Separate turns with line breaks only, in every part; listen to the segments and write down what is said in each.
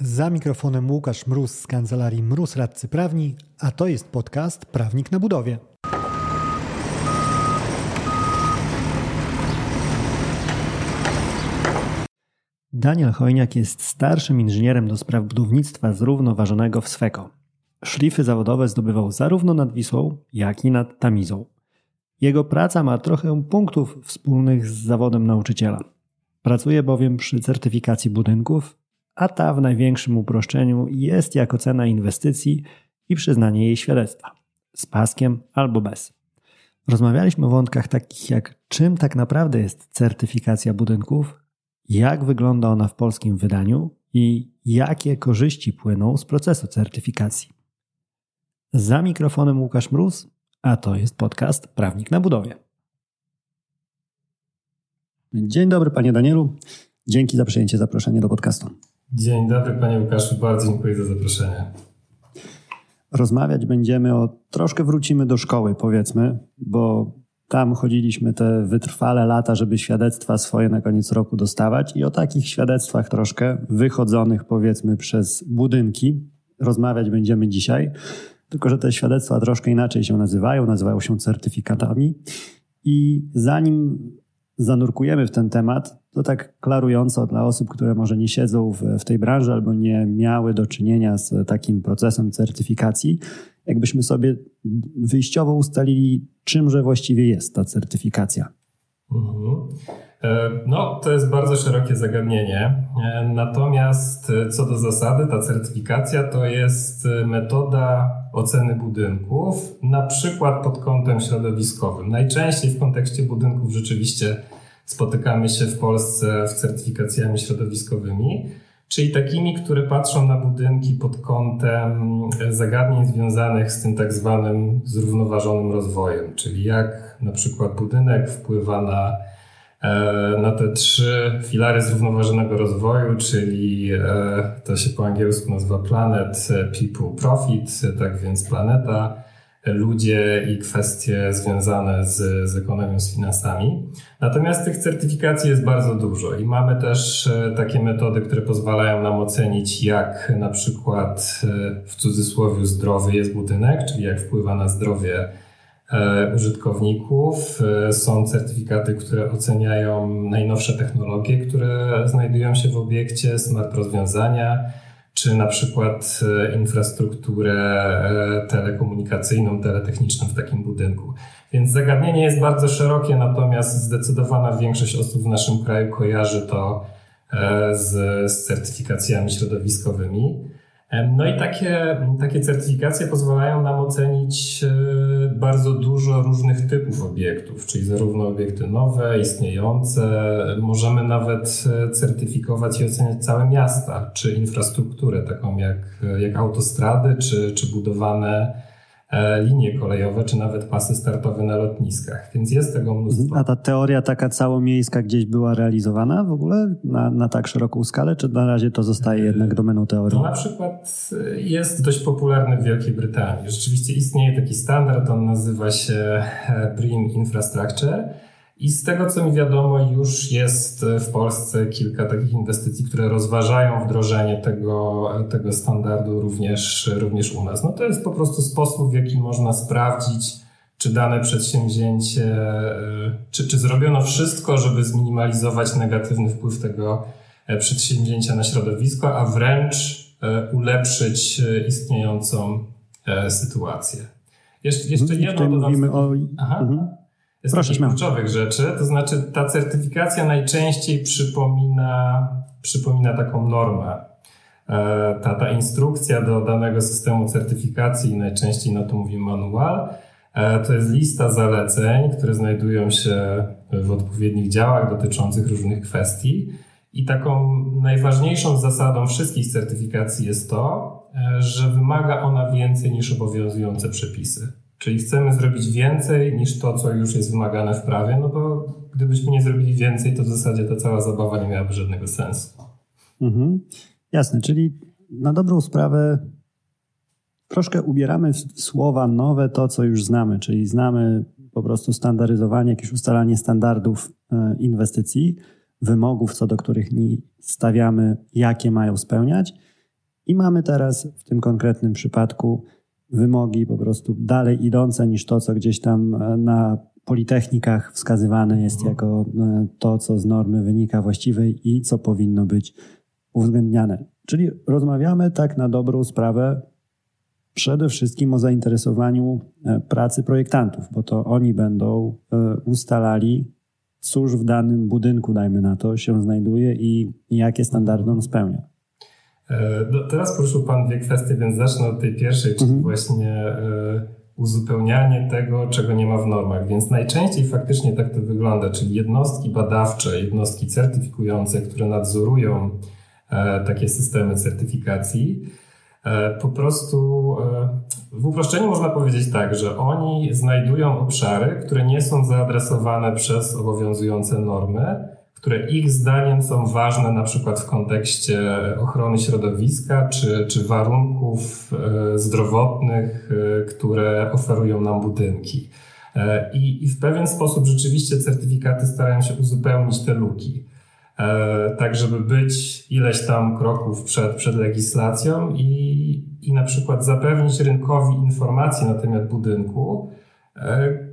Za mikrofonem Łukasz Mróz z kancelarii Mróz Radcy Prawni, a to jest podcast Prawnik na budowie. Daniel Chojniak jest starszym inżynierem do spraw budownictwa zrównoważonego w Sweko. Szlify zawodowe zdobywał zarówno nad Wisłą, jak i nad Tamizą. Jego praca ma trochę punktów wspólnych z zawodem nauczyciela. Pracuje bowiem przy certyfikacji budynków, a ta w największym uproszczeniu jest jako cena inwestycji i przyznanie jej świadectwa. Z paskiem albo bez. Rozmawialiśmy o wątkach takich jak czym tak naprawdę jest certyfikacja budynków, jak wygląda ona w polskim wydaniu i jakie korzyści płyną z procesu certyfikacji. Za mikrofonem Łukasz Mróz, a to jest podcast Prawnik na budowie.
Dzień dobry panie Danielu. Dzięki za przyjęcie zaproszenia do podcastu.
Dzień dobry panie Łukaszu, bardzo dziękuję za zaproszenie.
Rozmawiać będziemy o troszkę wrócimy do szkoły, powiedzmy, bo tam chodziliśmy te wytrwale lata, żeby świadectwa swoje na koniec roku dostawać i o takich świadectwach troszkę wychodzonych powiedzmy przez budynki rozmawiać będziemy dzisiaj. Tylko, że te świadectwa troszkę inaczej się nazywają, nazywają się certyfikatami. I zanim zanurkujemy w ten temat, to tak klarująco dla osób, które może nie siedzą w, w tej branży albo nie miały do czynienia z takim procesem certyfikacji, jakbyśmy sobie wyjściowo ustalili, czymże właściwie jest ta certyfikacja.
Mhm. E, no, to jest bardzo szerokie zagadnienie. E, natomiast e, co do zasady, ta certyfikacja to jest metoda oceny budynków, na przykład pod kątem środowiskowym. Najczęściej w kontekście budynków rzeczywiście spotykamy się w Polsce z certyfikacjami środowiskowymi, czyli takimi, które patrzą na budynki pod kątem zagadnień związanych z tym tak zwanym zrównoważonym rozwojem, czyli jak na przykład budynek wpływa na E, na te trzy filary zrównoważonego rozwoju, czyli e, to się po angielsku nazywa Planet, People, Profit, tak więc planeta, ludzie i kwestie związane z, z ekonomią, z finansami. Natomiast tych certyfikacji jest bardzo dużo i mamy też e, takie metody, które pozwalają nam ocenić, jak na przykład w cudzysłowie zdrowy jest budynek, czyli jak wpływa na zdrowie E, użytkowników. E, są certyfikaty, które oceniają najnowsze technologie, które znajdują się w obiekcie, smart rozwiązania, czy na przykład e, infrastrukturę telekomunikacyjną, teletechniczną w takim budynku. Więc zagadnienie jest bardzo szerokie, natomiast zdecydowana większość osób w naszym kraju kojarzy to z, z certyfikacjami środowiskowymi. No i takie, takie certyfikacje pozwalają nam ocenić e, bardzo dużo różnych typów obiektów, czyli zarówno obiekty nowe, istniejące, możemy nawet e, certyfikować i oceniać całe miasta, czy infrastrukturę, taką jak, jak autostrady, czy, czy budowane E, linie kolejowe, czy nawet pasy startowe na lotniskach, więc jest tego mnóstwo.
A ta teoria taka całomiejska gdzieś była realizowana w ogóle na, na tak szeroką skalę, czy na razie to zostaje e, jednak domeną teorii?
To na przykład e, jest dość popularny w Wielkiej Brytanii. Rzeczywiście istnieje taki standard, on nazywa się BREEAM Infrastructure i z tego, co mi wiadomo, już jest w Polsce kilka takich inwestycji, które rozważają wdrożenie tego, tego standardu również, również u nas. No to jest po prostu sposób, w jaki można sprawdzić, czy dane przedsięwzięcie, czy, czy zrobiono wszystko, żeby zminimalizować negatywny wpływ tego e, przedsięwzięcia na środowisko, a wręcz e, ulepszyć e, istniejącą sytuację.
Jeszcze, jeszcze mhm. jedno dodam. Mówimy o... Aha. Mhm
jest Proszę, takich kluczowych rzeczy. To znaczy ta certyfikacja najczęściej przypomina, przypomina taką normę. E, ta, ta instrukcja do danego systemu certyfikacji, najczęściej na to mówimy manual, e, to jest lista zaleceń, które znajdują się w odpowiednich działach dotyczących różnych kwestii. I taką najważniejszą zasadą wszystkich certyfikacji jest to, e, że wymaga ona więcej niż obowiązujące przepisy. Czyli chcemy zrobić więcej niż to, co już jest wymagane w prawie, no bo gdybyśmy nie zrobili więcej, to w zasadzie ta cała zabawa nie miałaby żadnego sensu.
Mhm. Jasne, czyli na dobrą sprawę troszkę ubieramy w słowa nowe to, co już znamy, czyli znamy po prostu standaryzowanie, jakieś ustalanie standardów e, inwestycji, wymogów, co do których stawiamy, jakie mają spełniać I mamy teraz w tym konkretnym przypadku wymogi po prostu dalej idące niż to, co gdzieś tam e, na politechnikach wskazywane jest mhm. jako e, to, co z normy wynika właściwej i co powinno być uwzględniane. Czyli rozmawiamy tak na dobrą sprawę przede wszystkim o zainteresowaniu e, pracy projektantów, bo to oni będą ustalali, cóż w danym budynku, dajmy na to, się znajduje i jakie standardy on spełnia.
E, no, teraz poruszył Pan dwie kwestie, więc zacznę od tej pierwszej, czyli mhm. właśnie e, uzupełnianie tego, czego nie ma w normach. Więc najczęściej faktycznie tak to wygląda, czyli jednostki badawcze, jednostki certyfikujące, które nadzorują e, takie systemy certyfikacji, po prostu w uproszczeniu można powiedzieć tak, że oni znajdują obszary, które nie są zaadresowane przez obowiązujące normy, które ich zdaniem są ważne na przykład w kontekście ochrony środowiska czy, czy warunków e, zdrowotnych, e, które oferują nam budynki. E, I, I w pewien sposób rzeczywiście certyfikaty starają się uzupełnić te luki tak żeby być ileś tam kroków przed, przed legislacją i, i na przykład zapewnić rynkowi informację na temat budynku,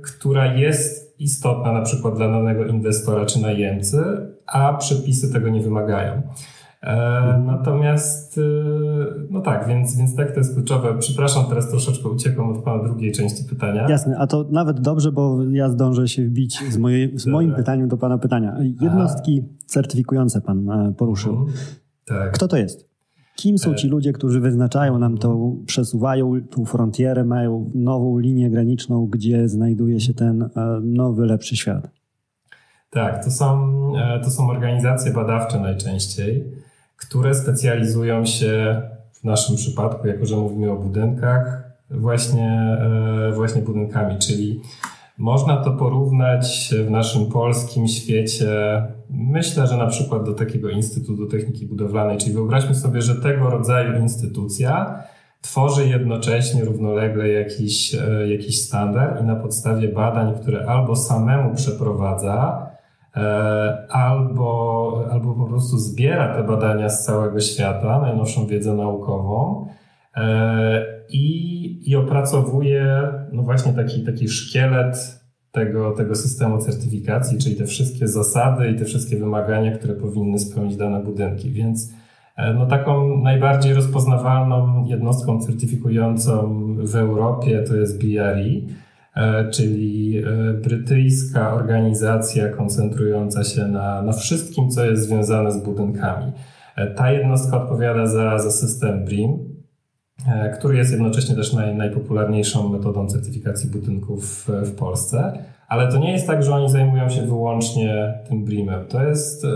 która jest istotna na przykład dla danego inwestora czy najemcy, a przepisy tego nie wymagają. E, natomiast, e, no tak, więc, więc tak to jest kluczowe. Przepraszam, teraz troszeczkę uciekłem od Pana drugiej części pytania.
Jasne, a to nawet dobrze, bo ja zdążę się wbić z, mojej, z moim pytaniem do Pana pytania. Jednostki certyfikujące Pan e, poruszył. Mhm. Tak. Kto to jest? Kim są ci ludzie, którzy wyznaczają nam to, przesuwają tą frontierę, mają nową linię graniczną, gdzie znajduje się ten e, nowy, lepszy świat?
Tak, to są, e, to są organizacje badawcze najczęściej, które specjalizują się w naszym przypadku, jako że mówimy o budynkach, właśnie, e, właśnie budynkami, czyli można to porównać w naszym polskim świecie, myślę, że na przykład do takiego Instytutu Techniki Budowlanej, czyli wyobraźmy sobie, że tego rodzaju instytucja tworzy jednocześnie równolegle jakiś, e, jakiś standard i na podstawie badań, które albo samemu przeprowadza, e, albo, albo po prostu zbiera te badania z całego świata, najnowszą wiedzę naukową, e, i, i opracowuje no właśnie taki, taki szkielet tego, tego systemu certyfikacji, czyli te wszystkie zasady i te wszystkie wymagania, które powinny spełnić dane budynki. Więc e, no taką najbardziej rozpoznawalną jednostką certyfikującą w Europie to jest BRE, e, czyli e, brytyjska organizacja koncentrująca się na, na wszystkim, co jest związane z budynkami. Ta jednostka odpowiada za, za system BRIM, który jest jednocześnie też naj, najpopularniejszą metodą certyfikacji budynków w, w Polsce. Ale to nie jest tak, że oni zajmują się wyłącznie tym BRIM-em. To jest, e,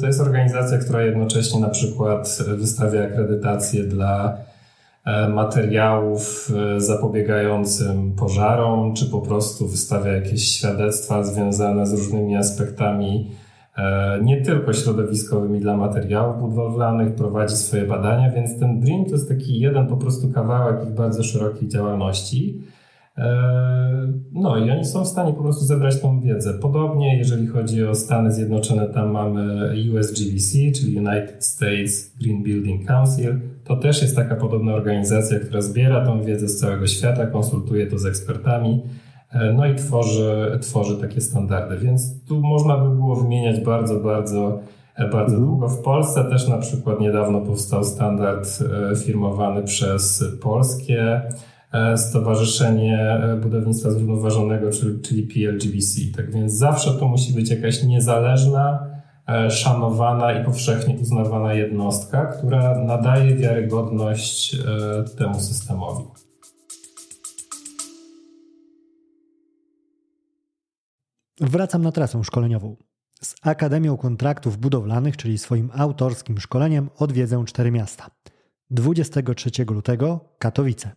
to jest organizacja, która jednocześnie na przykład wystawia akredytację dla e, materiałów zapobiegającym pożarom, czy po prostu wystawia jakieś świadectwa związane z różnymi aspektami E, nie tylko środowiskowymi dla materiałów budowlanych, prowadzi swoje badania, więc ten BRIM to jest taki jeden po prostu kawałek ich bardzo szerokiej działalności. E, no i oni są w stanie po prostu zebrać tą wiedzę. Podobnie, jeżeli chodzi o Stany Zjednoczone, tam mamy USGBC, czyli United States Green Building Council. To też jest taka podobna organizacja, która zbiera tą wiedzę z całego świata, konsultuje to z ekspertami E, no i tworzy, tworzy takie standardy. Więc tu można by było wymieniać bardzo, bardzo, e, bardzo mhm. długo. W Polsce też na przykład niedawno powstał standard e, firmowany przez polskie Stowarzyszenie Budownictwa Zrównoważonego, czyli, czyli PLGBC. Tak więc zawsze to musi być jakaś niezależna, szanowana i powszechnie uznawana jednostka, która nadaje wiarygodność temu systemowi.
Wracam na trasę szkoleniową. Z Akademią Kontraktów Budowlanych, czyli swoim autorskim szkoleniem, odwiedzę cztery miasta. 23 lutego Katowice,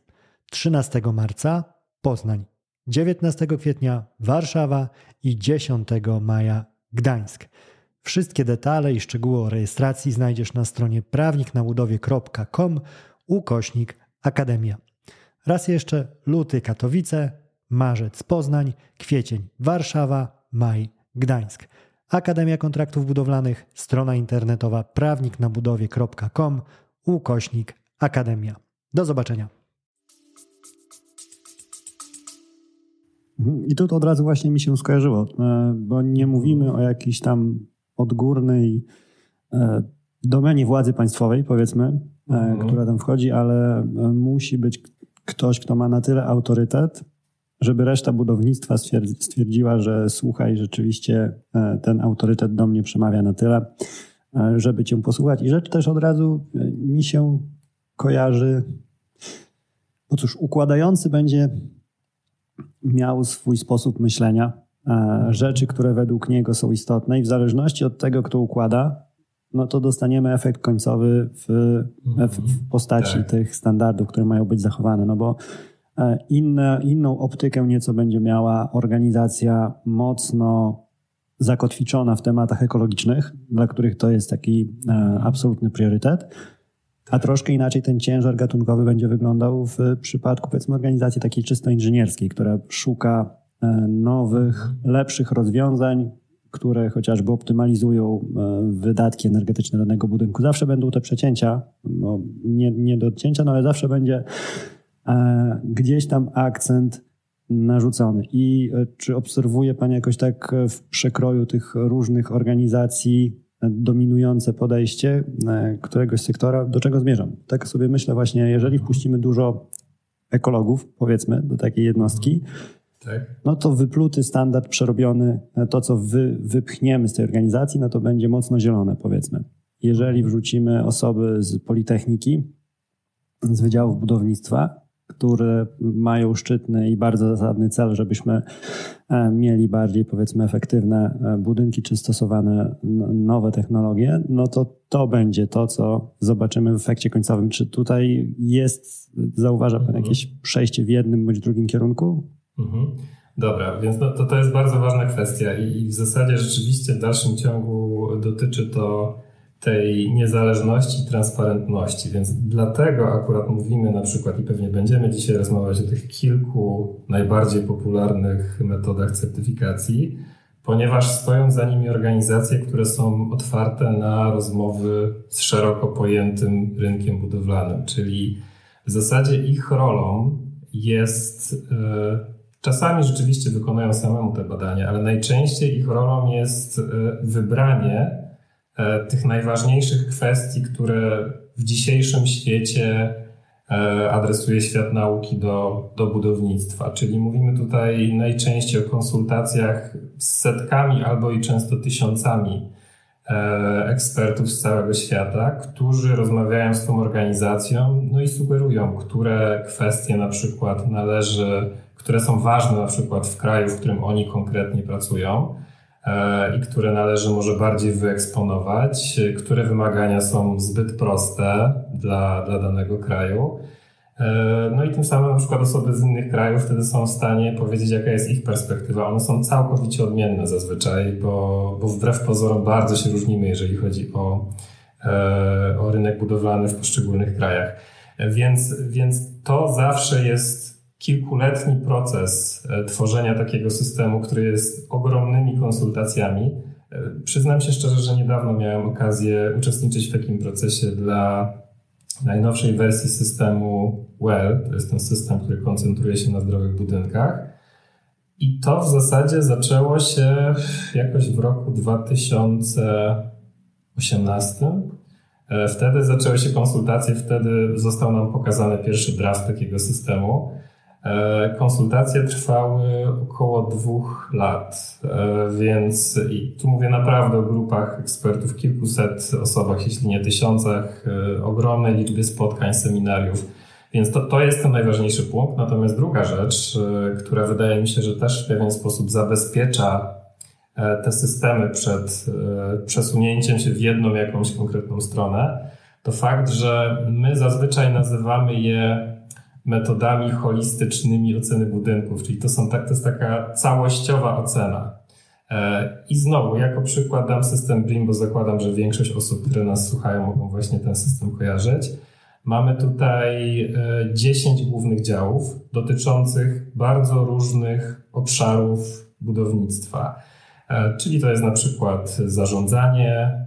13 marca Poznań, 19 kwietnia Warszawa i 10 maja Gdańsk. Wszystkie detale i szczegóły o rejestracji znajdziesz na stronie prawniknabudowie.com ukośnik Akademia. Raz jeszcze luty Katowice, marzec Poznań, kwiecień Warszawa, maj Gdańsk. Akademia Kontraktów Budowlanych, strona internetowa prawniknabudowie.com, ukośnik Akademia. Do zobaczenia.
I tu od razu właśnie mi się skojarzyło, e, bo nie mówimy o jakiejś tam odgórnej e, domenie władzy państwowej, powiedzmy, e, mhm. która tam wchodzi, ale musi być ktoś, kto ma na tyle autorytet, żeby reszta budownictwa stwierdziła, że słuchaj, rzeczywiście ten autorytet do mnie przemawia na tyle, żeby cię posłuchać. I rzecz też od razu mi się kojarzy. No cóż, układający będzie miał swój sposób myślenia, e, rzeczy, które według niego są istotne i w zależności od tego, kto układa, no to dostaniemy efekt końcowy w, w postaci tak. tych standardów, które mają być zachowane. No bo e, inne, inną optykę nieco będzie miała organizacja mocno zakotwiczona w tematach ekologicznych, dla których to jest taki e, absolutny priorytet. A troszkę inaczej ten ciężar gatunkowy będzie wyglądał w przypadku, powiedzmy, organizacji takiej czysto inżynierskiej, która szuka e, nowych, lepszych rozwiązań, które chociażby optymalizują e, wydatki energetyczne danego budynku. Zawsze będą te przecięcia, no, nie, nie do odcięcia, no ale zawsze będzie e, gdzieś tam akcent narzucony. I czy obserwuje Pan jakoś tak w przekroju tych różnych organizacji dominujące podejście e, któregoś sektora, do czego zmierzam. Tak sobie myślę właśnie, jeżeli wpuścimy dużo ekologów, powiedzmy, do takiej jednostki, tak. no to wypluty standard przerobiony, e, to co wy, wypchniemy z tej organizacji, no to będzie mocno zielone, powiedzmy. Jeżeli wrzucimy osoby z Politechniki, z Wydziałów Budownictwa, które mają szczytny i bardzo zasadny cel, żebyśmy e, mieli bardziej, powiedzmy, efektywne e, budynki czy stosowane nowe technologie, no to to będzie to, co zobaczymy w efekcie końcowym. Czy tutaj jest, zauważa Pan mhm. jakieś przejście w jednym bądź drugim kierunku?
Mhm. Dobra, więc no, to, to jest bardzo ważna kwestia i, i w zasadzie rzeczywiście w dalszym ciągu dotyczy to tej niezależności, transparentności. Więc dlatego akurat mówimy na przykład i pewnie będziemy dzisiaj rozmawiać o tych kilku najbardziej popularnych metodach certyfikacji, ponieważ stoją za nimi organizacje, które są otwarte na rozmowy z szeroko pojętym rynkiem budowlanym, czyli w zasadzie ich rolą jest. Yy, Czasami rzeczywiście wykonają samemu te badania, ale najczęściej ich rolą jest e, wybranie E, tych najważniejszych kwestii, które w dzisiejszym świecie e, adresuje świat nauki do, do budownictwa. Czyli mówimy tutaj najczęściej o konsultacjach z setkami albo i często tysiącami e, ekspertów z całego świata, którzy rozmawiają z tą organizacją, no i sugerują, które kwestie na przykład należy, które są ważne na przykład w kraju, w którym oni konkretnie pracują E, i które należy może bardziej wyeksponować, które wymagania są zbyt proste dla, dla danego kraju. E, no i tym samym na przykład osoby z innych krajów wtedy są w stanie powiedzieć, jaka jest ich perspektywa. One są całkowicie odmienne zazwyczaj, bo, bo wbrew pozorom bardzo się różnimy, jeżeli chodzi o, e, o rynek budowlany w poszczególnych krajach. Więc, więc to zawsze jest kilkuletni proces e, tworzenia takiego systemu, który jest ogromnymi konsultacjami. E, przyznam się szczerze, że niedawno miałem okazję uczestniczyć w takim procesie dla najnowszej wersji systemu WELL. To jest ten system, który koncentruje się na zdrowych budynkach. I to w zasadzie zaczęło się jakoś w roku 2018. E, wtedy zaczęły się konsultacje, wtedy został nam pokazany pierwszy draft takiego systemu. E, konsultacje trwały około dwóch lat, e, więc i tu mówię naprawdę o grupach ekspertów, kilkuset osobach, jeśli nie tysiącach, e, ogromnej liczbie spotkań, seminariów. Więc to, to jest ten najważniejszy punkt. Natomiast druga rzecz, która wydaje mi się, że też w pewien sposób zabezpiecza te systemy przed przesunięciem się w jedną jakąś konkretną stronę, to fakt, że my zazwyczaj nazywamy je metodami holistycznymi oceny budynków, czyli to, są, to jest taka całościowa ocena. E, I znowu, jako przykład dam system BRIM, bo zakładam, że większość osób, które nas słuchają, mogą właśnie ten system kojarzyć. Mamy tutaj 10 e, głównych działów dotyczących bardzo różnych obszarów budownictwa. E, czyli to jest na przykład zarządzanie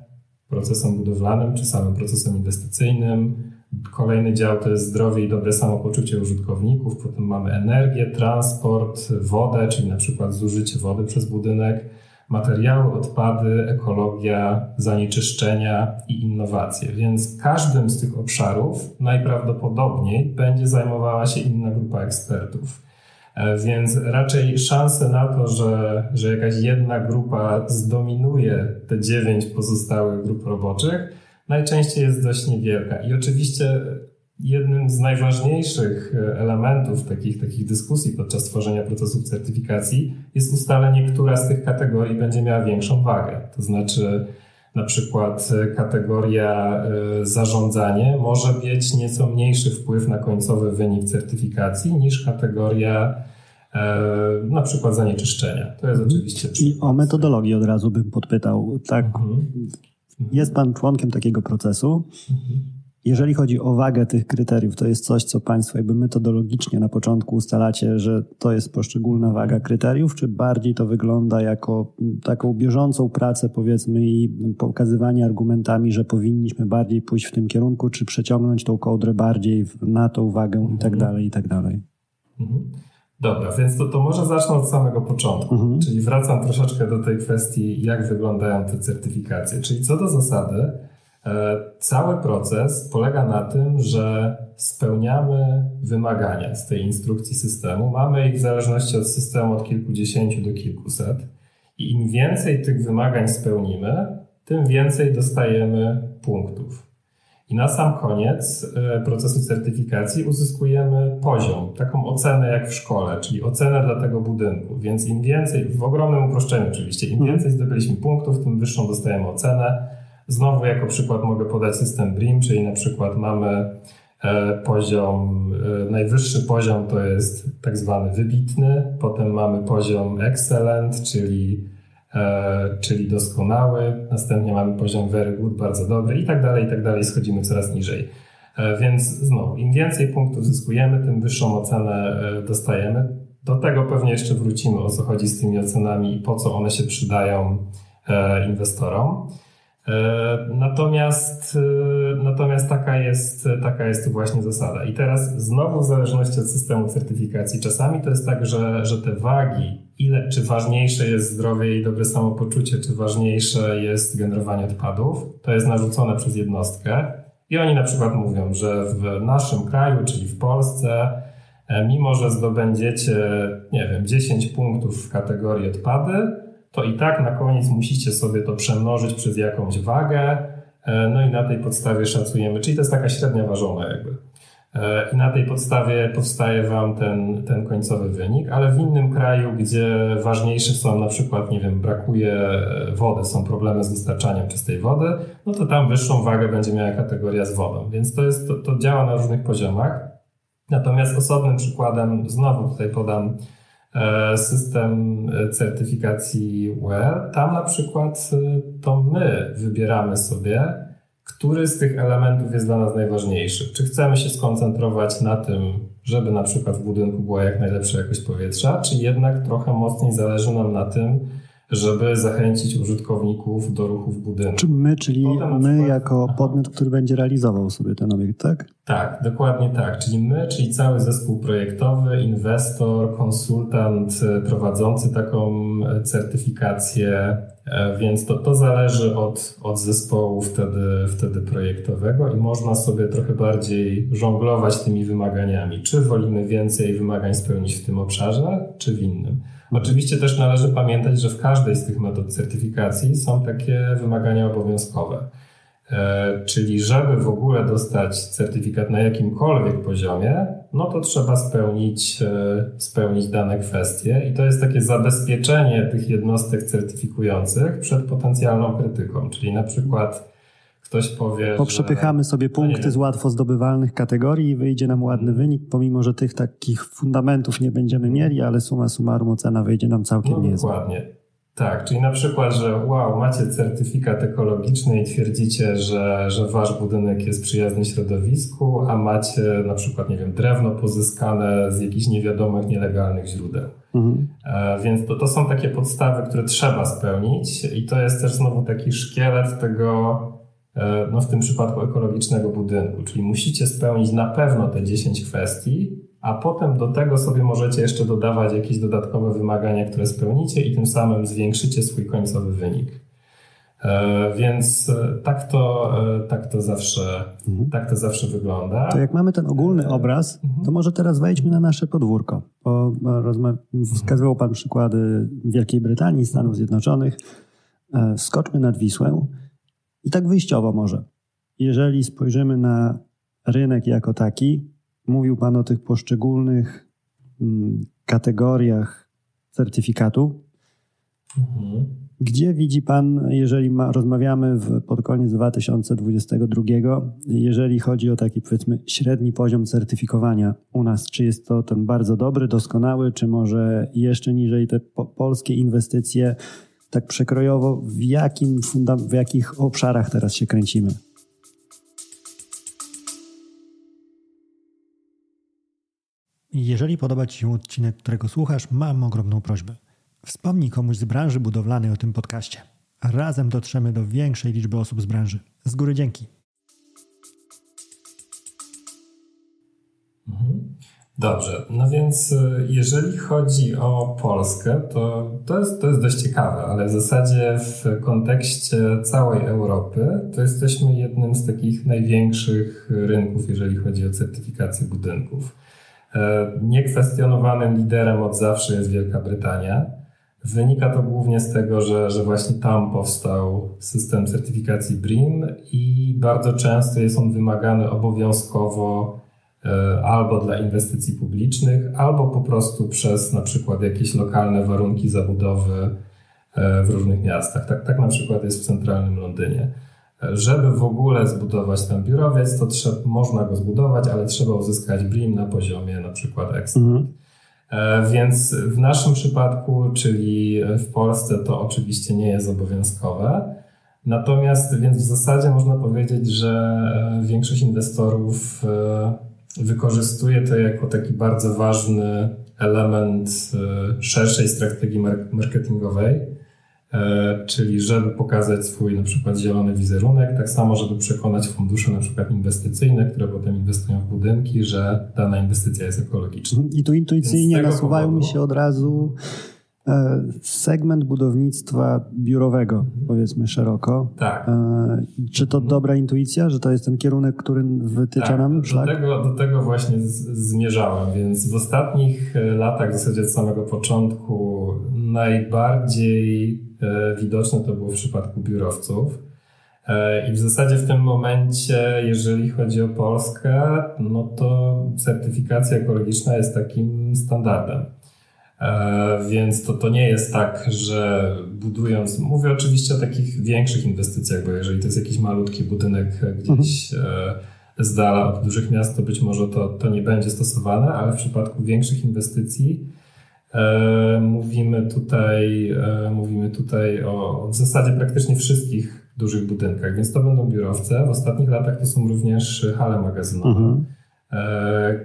procesem budowlanym czy samym procesem inwestycyjnym, Kolejny dział to jest zdrowie i dobre samopoczucie użytkowników, potem mamy energię, transport, wodę, czyli na przykład zużycie wody przez budynek, materiały, odpady, ekologia, zanieczyszczenia i innowacje. Więc każdym z tych obszarów najprawdopodobniej będzie zajmowała się inna grupa ekspertów. E, więc raczej szanse na to, że, że jakaś jedna grupa zdominuje te dziewięć pozostałych grup roboczych, najczęściej jest dość niewielka. I oczywiście jednym z najważniejszych e, elementów takich, takich dyskusji podczas tworzenia procesów certyfikacji jest ustalenie, która z tych kategorii będzie miała większą wagę. To znaczy, na przykład e, kategoria e, zarządzanie może mieć nieco mniejszy wpływ na końcowy wynik certyfikacji niż kategoria na przykład zanieczyszczenia. To jest mhm. oczywiście.
I o metodologii od razu bym podpytał. Tak, mhm. Jest Pan członkiem takiego procesu. Jeżeli chodzi o wagę tych kryteriów, to jest coś, co Państwo jakby metodologicznie na początku ustalacie, że to jest poszczególna waga kryteriów, czy bardziej to wygląda jako taką bieżącą pracę, powiedzmy, i pokazywanie argumentami, że powinniśmy bardziej pójść w tym kierunku, czy przeciągnąć tą kołdrę bardziej na tą wagę i tak mhm. dalej, i tak dalej.
Mhm. Dobra, więc to, to może zacznę od samego początku, mhm. czyli wracam troszeczkę do tej kwestii, jak wyglądają te certyfikacje. Czyli co do zasady, E, cały proces polega na tym, że spełniamy wymagania z tej instrukcji systemu. Mamy ich w zależności od systemu od kilkudziesięciu do kilkuset. I im więcej tych wymagań spełnimy, tym więcej dostajemy punktów. I na sam koniec e, procesu certyfikacji uzyskujemy poziom, taką ocenę jak w szkole, czyli ocenę dla tego budynku. Więc im więcej, w ogromnym uproszczeniu oczywiście, im mhm. więcej zdobyliśmy punktów, tym wyższą dostajemy ocenę Znowu jako przykład mogę podać system BRIM, czyli na przykład mamy e, poziom, e, najwyższy poziom to jest tak zwany wybitny, potem mamy poziom excellent, czyli, czyli doskonały, następnie mamy poziom very good, bardzo dobry i tak dalej, i tak dalej, schodzimy coraz niżej. Więc znowu, im więcej punktów zyskujemy, tym wyższą ocenę dostajemy. Do tego pewnie jeszcze wrócimy, o co chodzi z tymi ocenami i po co one się przydają inwestorom. E, natomiast, e, natomiast taka, jest, taka jest właśnie zasada. I teraz znowu w zależności od systemu certyfikacji, czasami to jest tak, że, że te wagi, ile, czy ważniejsze jest zdrowie i dobre samopoczucie, czy ważniejsze jest generowanie odpadów, to jest narzucone przez jednostkę. I oni na przykład mówią, że w naszym kraju, czyli w Polsce, e, mimo że zdobędziecie, nie wiem, 10 punktów w kategorii odpady, to i tak na koniec musicie sobie to przemnożyć przez jakąś wagę, e, no i na tej podstawie szacujemy, czyli to jest taka średnia ważona jakby. E, I na tej podstawie powstaje Wam ten, ten końcowy wynik, ale w innym kraju, gdzie ważniejsze są na przykład, nie wiem, brakuje e, wody, są problemy z dostarczaniem czystej wody, no to tam wyższą wagę będzie miała kategoria z wodą. Więc to, jest, to, to działa na różnych poziomach. Natomiast osobnym przykładem, znowu tutaj podam system e, certyfikacji WER. Tam na przykład e, to my wybieramy sobie, który z tych elementów jest dla nas najważniejszy. Czy chcemy się skoncentrować na tym, żeby na przykład w budynku była jak najlepsza jakość powietrza, czy jednak trochę mocniej zależy nam na tym, żeby zachęcić użytkowników do ruchu w budynku.
Czy my, czyli my przykład, jako podmiot, który będzie realizował sobie ten obiekt, tak?
Tak, dokładnie tak. Czyli my, czyli cały zespół projektowy, inwestor, konsultant e, prowadzący taką e, certyfikację, e, więc to, to zależy od, od zespołu wtedy, wtedy projektowego i można sobie trochę bardziej żonglować tymi wymaganiami. Czy wolimy więcej wymagań spełnić w tym obszarze, czy w innym. Oczywiście też należy pamiętać, że w każdej z tych metod certyfikacji są takie wymagania obowiązkowe. E, czyli żeby w ogóle dostać certyfikat na jakimkolwiek poziomie, no to trzeba spełnić, e, spełnić dane kwestie i to jest takie zabezpieczenie tych jednostek certyfikujących przed potencjalną krytyką. Czyli na przykład ktoś powie.
Poprzepychamy że, sobie punkty z łatwo zdobywalnych kategorii i wyjdzie nam ładny hmm. wynik, pomimo że tych takich fundamentów nie będziemy mieli, ale suma summarum ocena wyjdzie nam całkiem no, niezła.
Dokładnie. Tak, czyli na przykład, że wow, macie certyfikat ekologiczny i twierdzicie, że, że wasz budynek jest przyjazny środowisku, a macie na przykład, nie wiem, drewno pozyskane z jakichś niewiadomych, nielegalnych źródeł. Mhm. E, więc to, to są takie podstawy, które trzeba spełnić i to jest też znowu taki szkielet tego, no w tym przypadku ekologicznego budynku, czyli musicie spełnić na pewno te 10 kwestii, a potem do tego sobie możecie jeszcze dodawać jakieś dodatkowe wymagania, które spełnicie i tym samym zwiększycie swój końcowy wynik. E, więc e, tak to, e, tak to, zawsze, mhm. tak to zawsze wygląda.
To jak mamy ten ogólny obraz, mhm. to może teraz wejdźmy na nasze podwórko. Bo wskazywał Pan przykłady Wielkiej Brytanii, Stanów Zjednoczonych. Skoczmy nad Wisłę i tak wyjściowo może. Jeżeli spojrzymy na rynek jako taki, mówił Pan o tych poszczególnych mm, kategoriach certyfikatu. Mhm. Gdzie widzi Pan, jeżeli ma, rozmawiamy w, pod koniec 2022, jeżeli chodzi o taki powiedzmy średni poziom certyfikowania u nas, czy jest to ten bardzo dobry, doskonały, czy może jeszcze niżej te po, polskie inwestycje, tak przekrojowo, w, jakim w jakich obszarach teraz się kręcimy?
Jeżeli podoba Ci się odcinek, którego słuchasz, mam ogromną prośbę. Wspomnij komuś z branży budowlanej o tym podcaście. Razem dotrzemy do większej liczby osób z branży. Z góry dzięki.
Mhm. Dobrze, no więc y, jeżeli chodzi o Polskę, to to jest, to jest dość ciekawe, ale w zasadzie w kontekście całej Europy to jesteśmy jednym z takich największych rynków, jeżeli chodzi o certyfikację budynków. E, niekwestionowanym liderem od zawsze jest Wielka Brytania. Wynika to głównie z tego, że, że właśnie tam powstał system certyfikacji BRIM i bardzo często jest on wymagany obowiązkowo albo dla inwestycji publicznych, albo po prostu przez na przykład jakieś lokalne warunki zabudowy e, w różnych miastach. Tak, tak na przykład jest w centralnym Londynie. Żeby w ogóle zbudować ten biurowiec, to trzeba, można go zbudować, ale trzeba uzyskać BRIM na poziomie na przykład Excellent. Mhm. E, więc w naszym przypadku, czyli w Polsce, to oczywiście nie jest obowiązkowe. Natomiast, więc w zasadzie można powiedzieć, że e, większość inwestorów e, wykorzystuje to jako taki bardzo ważny element szerszej strategii marketingowej E, czyli żeby pokazać swój na przykład zielony wizerunek, tak samo, żeby przekonać fundusze na przykład inwestycyjne, które potem inwestują w budynki, że dana inwestycja jest ekologiczna.
I tu intuicyjnie nasuwają powodu... mi się od razu E, segment budownictwa biurowego, powiedzmy szeroko.
Tak.
E, czy to mhm. dobra intuicja, że to jest ten kierunek, który wytycza tak, nam
szlak? Do tego, do tego właśnie zmierzałem, więc w ostatnich e, latach, w zasadzie od samego początku, najbardziej widoczne to było w przypadku biurowców. I w zasadzie w tym momencie, jeżeli chodzi o Polskę, no to certyfikacja ekologiczna jest takim standardem. E, więc to, to nie jest tak, że budując, mówię oczywiście o takich większych inwestycjach, bo jeżeli to jest jakiś malutki budynek gdzieś. E, z dala od dużych miast, to być może to, to nie będzie stosowane, ale w przypadku większych inwestycji e, mówimy tutaj, mówimy tutaj o w zasadzie praktycznie wszystkich dużych budynkach, więc to będą biurowce. W ostatnich latach to są również hale magazynowe. Mhm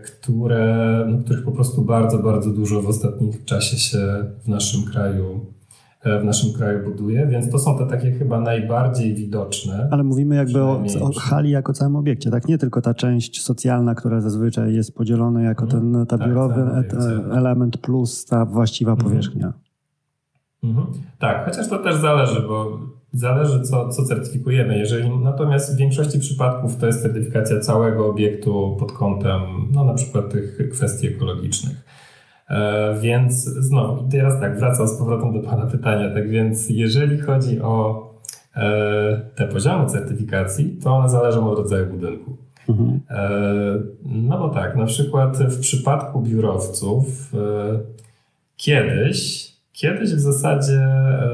które, no, których po prostu bardzo, bardzo dużo w ostatnim czasie się w naszym kraju e, w naszym kraju buduje, więc to są te takie chyba najbardziej widoczne.
Ale mówimy jakby o, o, hali jako całym obiekcie, tak? Nie tylko ta część socjalna, która zazwyczaj jest podzielona jako mhm. ten tabiurowy tak, element plus ta właściwa mhm. powierzchnia.
Mhm. Tak, chociaż to też zależy, bo Zależy, co, co certyfikujemy. Jeżeli, natomiast w większości przypadków to jest certyfikacja całego obiektu pod kątem no, na przykład tych kwestii ekologicznych. E, więc znowu, teraz tak, wracam z powrotem do Pana pytania. Tak więc, jeżeli chodzi o e, te poziomy certyfikacji, to one zależą od rodzaju budynku. Mhm. E, no bo tak, na przykład w przypadku biurowców e, kiedyś Kiedyś w zasadzie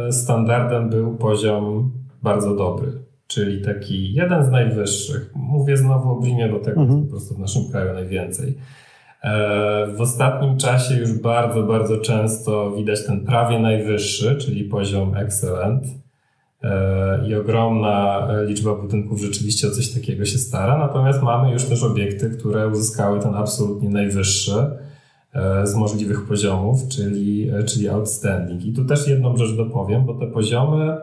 e, standardem był poziom bardzo dobry, czyli taki jeden z najwyższych. Mówię znowu o Brimie, bo tego mhm. jest po prostu w naszym kraju najwięcej. E, w ostatnim czasie już bardzo, bardzo często widać ten prawie najwyższy, czyli poziom excellent. E, I ogromna liczba budynków rzeczywiście o coś takiego się stara. Natomiast mamy już też obiekty, które uzyskały ten absolutnie najwyższy z możliwych poziomów, czyli, czyli outstanding. I tu też jedną rzecz dopowiem, bo te poziomy,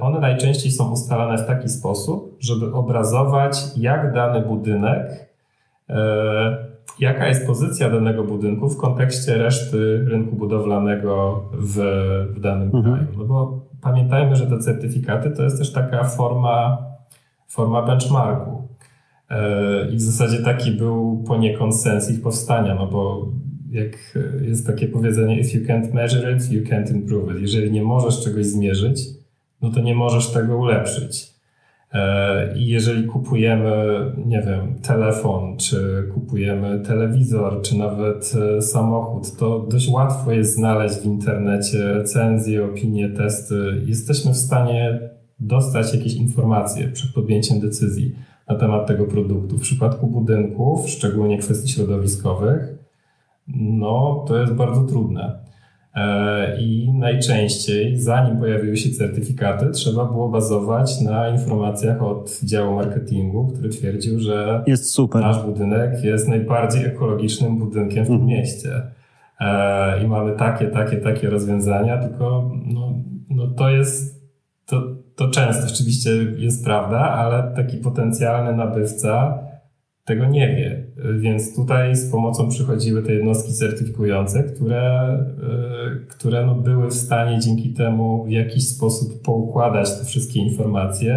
one najczęściej są ustalane w taki sposób, żeby obrazować, jak dany budynek jaka jest pozycja danego budynku w kontekście reszty rynku budowlanego w, w danym mhm. kraju. No bo pamiętajmy, że te certyfikaty to jest też taka forma, forma benchmarku. E, I w zasadzie taki był poniekąd sens ich powstania, no bo jak jest takie powiedzenie, if you can't measure it, you can't improve it. Jeżeli nie możesz czegoś zmierzyć, no to nie możesz tego ulepszyć. E, I jeżeli kupujemy, nie wiem, telefon, czy kupujemy telewizor, czy nawet e, samochód, to dość łatwo jest znaleźć w internecie recenzje, opinie, testy. Jesteśmy w stanie dostać jakieś informacje przed podjęciem decyzji na temat tego produktu. W przypadku budynków, szczególnie kwestii środowiskowych, no to jest bardzo trudne. E, I najczęściej, zanim pojawiły się certyfikaty, trzeba było bazować na informacjach od działu marketingu, który twierdził, że
jest super.
nasz budynek jest najbardziej ekologicznym budynkiem w tym mhm. mieście. E, I mamy takie, takie, takie rozwiązania, tylko no, no to jest, to, to często oczywiście jest prawda, ale taki potencjalny nabywca tego nie wie. Więc tutaj z pomocą przychodziły te jednostki certyfikujące, które, e, które no były w stanie dzięki temu w jakiś sposób poukładać te wszystkie informacje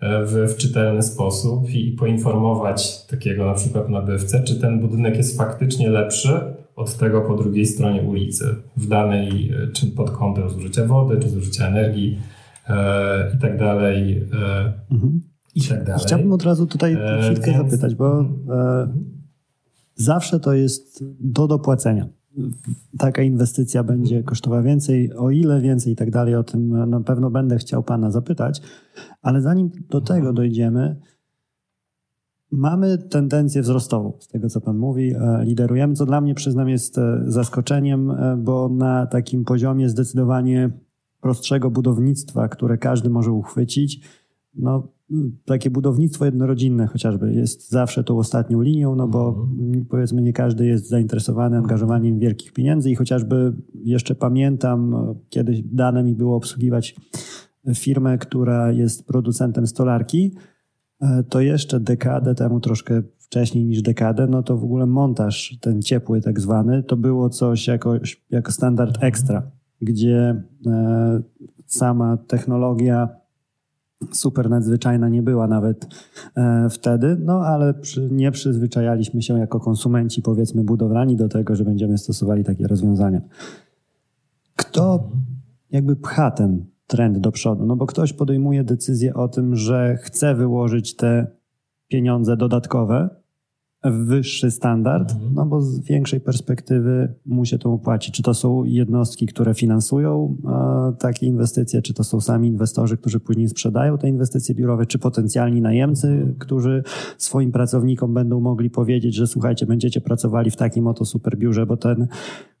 e, w, w czytelny sposób i, poinformować takiego na przykład nabywcę, czy ten budynek jest faktycznie lepszy od tego po drugiej stronie ulicy, w danej, e, czy pod kątem zużycia wody, czy zużycia energii e, i tak dalej. E, mhm i tak dalej.
Chciałbym od razu tutaj e, chwilkę więc... zapytać, bo e, zawsze to jest do dopłacenia. Taka inwestycja będzie kosztowała więcej, o ile więcej i tak dalej, o tym na pewno będę chciał Pana zapytać, ale zanim do tego dojdziemy, mamy tendencję wzrostową, z tego co Pan mówi, e, liderujemy, co dla mnie przyznam jest e, zaskoczeniem, bo na takim poziomie zdecydowanie prostszego budownictwa, które każdy może uchwycić, no takie budownictwo jednorodzinne chociażby jest zawsze tą ostatnią linią, no bo mhm. powiedzmy nie każdy jest zainteresowany angażowaniem wielkich pieniędzy i chociażby jeszcze pamiętam, kiedyś dane mi było obsługiwać firmę, która jest producentem stolarki, e, to jeszcze dekadę temu, troszkę wcześniej niż dekadę, no to w ogóle montaż ten ciepły tak zwany, to było coś jako, jako standard ekstra, gdzie e, sama technologia super nadzwyczajna nie była nawet e, wtedy, no ale przy, nie przyzwyczajaliśmy się jako konsumenci, powiedzmy, budowlani do tego, że będziemy stosowali takie rozwiązania. Kto jakby pcha ten trend do przodu? No bo ktoś podejmuje decyzję o tym, że chce wyłożyć te pieniądze dodatkowe, wyższy standard, mhm. no bo z większej perspektywy mu się to opłaci. Czy to są jednostki, które finansują e, takie inwestycje, czy to są sami inwestorzy, którzy później sprzedają te inwestycje biurowe, czy potencjalni najemcy, mhm. którzy swoim pracownikom będą mogli powiedzieć, że słuchajcie, będziecie pracowali w takim oto superbiurze, bo ten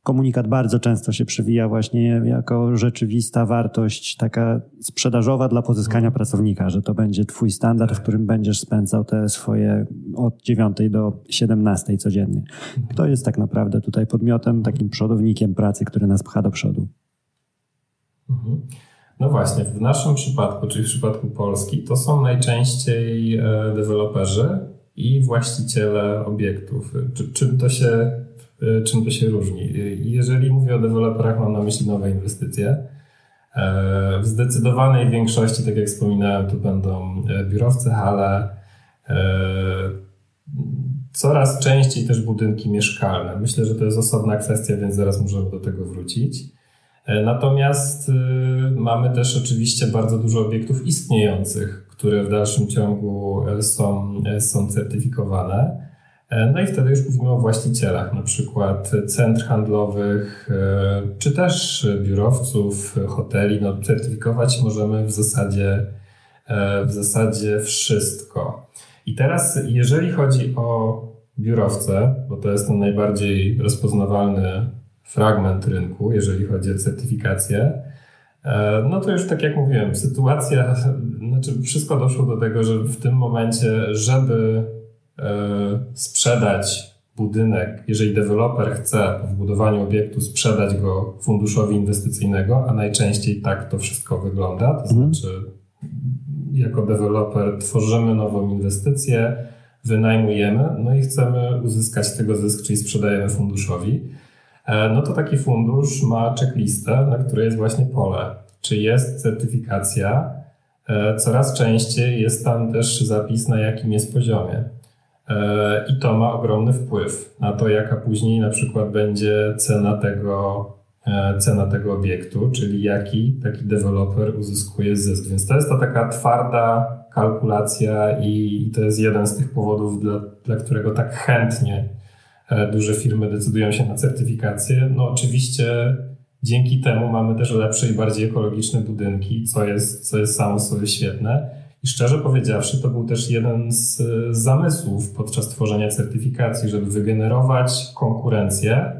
komunikat bardzo często się przewija właśnie jako rzeczywista wartość taka sprzedażowa dla pozyskania mhm. pracownika, że to będzie twój standard, w tak. którym będziesz spędzał te swoje od 9 do 17 codziennie. Mhm. Kto jest tak naprawdę tutaj podmiotem, takim przodownikiem pracy, który nas pcha do przodu?
Mhm. No właśnie, w naszym przypadku, czyli w przypadku Polski, to są najczęściej e, deweloperzy i właściciele obiektów. Czym to się czym to się różni. Jeżeli mówię o deweloperach, mam na myśli nowe inwestycje. E, w zdecydowanej większości, tak jak wspominałem, to będą e, biurowce, hale, coraz częściej też budynki mieszkalne. Myślę, że to jest osobna kwestia, więc zaraz możemy do tego wrócić. Natomiast mamy też oczywiście bardzo dużo obiektów istniejących, które w dalszym ciągu są, są certyfikowane. E, no i wtedy już mówimy o właścicielach, na przykład centr handlowych, e, czy też biurowców, hoteli. No, certyfikować możemy w zasadzie, e, w zasadzie wszystko. I teraz, jeżeli chodzi o biurowce, bo to jest ten najbardziej rozpoznawalny fragment rynku, jeżeli chodzi o certyfikację, no to już tak jak mówiłem, sytuacja, znaczy wszystko doszło do tego, że w tym momencie, żeby sprzedać budynek, jeżeli deweloper chce w budowaniu obiektu sprzedać go funduszowi inwestycyjnego, a najczęściej tak to wszystko wygląda, to mhm. znaczy jako deweloper tworzymy nową inwestycję, wynajmujemy, no i chcemy uzyskać z tego zysk, czyli sprzedajemy funduszowi, e, no to taki fundusz ma checklistę, na której jest właśnie pole. Czy jest certyfikacja? E, coraz częściej jest tam też zapis, na jakim jest poziomie. E, I to ma ogromny wpływ na to, jaka później na przykład będzie cena tego, cena tego obiektu, czyli jaki taki deweloper uzyskuje zysk. Więc to jest to taka twarda kalkulacja i to jest jeden z tych powodów, dla, dla którego tak chętnie e, duże firmy decydują się na certyfikację. No oczywiście dzięki temu mamy też lepsze i bardziej ekologiczne budynki, co jest, co jest samo sobie świetne. I szczerze powiedziawszy, to był też jeden z zamysłów podczas tworzenia certyfikacji, żeby wygenerować konkurencję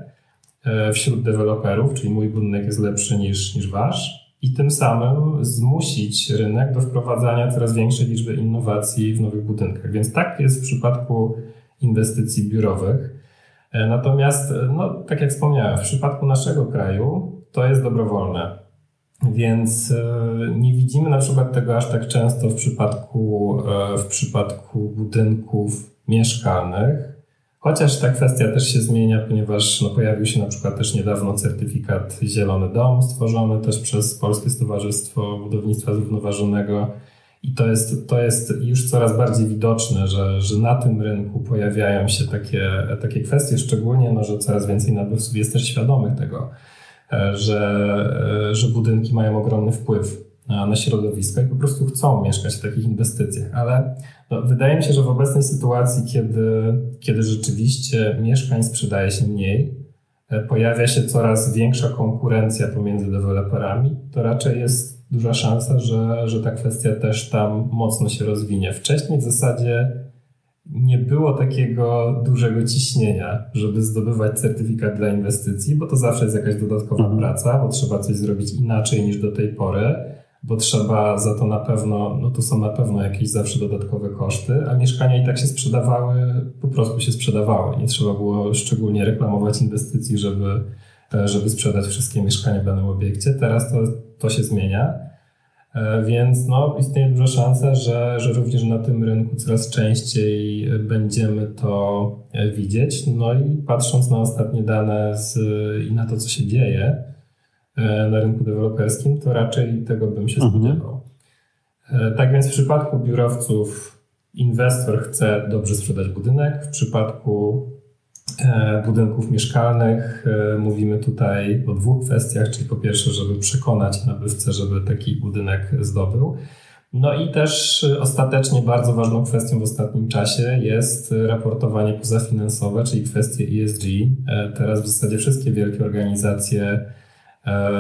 e, wśród deweloperów, czyli mój budynek jest lepszy niż, niż wasz, i tym samym zmusić rynek do wprowadzania coraz większej liczby innowacji w nowych budynkach. Więc tak jest w przypadku inwestycji biurowych. E, natomiast, e, no, tak jak wspomniałem, w przypadku naszego kraju to jest dobrowolne. Więc e, nie widzimy na przykład tego aż tak często w przypadku, w przypadku budynków mieszkalnych, Chociaż ta kwestia też się zmienia, ponieważ no, pojawił się na przykład też niedawno certyfikat Zielony Dom, stworzony też przez Polskie Stowarzystwo Budownictwa Zrównoważonego. I to jest, to jest już coraz bardziej widoczne, że, że na tym rynku pojawiają się takie, takie kwestie, szczególnie, no, że coraz więcej nabywców jest też świadomych tego, e, że, e, że budynki mają ogromny wpływ na środowisko i po prostu chcą mieszkać w takich inwestycjach. Ale no, wydaje mi się, że w obecnej sytuacji, kiedy, kiedy rzeczywiście mieszkań sprzedaje się mniej, e, pojawia się coraz większa konkurencja pomiędzy deweloperami, to raczej jest duża szansa, że, że ta kwestia też tam mocno się rozwinie. Wcześniej w zasadzie nie było takiego dużego ciśnienia, żeby zdobywać certyfikat dla inwestycji, bo to zawsze jest jakaś dodatkowa mhm. praca, bo trzeba coś zrobić inaczej niż do tej pory bo trzeba za to na pewno, no to są na pewno jakieś zawsze dodatkowe koszty, a mieszkania i tak się sprzedawały, po prostu się sprzedawały. Nie trzeba było szczególnie reklamować inwestycji, żeby, e, żeby sprzedać wszystkie mieszkania w danym obiekcie. Teraz to, to się zmienia. E, więc no, istnieje duża szansa, że, że również na tym rynku coraz częściej będziemy to e, widzieć. No i patrząc na ostatnie dane z, i na to, co się dzieje, E, na rynku deweloperskim, to raczej tego bym się mhm. spodziewał. E, tak więc w przypadku biurowców inwestor chce dobrze sprzedać budynek. W przypadku budynków mieszkalnych mówimy tutaj o dwóch kwestiach, czyli po pierwsze, żeby przekonać nabywcę, żeby taki budynek zdobył. No i też ostatecznie bardzo ważną kwestią w ostatnim czasie jest raportowanie pozafinansowe, czyli kwestie ESG. Teraz w zasadzie wszystkie wielkie organizacje E,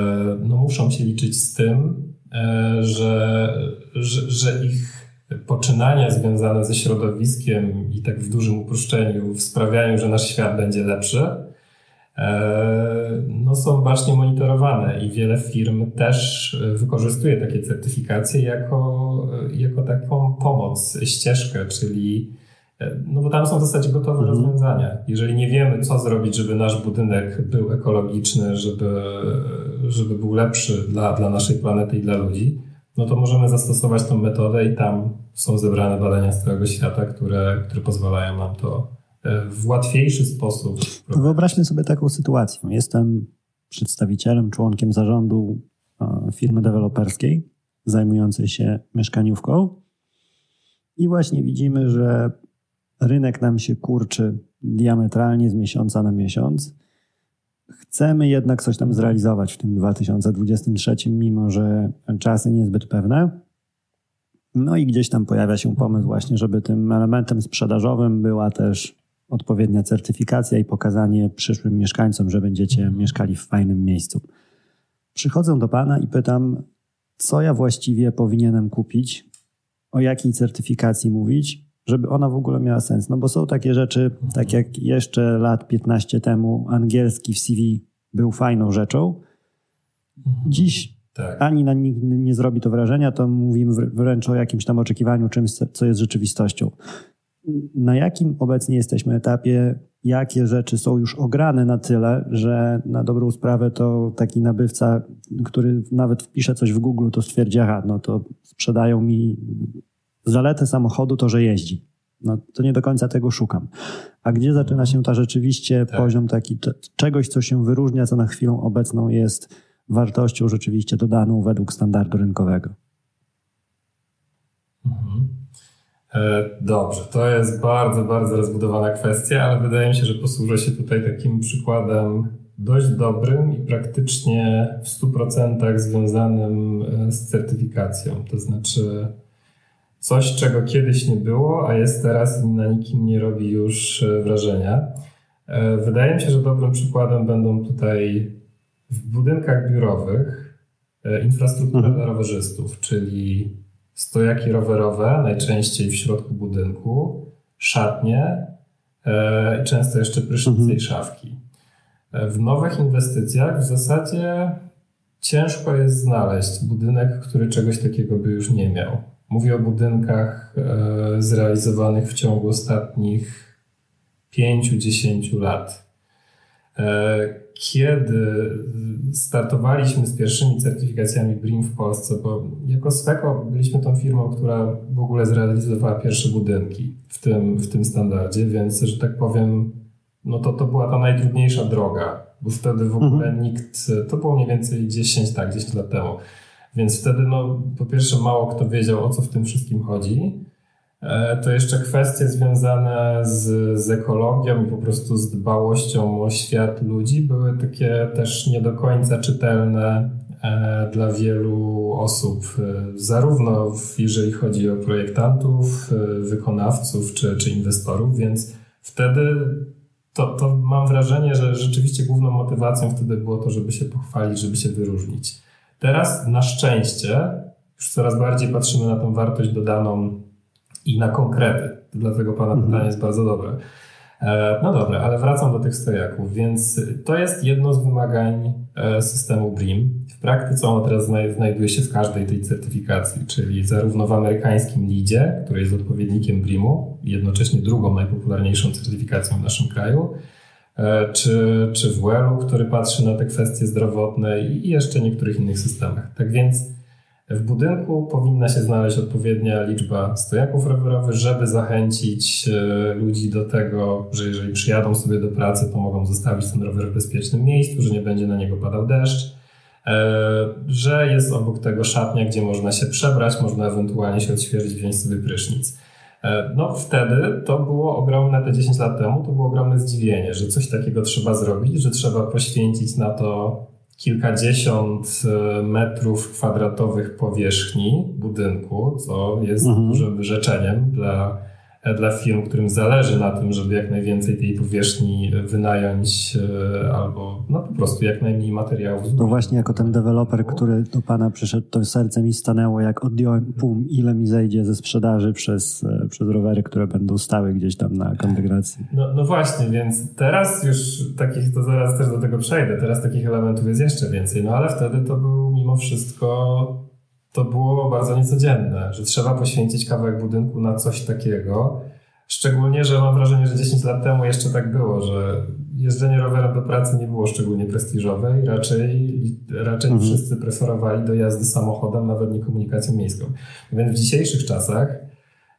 no muszą się liczyć z tym, e, że, że, że ich poczynania związane ze środowiskiem i tak w dużym uproszczeniu w sprawianiu, że nasz świat będzie lepszy, e, no są bacznie monitorowane i wiele firm też wykorzystuje takie certyfikacje jako, jako taką pomoc, ścieżkę, czyli no bo tam są w zasadzie gotowe mhm. rozwiązania. Jeżeli nie wiemy, co zrobić, żeby nasz budynek był ekologiczny, żeby, żeby był lepszy dla, dla naszej planety i dla ludzi, no to możemy zastosować tą metodę i tam są zebrane badania z całego świata, które, które pozwalają nam to e, w łatwiejszy sposób.
Wyobraźmy sobie taką sytuację. Jestem przedstawicielem, członkiem zarządu e, firmy deweloperskiej zajmującej się mieszkaniówką i właśnie widzimy, że rynek nam się kurczy diametralnie z miesiąca na miesiąc. Chcemy jednak coś tam zrealizować w tym 2023, mimo że czasy niezbyt pewne. No i gdzieś tam pojawia się pomysł właśnie, żeby tym elementem sprzedażowym była też odpowiednia certyfikacja i pokazanie przyszłym mieszkańcom, że będziecie mieszkali w fajnym miejscu. Przychodzę do Pana i pytam, co ja właściwie powinienem kupić, o jakiej certyfikacji mówić, żeby ona w ogóle miała sens. No bo są takie rzeczy, tak jak jeszcze lat 15 temu angielski w CV był fajną rzeczą. Dziś tak. ani na nikt nie zrobi to wrażenia, to mówimy wręcz o jakimś tam oczekiwaniu czymś, co jest rzeczywistością. Na jakim obecnie jesteśmy etapie jakie rzeczy są już ograne na tyle, że na dobrą sprawę to taki nabywca, który nawet wpisze coś w Google, to stwierdzi, aha, no to sprzedają mi zaletę samochodu to, że jeździ. No to nie do końca tego szukam. A gdzie zaczyna się ta rzeczywiście tak. poziom taki czegoś, co się wyróżnia, co na chwilę obecną jest wartością rzeczywiście dodaną według standardu rynkowego?
Mhm. E, dobrze, to jest bardzo, bardzo rozbudowana kwestia, ale wydaje mi się, że posłużę się tutaj takim przykładem dość dobrym i praktycznie w 100% związanym e, z certyfikacją. To znaczy coś, czego kiedyś nie było, a jest teraz i na nikim nie robi już e, wrażenia. Wydaje mi się, że dobrym przykładem będą tutaj w budynkach biurowych infrastruktura mhm. dla rowerzystów, czyli stojaki rowerowe, najczęściej w środku budynku, szatnie e, i często jeszcze prysznice mhm. i szafki. E, w nowych inwestycjach w zasadzie ciężko jest znaleźć budynek, który czegoś takiego by już nie miał. Mówię o budynkach e, zrealizowanych w ciągu ostatnich 5-10 lat kiedy startowaliśmy z pierwszymi certyfikacjami BRIM w Polsce, bo jako Sweco byliśmy tą firmą, która w ogóle zrealizowała pierwsze budynki w tym, w tym standardzie, więc, że tak powiem, no to, to była ta najtrudniejsza droga, bo wtedy w ogóle mhm. nikt, to było mniej więcej 10, tak, 10 lat temu, więc wtedy no, po pierwsze mało kto wiedział o co w tym wszystkim chodzi, E, to jeszcze kwestie związane z, z ekologią i po prostu z dbałością o świat ludzi były takie też nie do końca czytelne e, dla wielu osób, e, zarówno jeżeli chodzi o projektantów, wykonawców czy, czy inwestorów, więc wtedy to, to mam wrażenie, że rzeczywiście główną motywacją wtedy było to, żeby się pochwalić, żeby się wyróżnić. Teraz na szczęście już coraz bardziej patrzymy na tą wartość dodaną i na konkrety. Dlatego Pana mhm. pytanie jest bardzo dobre. E, no dobra, ale wracam do tych stojaków, więc to jest jedno z wymagań e, systemu BRIM. W praktyce ono teraz znajduje się w każdej tej certyfikacji, czyli zarówno w amerykańskim LIDzie, który jest odpowiednikiem BRIMu, jednocześnie drugą najpopularniejszą certyfikacją w naszym kraju, czy, czy w WELU, który patrzy na te kwestie zdrowotne i jeszcze niektórych innych systemach. Tak więc w budynku powinna się znaleźć odpowiednia liczba stojaków rowerowych, żeby zachęcić e, ludzi do tego, że jeżeli przyjadą sobie do pracy, to mogą zostawić ten rower w bezpiecznym miejscu, że nie będzie na niego padał deszcz, e, że jest obok tego szatnia, gdzie można się przebrać, można ewentualnie się odświeżyć, wziąć sobie prysznic. E, no wtedy to było ogromne, te 10 lat temu, to było ogromne zdziwienie, że coś takiego trzeba zrobić, że trzeba poświęcić na to kilkadziesiąt e, metrów kwadratowych powierzchni budynku, co jest mhm. dużym wyrzeczeniem dla dla firm, którym zależy na tym, żeby jak najwięcej tej powierzchni wynająć e, albo no po prostu jak najmniej materiałów.
No właśnie jako ten deweloper, który do Pana przyszedł, to serce mi stanęło, jak odjąłem pum, ile mi zejdzie ze sprzedaży przez, e, przez rowery, które będą stały gdzieś tam na kondygracji.
No, no właśnie, więc teraz już takich, to zaraz też do tego przejdę, teraz takich elementów jest jeszcze więcej, no ale wtedy to był mimo wszystko to było bardzo niecodzienne, że trzeba poświęcić kawałek budynku na coś takiego. Szczególnie, że mam wrażenie, że 10 lat temu jeszcze tak było, że jeżdżenie rowerem do pracy nie było szczególnie prestiżowe i raczej, raczej mhm. wszyscy preferowali do jazdy samochodem, nawet nie komunikacją miejską. Więc w dzisiejszych czasach,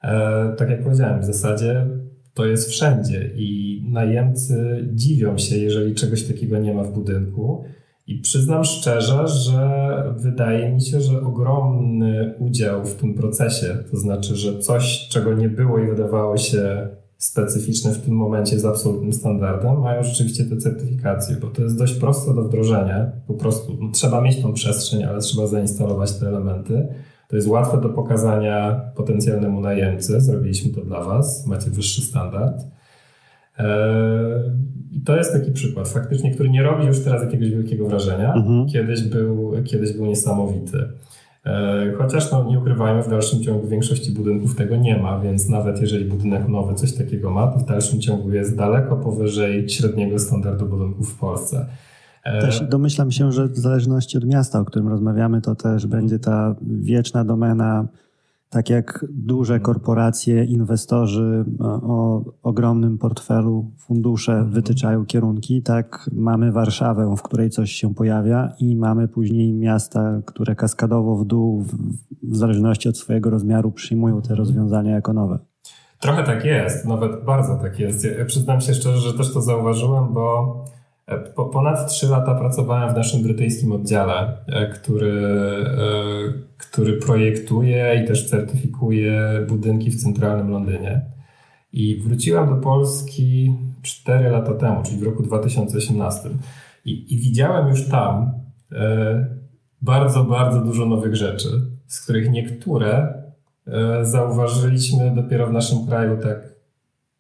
e, tak jak powiedziałem, w zasadzie to jest wszędzie i najemcy dziwią się, jeżeli czegoś takiego nie ma w budynku. I przyznam szczerze, że wydaje mi się, że ogromny udział w tym procesie, to znaczy, że coś, czego nie było i wydawało się specyficzne w tym momencie jest absolutnym standardem, mają rzeczywiście te certyfikacje, bo to jest dość proste do wdrożenia. Po prostu no, trzeba mieć tą przestrzeń, ale trzeba zainstalować te elementy. To jest łatwe do pokazania potencjalnemu najemcy. Zrobiliśmy to dla Was, macie wyższy standard. Eee, I to jest taki przykład, faktycznie, który nie robi już teraz jakiegoś wielkiego wrażenia. Mhm. Kiedyś, był, kiedyś był niesamowity. Eee, chociaż no, nie ukrywajmy, w dalszym ciągu większości budynków tego nie ma, więc nawet jeżeli budynek nowy coś takiego ma, to w dalszym ciągu jest daleko powyżej średniego standardu budynków w Polsce.
Eee, też domyślam się, że w zależności od miasta, o którym rozmawiamy, to też będzie ta wieczna domena Tak jak duże korporacje, inwestorzy o ogromnym portfelu, fundusze mhm. wytyczają kierunki, tak mamy Warszawę, w której coś się pojawia i mamy później miasta, które kaskadowo w dół, w, w zależności od swojego rozmiaru, przyjmują te rozwiązania jako nowe.
Trochę tak jest, nawet bardzo tak jest. Ja przyznam się szczerze, że też to zauważyłem, bo e, po ponad 3 lata pracowałem w naszym brytyjskim oddziale, e, który, e, który projektuje i też certyfikuje budynki w centralnym Londynie. I wróciłem do Polski 4 lata temu, czyli w roku 2018. I, i widziałem już tam bardzo, bardzo dużo nowych rzeczy, z których niektóre E, zauważyliśmy dopiero w naszym kraju tak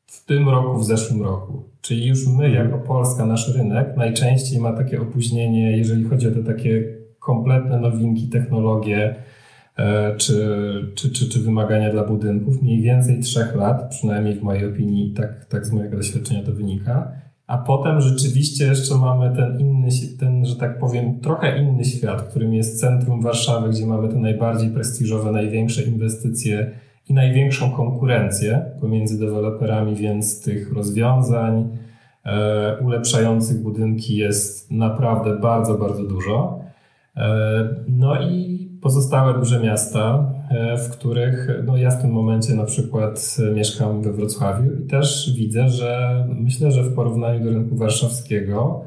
w tym roku, w zeszłym roku. Czyli już my, mhm. jako Polska, nasz rynek najczęściej ma takie opóźnienie, jeżeli chodzi o te takie kompletne nowinki, technologie e, czy, czy, czy, czy wymagania dla budynków. Mniej więcej trzech lat, przynajmniej w mojej opinii, tak, tak z mojego doświadczenia to wynika. A potem rzeczywiście jeszcze mamy ten inny, ten, że tak powiem, trochę inny świat, którym jest centrum Warszawy, gdzie mamy te najbardziej prestiżowe, największe inwestycje i największą konkurencję pomiędzy deweloperami, więc tych rozwiązań e, ulepszających budynki jest naprawdę bardzo, bardzo dużo. E, no i pozostałe duże miasta, e, w których no ja w tym momencie na przykład mieszkam we Wrocławiu i też widzę, że myślę, że w porównaniu do rynku warszawskiego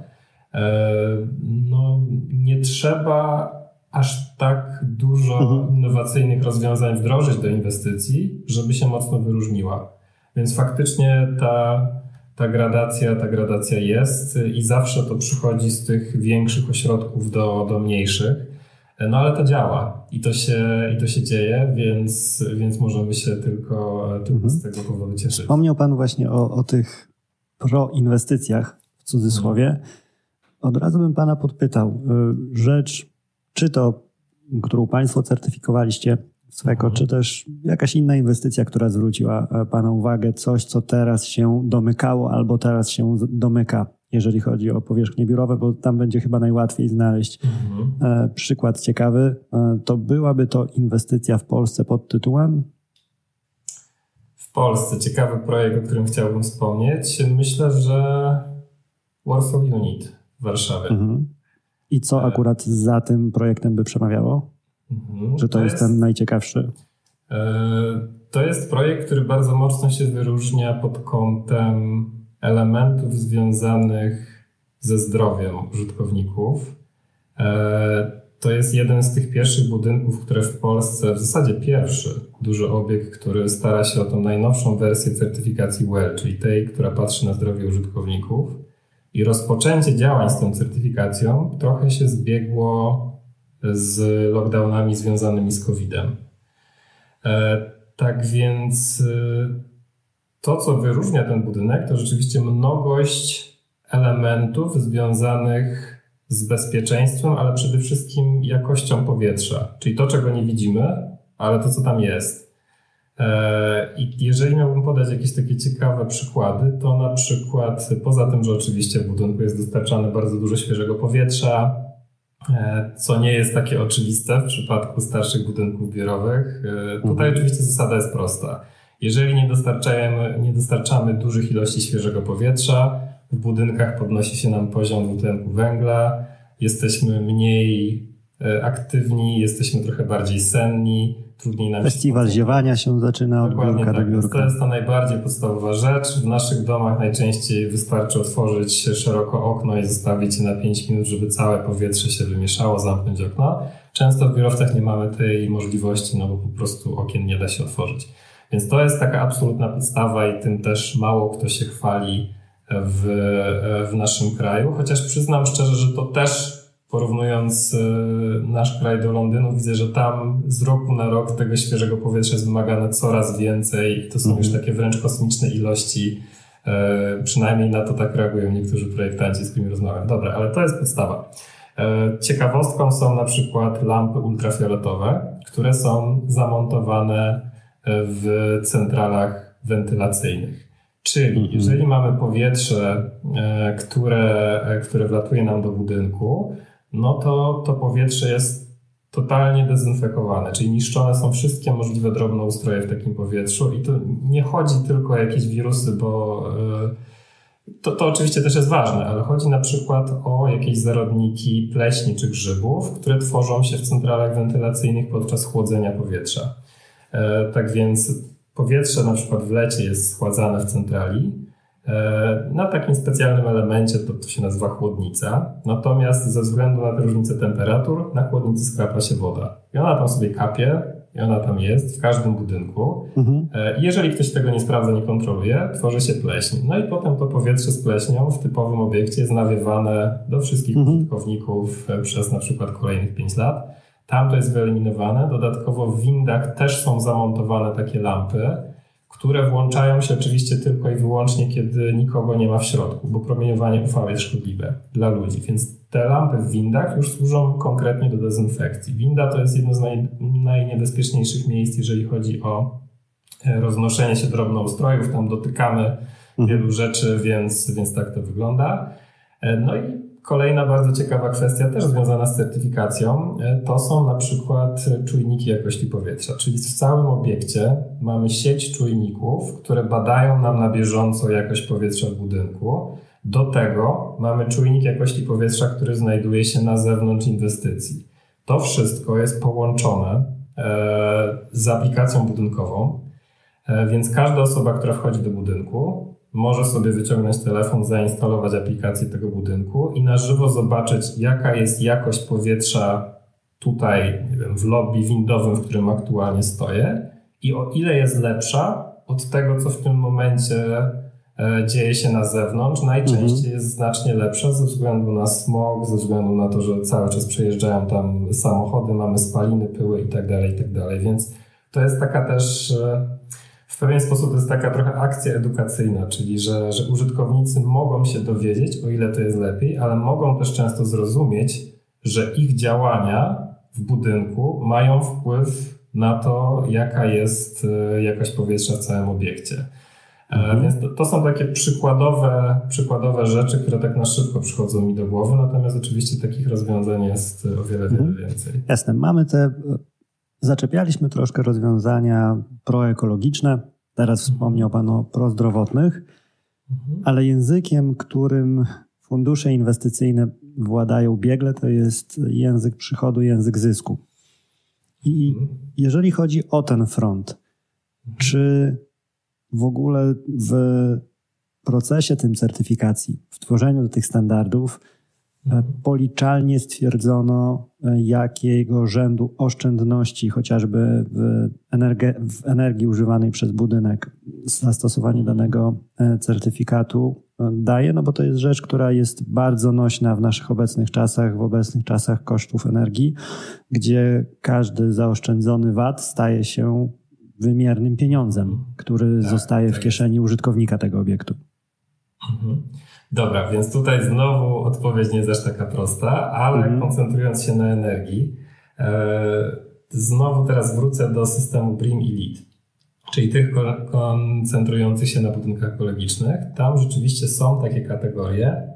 no, nie trzeba aż tak dużo mhm. innowacyjnych rozwiązań wdrożyć do inwestycji, żeby się mocno wyróżniła. Więc faktycznie ta, ta gradacja, ta gradacja jest i zawsze to przychodzi z tych większych ośrodków do, do mniejszych. No ale to działa i to się, i to się dzieje, więc, więc możemy się tylko, tylko mhm. z tego powodu cieszyć.
Wspomniał Pan właśnie o, o tych proinwestycjach w cudzysłowie. Mhm. Od razu bym Pana podpytał. Y, rzecz, czy to, którą Państwo certyfikowaliście Sweko, mhm. czy też jakaś inna inwestycja, która zwróciła e, Pana uwagę, coś, co teraz się domykało albo teraz się domyka jeżeli chodzi o powierzchnie biurowe, bo tam będzie chyba najłatwiej znaleźć mhm. E, przykład ciekawy. E, to byłaby to inwestycja w Polsce pod tytułem?
W Polsce ciekawy projekt, o którym chciałbym wspomnieć. Myślę, że Warsaw Unit w Warszawie. Mhm.
I co e. akurat za tym projektem by przemawiało? Mhm. Że to, to jest, jest ten najciekawszy?
To jest projekt, który bardzo mocno się wyróżnia pod kątem elementów związanych ze zdrowiem użytkowników. E, to jest jeden z tych pierwszych budynków, które w Polsce, w zasadzie pierwszy duży obiekt, który stara się o tą najnowszą wersję certyfikacji WELL, czyli tej, która patrzy na zdrowie użytkowników. I rozpoczęcie działań z tą certyfikacją trochę się zbiegło z lockdownami związanymi z COVID-em. E, tak więc to, co wyróżnia ten budynek, to rzeczywiście mnogość elementów związanych z bezpieczeństwem, ale przede wszystkim jakością powietrza, czyli to, czego nie widzimy, ale to, co tam jest. E, I jeżeli miałbym podać jakieś takie ciekawe przykłady, to na przykład poza tym, że oczywiście w budynku jest dostarczane bardzo dużo świeżego powietrza, e, co nie jest takie oczywiste w przypadku starszych budynków biurowych, e, tutaj mhm. oczywiście zasada jest prosta jeżeli nie dostarczamy, nie dostarczamy dużych ilości świeżego powietrza, w budynkach podnosi się nam poziom dwutlenku węgla, jesteśmy mniej aktywni, jesteśmy trochę bardziej senni, trudniej nam
Festiwal ziewania się zaczyna od biurka tak. do biurka.
To jest ta najbardziej podstawowa rzecz. W naszych domach najczęściej wystarczy otworzyć szeroko okno i zostawić je na 5 minut, żeby całe powietrze się wymieszało, zamknąć okno. Często w biurowcach nie mamy tej możliwości, no bo po prostu okien nie da się otworzyć. Więc to jest taka absolutna podstawa i tym też mało kto się chwali w, w naszym kraju. Chociaż przyznam szczerze, że to też porównując e, nasz kraj do Londynu, widzę, że tam z roku na rok tego świeżego powietrza jest wymagane coraz więcej i to są już mhm. takie wręcz kosmiczne ilości. E, przynajmniej na to tak reagują niektórzy projektanci, z którymi rozmawiam. Dobra, ale to jest podstawa. E, ciekawostką są na przykład lampy ultrafioletowe, które są zamontowane w centralach wentylacyjnych. Czyli mhm. jeżeli mamy powietrze, które, które wlatuje nam do budynku, no to to powietrze jest totalnie dezynfekowane, czyli niszczone są wszystkie możliwe drobnoustroje w takim powietrzu i to nie chodzi tylko o jakieś wirusy, bo e, to, to oczywiście też jest ważne, ale chodzi na przykład o jakieś zarodniki pleśni czy grzybów, które tworzą się w centralach wentylacyjnych podczas chłodzenia powietrza. E, tak więc powietrze na przykład w lecie jest schładzane w centrali, na takim specjalnym elemencie to, to się nazywa chłodnica. Natomiast ze względu na te różnice temperatur, na chłodnicy skrapa się woda. I ona tam sobie kapie, i ona tam jest w każdym budynku. Mhm. E, jeżeli ktoś tego nie sprawdza, nie kontroluje, tworzy się pleśń. No i potem to powietrze z pleśnią w typowym obiekcie jest nawiewane do wszystkich mhm. użytkowników e, przez na przykład kolejnych 5 lat. Tam to jest wyeliminowane. Dodatkowo w windach też są zamontowane takie lampy, które włączają się oczywiście tylko i wyłącznie, kiedy nikogo nie ma w środku, bo promieniowanie UV jest szkodliwe dla ludzi. Więc te lampy w windach już służą konkretnie do dezynfekcji. Winda to jest jedno z naj, najniebezpieczniejszych miejsc, jeżeli chodzi o e, roznoszenie się drobnoustrojów. Tam dotykamy mhm. wielu rzeczy, więc, więc tak to wygląda. E, no i Kolejna bardzo ciekawa kwestia, też związana z certyfikacją, e, to są na przykład czujniki jakości powietrza. Czyli w całym obiekcie mamy sieć czujników, które badają nam na bieżąco jakość powietrza w budynku. Do tego mamy czujnik jakości powietrza, który znajduje się na zewnątrz inwestycji. To wszystko jest połączone e, z aplikacją budynkową, e, więc każda osoba, która wchodzi do budynku, może sobie wyciągnąć telefon, zainstalować aplikację tego budynku i na żywo zobaczyć, jaka jest jakość powietrza tutaj, nie wiem, w lobby windowym, w którym aktualnie stoję i o ile jest lepsza od tego, co w tym momencie e, dzieje się na zewnątrz. Najczęściej mhm. jest znacznie lepsza ze względu na smog, ze względu na to, że cały czas przejeżdżają tam samochody, mamy spaliny, pyły i tak dalej, i tak dalej. Więc to jest taka też e, w pewien sposób to jest taka trochę akcja edukacyjna, czyli że, że użytkownicy mogą się dowiedzieć, o ile to jest lepiej, ale mogą też często zrozumieć, że ich działania w budynku mają wpływ na to, jaka jest e, jakość powietrza w całym obiekcie. E, mhm. Więc to, to, są takie przykładowe, przykładowe rzeczy, które tak na szybko przychodzą mi do głowy, natomiast oczywiście takich rozwiązań jest o wiele, wiele mhm. więcej.
Jasne. Mamy te Zaczepialiśmy troszkę rozwiązania proekologiczne. Teraz wspomniał Pan o prozdrowotnych, mhm. ale językiem, którym fundusze inwestycyjne władają biegle, to jest język przychodu, język zysku. I mhm. jeżeli chodzi o ten front, mhm. czy w ogóle w procesie tym certyfikacji, w tworzeniu tych standardów, policzalnie stwierdzono, e, jakiego rzędu oszczędności, chociażby w, w energii używanej przez budynek, zastosowanie danego e, certyfikatu daje, no bo to jest rzecz, która jest bardzo nośna w naszych obecnych czasach, w obecnych czasach kosztów energii, gdzie każdy zaoszczędzony VAT staje się wymiernym pieniądzem, który tak, zostaje w tak kieszeni użytkownika tego obiektu.
Mhm. Dobra, więc tutaj znowu odpowiedź nie jest aż taka prosta, ale mhm. koncentrując się na energii, e, znowu teraz wrócę do systemu BRIM i LEED, czyli tych koncentrujących się na budynkach ekologicznych. Tam rzeczywiście są takie kategorie,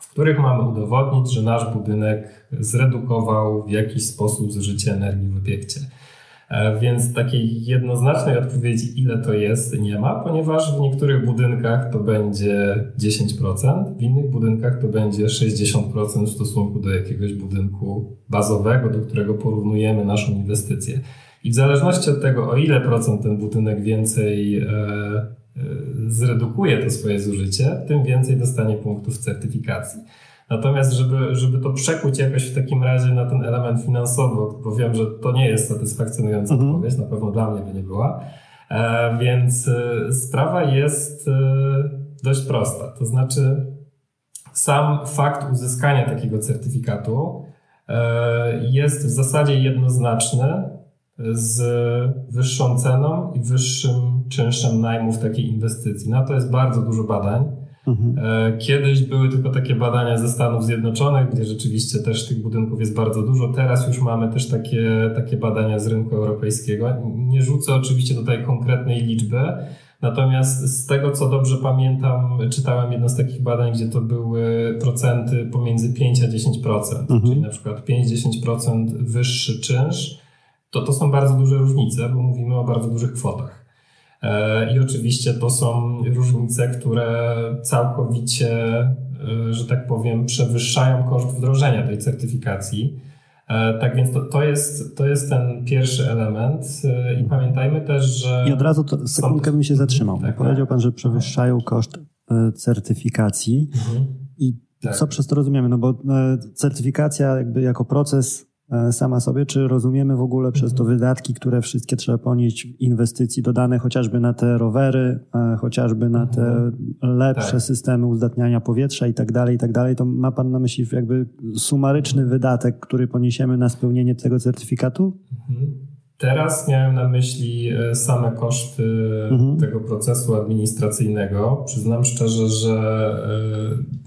w których mamy udowodnić, że nasz budynek zredukował w jakiś sposób zużycie energii w obiekcie. E, więc takiej jednoznacznej odpowiedzi, ile to jest, nie ma, ponieważ w niektórych budynkach to będzie 10%, w innych budynkach to będzie 60% w stosunku do jakiegoś budynku bazowego, do którego porównujemy naszą inwestycję. I w zależności od tego, o ile procent ten budynek więcej e, e, zredukuje to swoje zużycie, tym więcej dostanie punktów certyfikacji. Natomiast, żeby, żeby to przekuć jakoś w takim razie na ten element finansowy, bo wiem, że to nie jest satysfakcjonująca mhm. odpowiedź, na pewno dla mnie by nie była. E, więc e, sprawa jest e, dość prosta. To znaczy, sam fakt uzyskania takiego certyfikatu e, jest w zasadzie jednoznaczny z wyższą ceną i wyższym czynszem najmu w takiej inwestycji. Na to jest bardzo dużo badań. Mhm. E, kiedyś były tylko takie badania ze Stanów Zjednoczonych, gdzie rzeczywiście też tych budynków jest bardzo dużo. Teraz już mamy też takie, takie badania z rynku europejskiego. Nie rzucę oczywiście tutaj konkretnej liczby, Natomiast z tego, co dobrze pamiętam, czytałem jedno z takich badań, gdzie to były procenty pomiędzy 5 a 10%, mhm. czyli na przykład 5-10% wyższy czynsz, to to są bardzo duże różnice, bo mówimy o bardzo dużych kwotach. E, I oczywiście to są różnice, które całkowicie, e, że tak powiem, przewyższają koszt wdrożenia tej certyfikacji. E, tak więc to, to, jest, to jest ten pierwszy element i pamiętajmy też, że...
I od razu to, sekundkę bym się zatrzymał. Tak, Powiedział Pan, że przewyższają koszt certyfikacji mhm. i tak. co przez to rozumiemy? No bo certyfikacja jakby jako proces sama sobie, czy rozumiemy w ogóle przez to wydatki, które wszystkie trzeba ponieść inwestycji dodane chociażby na te rowery, e, chociażby na te mhm. lepsze tak. systemy uzdatniania powietrza i tak dalej, i tak dalej, to ma Pan na myśli jakby sumaryczny wydatek, który poniesiemy na spełnienie tego certyfikatu?
Mhm. Teraz miałem na myśli e, same koszty mhm. tego procesu administracyjnego. Przyznam szczerze, że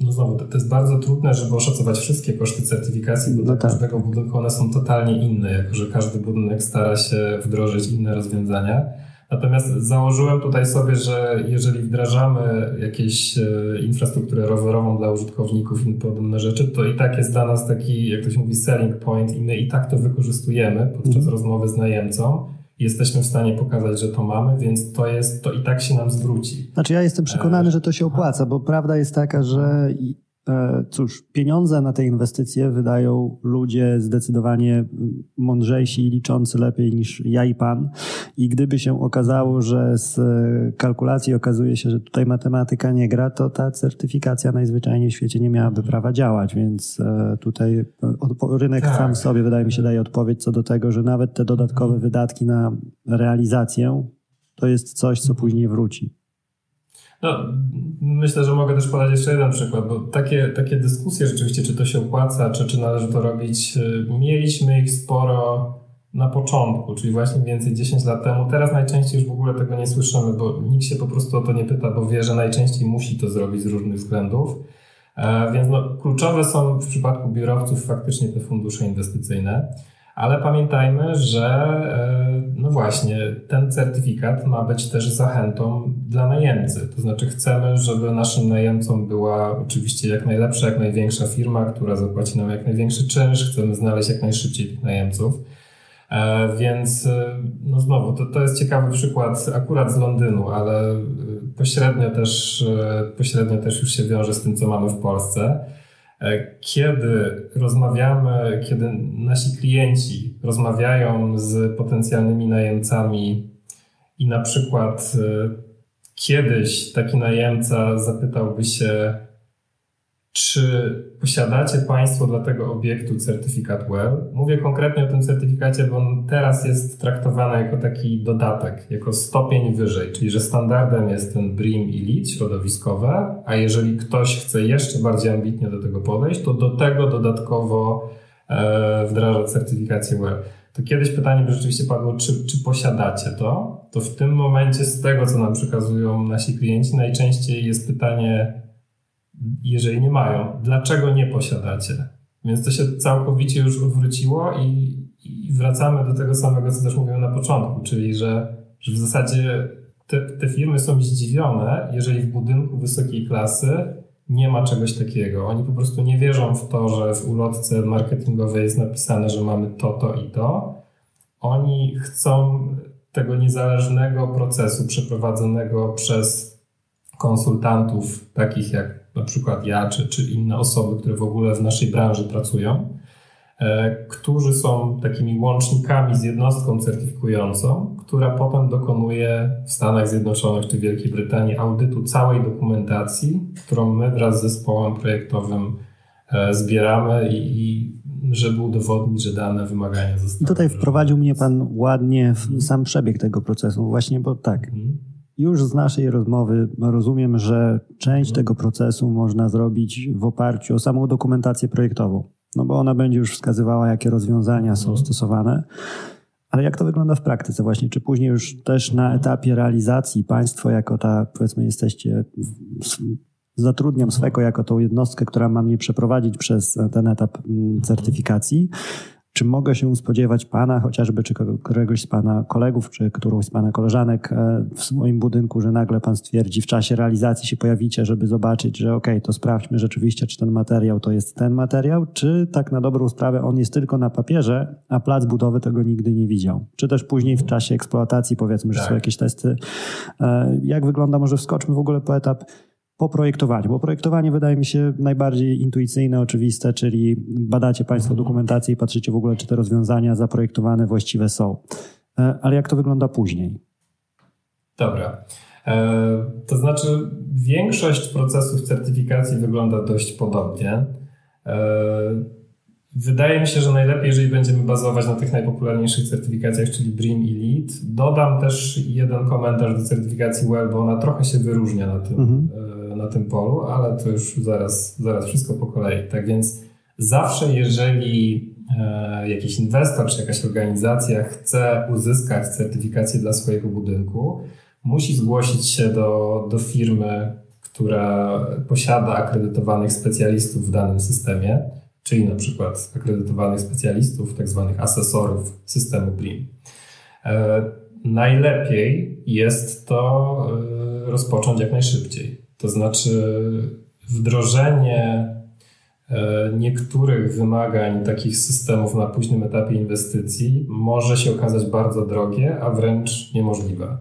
e, no znowu, to jest bardzo trudne, żeby oszacować wszystkie koszty certyfikacji, bo no dla tak. każdego budynku one są totalnie inne, jako że każdy budynek stara się wdrożyć inne rozwiązania. Natomiast założyłem tutaj sobie, że jeżeli wdrażamy jakieś e, infrastrukturę rowerową dla użytkowników i podobne rzeczy, to i tak jest dla nas taki, jak to się mówi, selling point i my i tak to wykorzystujemy podczas mm. rozmowy z najemcą. Jesteśmy w stanie pokazać, że to mamy, więc to jest, to i tak się nam zwróci.
Znaczy ja jestem przekonany, że to się opłaca, bo prawda jest taka, że E, cóż, pieniądze na te inwestycje wydają ludzie zdecydowanie mądrzejsi i liczący lepiej niż ja i pan. I gdyby się okazało, że z kalkulacji okazuje się, że tutaj matematyka nie gra, to ta certyfikacja najzwyczajniej w świecie nie miałaby prawa działać. Więc e, tutaj rynek tak. sam sobie, wydaje mi się, daje odpowiedź co do tego, że nawet te dodatkowe wydatki na realizację to jest coś, co później wróci.
No, myślę, że mogę też podać jeszcze jeden przykład, bo takie, takie dyskusje rzeczywiście, czy to się opłaca, czy, czy należy to robić, y, mieliśmy ich sporo na początku, czyli właśnie więcej 10 lat temu. Teraz najczęściej już w ogóle tego nie słyszymy, bo nikt się po prostu o to nie pyta, bo wie, że najczęściej musi to zrobić z różnych względów. E, więc no, kluczowe są w przypadku biurowców faktycznie te fundusze inwestycyjne. Ale pamiętajmy, że e, no właśnie, ten certyfikat ma być też zachętą dla najemcy. To znaczy chcemy, żeby naszym najemcą była oczywiście jak najlepsza, jak największa firma, która zapłaci nam jak największy czynsz. Chcemy znaleźć jak najszybciej tych najemców. E, więc e, no znowu, to, to jest ciekawy przykład akurat z Londynu, ale pośrednio też, pośrednio też już się wiąże z tym, co mamy w Polsce. E, kiedy rozmawiamy, kiedy nasi klienci rozmawiają z potencjalnymi najemcami i na przykład e, kiedyś taki najemca zapytałby się, czy posiadacie Państwo dla tego obiektu certyfikat WELL? Mówię konkretnie o tym certyfikacie, bo on teraz jest traktowany jako taki dodatek, jako stopień wyżej, czyli że standardem jest ten BRIM i LEED środowiskowe, a jeżeli ktoś chce jeszcze bardziej ambitnie do tego podejść, to do tego dodatkowo e, wdraża certyfikację WELL. To kiedyś pytanie by rzeczywiście padło, czy, czy posiadacie to? To w tym momencie z tego, co nam przekazują nasi klienci, najczęściej jest pytanie, jeżeli nie mają, dlaczego nie posiadacie? Więc to się całkowicie już odwróciło i, i wracamy do tego samego, co też mówiłem na początku, czyli że, że w zasadzie te, te firmy są zdziwione, jeżeli w budynku wysokiej klasy nie ma czegoś takiego. Oni po prostu nie wierzą w to, że w ulotce marketingowej jest napisane, że mamy to, to i to. Oni chcą tego niezależnego procesu przeprowadzonego przez konsultantów, takich jak na przykład ja czy, czy inne osoby, które w ogóle w naszej branży pracują, e, którzy są takimi łącznikami z jednostką certyfikującą, która potem dokonuje w Stanach Zjednoczonych czy Wielkiej Brytanii audytu całej dokumentacji, którą my wraz z zespołem projektowym e, zbieramy i, i żeby udowodnić, że dane wymagania zostały.
I tutaj wprowadził mnie Pan ładnie w sam przebieg tego procesu, właśnie, bo tak. Mhm. Już z naszej rozmowy rozumiem, że część tego procesu można zrobić w oparciu o samą dokumentację projektową, no bo ona będzie już wskazywała, jakie rozwiązania są mhm. stosowane. Ale jak to wygląda w praktyce właśnie? Czy później już też na etapie realizacji państwo jako ta, powiedzmy, jesteście, zatrudniam swego jako tą jednostkę, która ma mnie przeprowadzić przez ten etap mm, certyfikacji, czy mogę się spodziewać Pana, chociażby czy któregoś z Pana kolegów, czy którąś z Pana koleżanek e, w swoim budynku, że nagle Pan stwierdzi w czasie realizacji się pojawicie, żeby zobaczyć, że okej, okay, to sprawdźmy rzeczywiście, czy ten materiał to jest ten materiał, czy tak na dobrą sprawę on jest tylko na papierze, a plac budowy tego nigdy nie widział. Czy też później w czasie eksploatacji powiedzmy, że tak. są jakieś testy. E, jak wygląda, może wskoczmy w ogóle po etap po projektowaniu, bo projektowanie wydaje mi się najbardziej intuicyjne, oczywiste, czyli badacie Państwo dokumentację i patrzycie w ogóle, czy te rozwiązania zaprojektowane właściwe są. E, ale jak to wygląda później?
Dobra. E, to znaczy, większość procesów certyfikacji wygląda dość podobnie. E, wydaje mi się, że najlepiej, jeżeli będziemy bazować na tych najpopularniejszych certyfikacjach, czyli BREEAM i LEED. Dodam też jeden komentarz do certyfikacji WELL, bo ona trochę się wyróżnia na tym, mhm na tym polu, ale to już zaraz, zaraz wszystko po kolei. Tak więc zawsze, jeżeli e, jakiś inwestor czy jakaś organizacja chce uzyskać certyfikację dla swojego budynku, musi zgłosić się do, do firmy, która posiada akredytowanych specjalistów w danym systemie, czyli na przykład akredytowanych specjalistów, tak zwanych asesorów systemu BRIM. E, najlepiej jest to e, rozpocząć jak najszybciej. To znaczy wdrożenie e, niektórych wymagań takich systemów na późnym etapie inwestycji może się okazać bardzo drogie, a wręcz niemożliwe.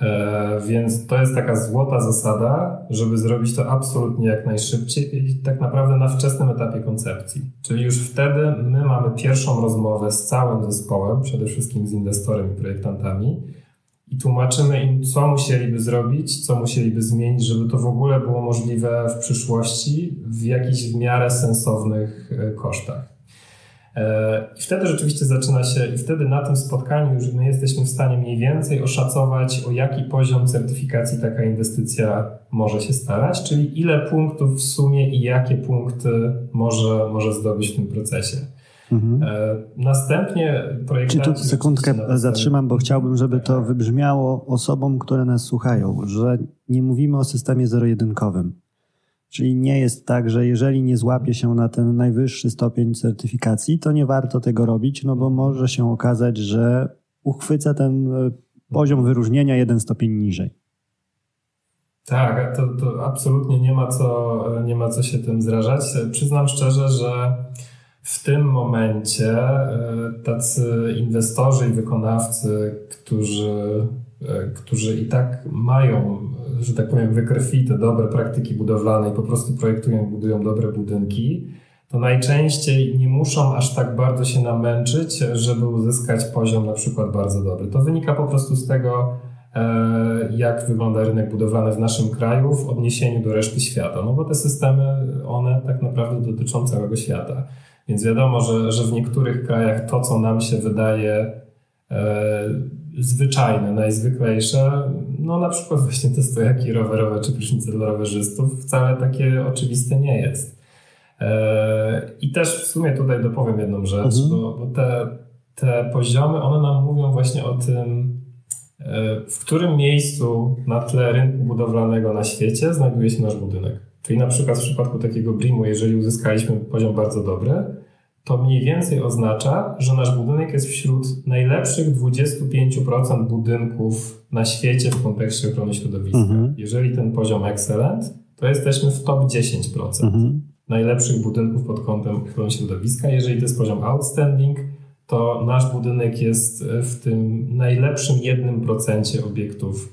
E, więc to jest taka złota zasada, żeby zrobić to absolutnie jak najszybciej i tak naprawdę na wczesnym etapie koncepcji. Czyli już wtedy my mamy pierwszą rozmowę z całym zespołem, przede wszystkim z inwestorem i projektantami, i tłumaczymy im, co musieliby zrobić, co musieliby zmienić, żeby to w ogóle było możliwe w przyszłości w jakichś w miarę sensownych e, kosztach. E, I wtedy rzeczywiście zaczyna się, i wtedy na tym spotkaniu już my jesteśmy w stanie mniej więcej oszacować, o jaki poziom certyfikacji taka inwestycja może się starać, czyli ile punktów w sumie i jakie punkty może, może zdobyć w tym procesie. Mhm. E, następnie projektanci...
Czy tu sekundkę zatrzymam, bo chciałbym, żeby to wybrzmiało osobom, które nas słuchają, że nie mówimy o systemie zero-jedynkowym. Czyli nie jest tak, że jeżeli nie złapie się na ten najwyższy stopień certyfikacji, to nie warto tego robić, no bo może się okazać, że uchwyca ten e, poziom wyróżnienia jeden stopień niżej.
Tak, to, to absolutnie nie ma, co, nie ma co się tym zrażać. Przyznam szczerze, że w tym momencie e, tacy inwestorzy i wykonawcy, którzy, e, którzy i tak mają, że tak powiem, wykrwite dobre praktyki budowlane i po prostu projektują, budują dobre budynki, to najczęściej nie muszą aż tak bardzo się namęczyć, żeby uzyskać poziom na przykład bardzo dobry. To wynika po prostu z tego, e, jak wygląda rynek budowlany w naszym kraju w odniesieniu do reszty świata. No bo te systemy, one tak naprawdę dotyczą całego świata. Więc wiadomo, że, że w niektórych krajach to, co nam się wydaje e, zwyczajne, najzwyklejsze, no na przykład właśnie te stojaki rowerowe czy prysznice dla rowerzystów, wcale takie oczywiste nie jest. E, I też w sumie tutaj dopowiem jedną rzecz, mhm. bo, bo te, te poziomy, one nam mówią właśnie o tym, e, w którym miejscu na tle rynku budowlanego na świecie znajduje się nasz budynek. Czyli na przykład w przypadku takiego BRIM-u, jeżeli uzyskaliśmy poziom bardzo dobry, to mniej więcej oznacza, że nasz budynek jest wśród najlepszych 25% budynków na świecie w kontekście ochrony środowiska. Mhm. Jeżeli ten poziom excellent, to jesteśmy w top 10% mhm. najlepszych budynków pod kątem ochrony środowiska. Jeżeli to jest poziom outstanding, to nasz budynek jest w tym najlepszym 1% obiektów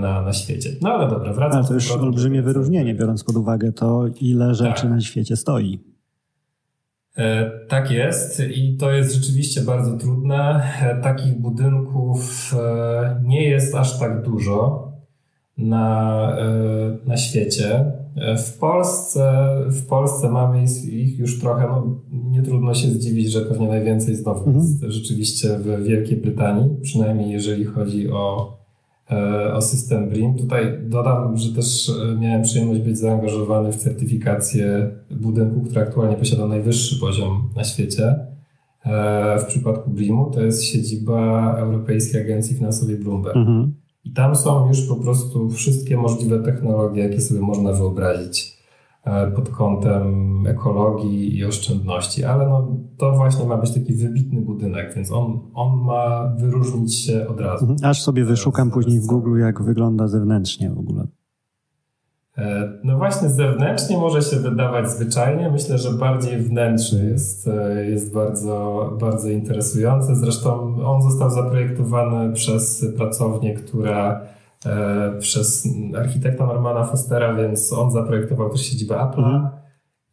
na, na świecie. No ale dobra, wracam.
Ale to już olbrzymie wyróżnienie, biorąc pod uwagę to, ile rzeczy tak. na świecie stoi.
E, tak jest i to jest rzeczywiście bardzo trudne. E, takich budynków nie jest aż tak dużo na, na świecie. W Polsce, w Polsce mamy ich już trochę, no, nie trudno się zdziwić, że pewnie najwięcej znowu mhm. jest rzeczywiście w Wielkiej Brytanii, przynajmniej jeżeli chodzi o E, o system BRIM. Tutaj dodam, że też e, miałem przyjemność być zaangażowany w certyfikację budynku, który aktualnie posiada najwyższy poziom na świecie. E, w przypadku BRIM-u to jest siedziba Europejskiej Agencji Finansowej Bloomberg. Mhm. I tam są już po prostu wszystkie możliwe technologie, jakie sobie można wyobrazić. Pod kątem ekologii i oszczędności, ale no, to właśnie ma być taki wybitny budynek, więc on, on ma wyróżnić się od razu.
Mhm. Aż sobie wyszukam później w Google, jak wygląda zewnętrznie w ogóle.
E, no właśnie zewnętrznie może się wydawać zwyczajnie. Myślę, że bardziej wnętrzny jest, e, jest bardzo, bardzo interesujący. Zresztą on został zaprojektowany przez pracownię, która e, przez architekta Normana Fostera, więc on zaprojektował też siedzibę Apple'a. Mhm.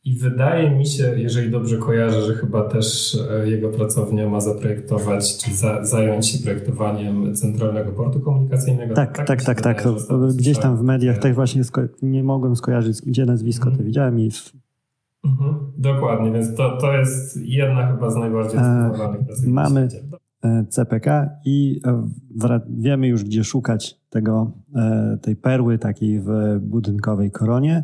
I wydaje mi się, jeżeli dobrze kojarzę, że chyba też e, jego pracownia ma zaprojektować, czy za, zająć się projektowaniem centralnego portu komunikacyjnego.
Tak, tak, tak, tak. tak. Gdzieś tam w mediach też właśnie nie mogłem skojarzyć, gdzie nazwisko mhm. to widziałem i
mhm. Dokładnie, więc to, to jest jedna chyba z najbardziej
e, Mamy e, CPK i wiemy już, gdzie szukać tego, tej perły takiej w budynkowej koronie.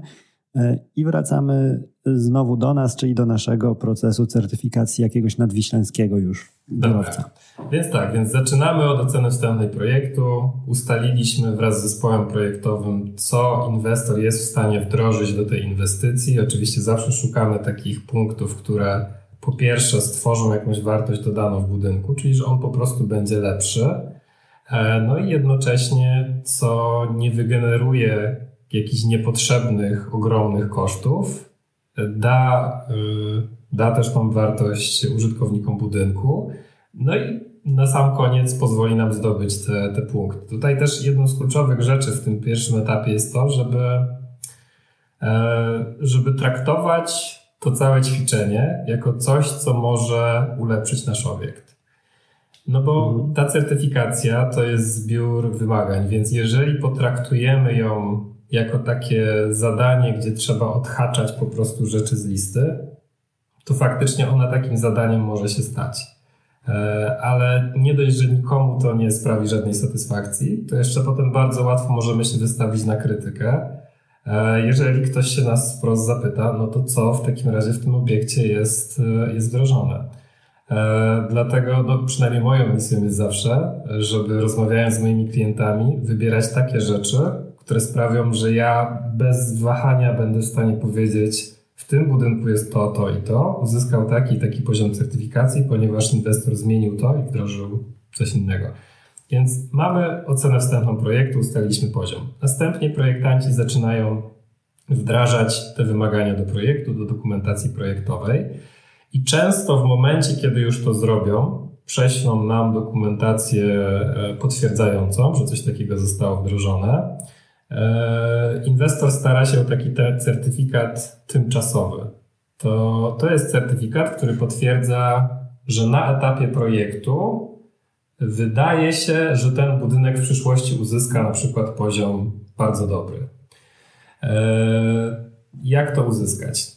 E, I wracamy znowu do nas, czyli do naszego procesu certyfikacji jakiegoś nadwiślańskiego już biurowca.
Więc tak, więc zaczynamy od oceny wstępnej projektu. Ustaliliśmy wraz z zespołem projektowym, co inwestor jest w stanie wdrożyć do tej inwestycji. Oczywiście zawsze szukamy takich punktów, które po pierwsze stworzą jakąś wartość dodaną w budynku, czyli że on po prostu będzie lepszy. E, no i jednocześnie, co nie wygeneruje jakichś niepotrzebnych, ogromnych kosztów, da, y, da też tą wartość użytkownikom budynku. No i na sam koniec pozwoli nam zdobyć te, te punkty. Tutaj też jedną z kluczowych rzeczy w tym pierwszym etapie jest to, żeby, e, żeby traktować to całe ćwiczenie jako coś, co może ulepszyć nasz obiekt. No bo mhm. ta certyfikacja to jest zbiór wymagań, więc jeżeli potraktujemy ją jako takie zadanie, gdzie trzeba odhaczać po prostu rzeczy z listy, to faktycznie ona takim zadaniem może się stać. E, ale nie dość, że nikomu to nie sprawi żadnej satysfakcji, to jeszcze potem bardzo łatwo możemy się wystawić na krytykę. E, jeżeli ktoś się nas wprost zapyta, no to co w takim razie w tym obiekcie jest, e, jest wdrożone? Dlatego no, przynajmniej moją misją jest zawsze, żeby rozmawiając z moimi klientami, wybierać takie rzeczy, które sprawią, że ja bez wahania będę w stanie powiedzieć, w tym budynku jest to, to i to, uzyskał taki i taki poziom certyfikacji, ponieważ inwestor zmienił to i wdrożył coś innego. Więc mamy ocenę wstępną projektu, ustaliliśmy poziom. Następnie projektanci zaczynają wdrażać te wymagania do projektu, do dokumentacji projektowej i często w momencie, kiedy już to zrobią, prześlą nam dokumentację e, potwierdzającą, że coś takiego zostało wdrożone E, inwestor stara się o taki certyfikat tymczasowy. To, to jest certyfikat, który potwierdza, że na etapie projektu wydaje się, że ten budynek w przyszłości uzyska na przykład poziom bardzo dobry. E, jak to uzyskać?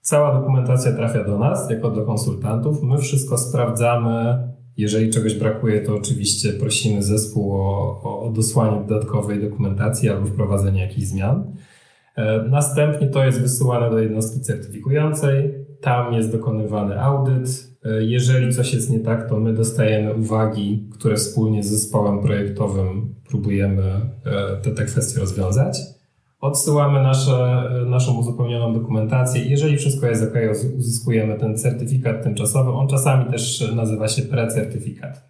Cała dokumentacja trafia do nas, jako do konsultantów. My wszystko sprawdzamy jeżeli czegoś brakuje, to oczywiście prosimy zespół o, o dosłanie dodatkowej dokumentacji albo wprowadzenie jakichś zmian. E, następnie to jest wysyłane do jednostki certyfikującej, tam jest dokonywany audyt. E, jeżeli coś jest nie tak, to my dostajemy uwagi, które wspólnie z zespołem projektowym próbujemy e, te, te kwestie rozwiązać. Odsyłamy nasze, naszą uzupełnioną dokumentację. Jeżeli wszystko jest ok, uzyskujemy ten certyfikat tymczasowy. On czasami też nazywa się precertyfikat.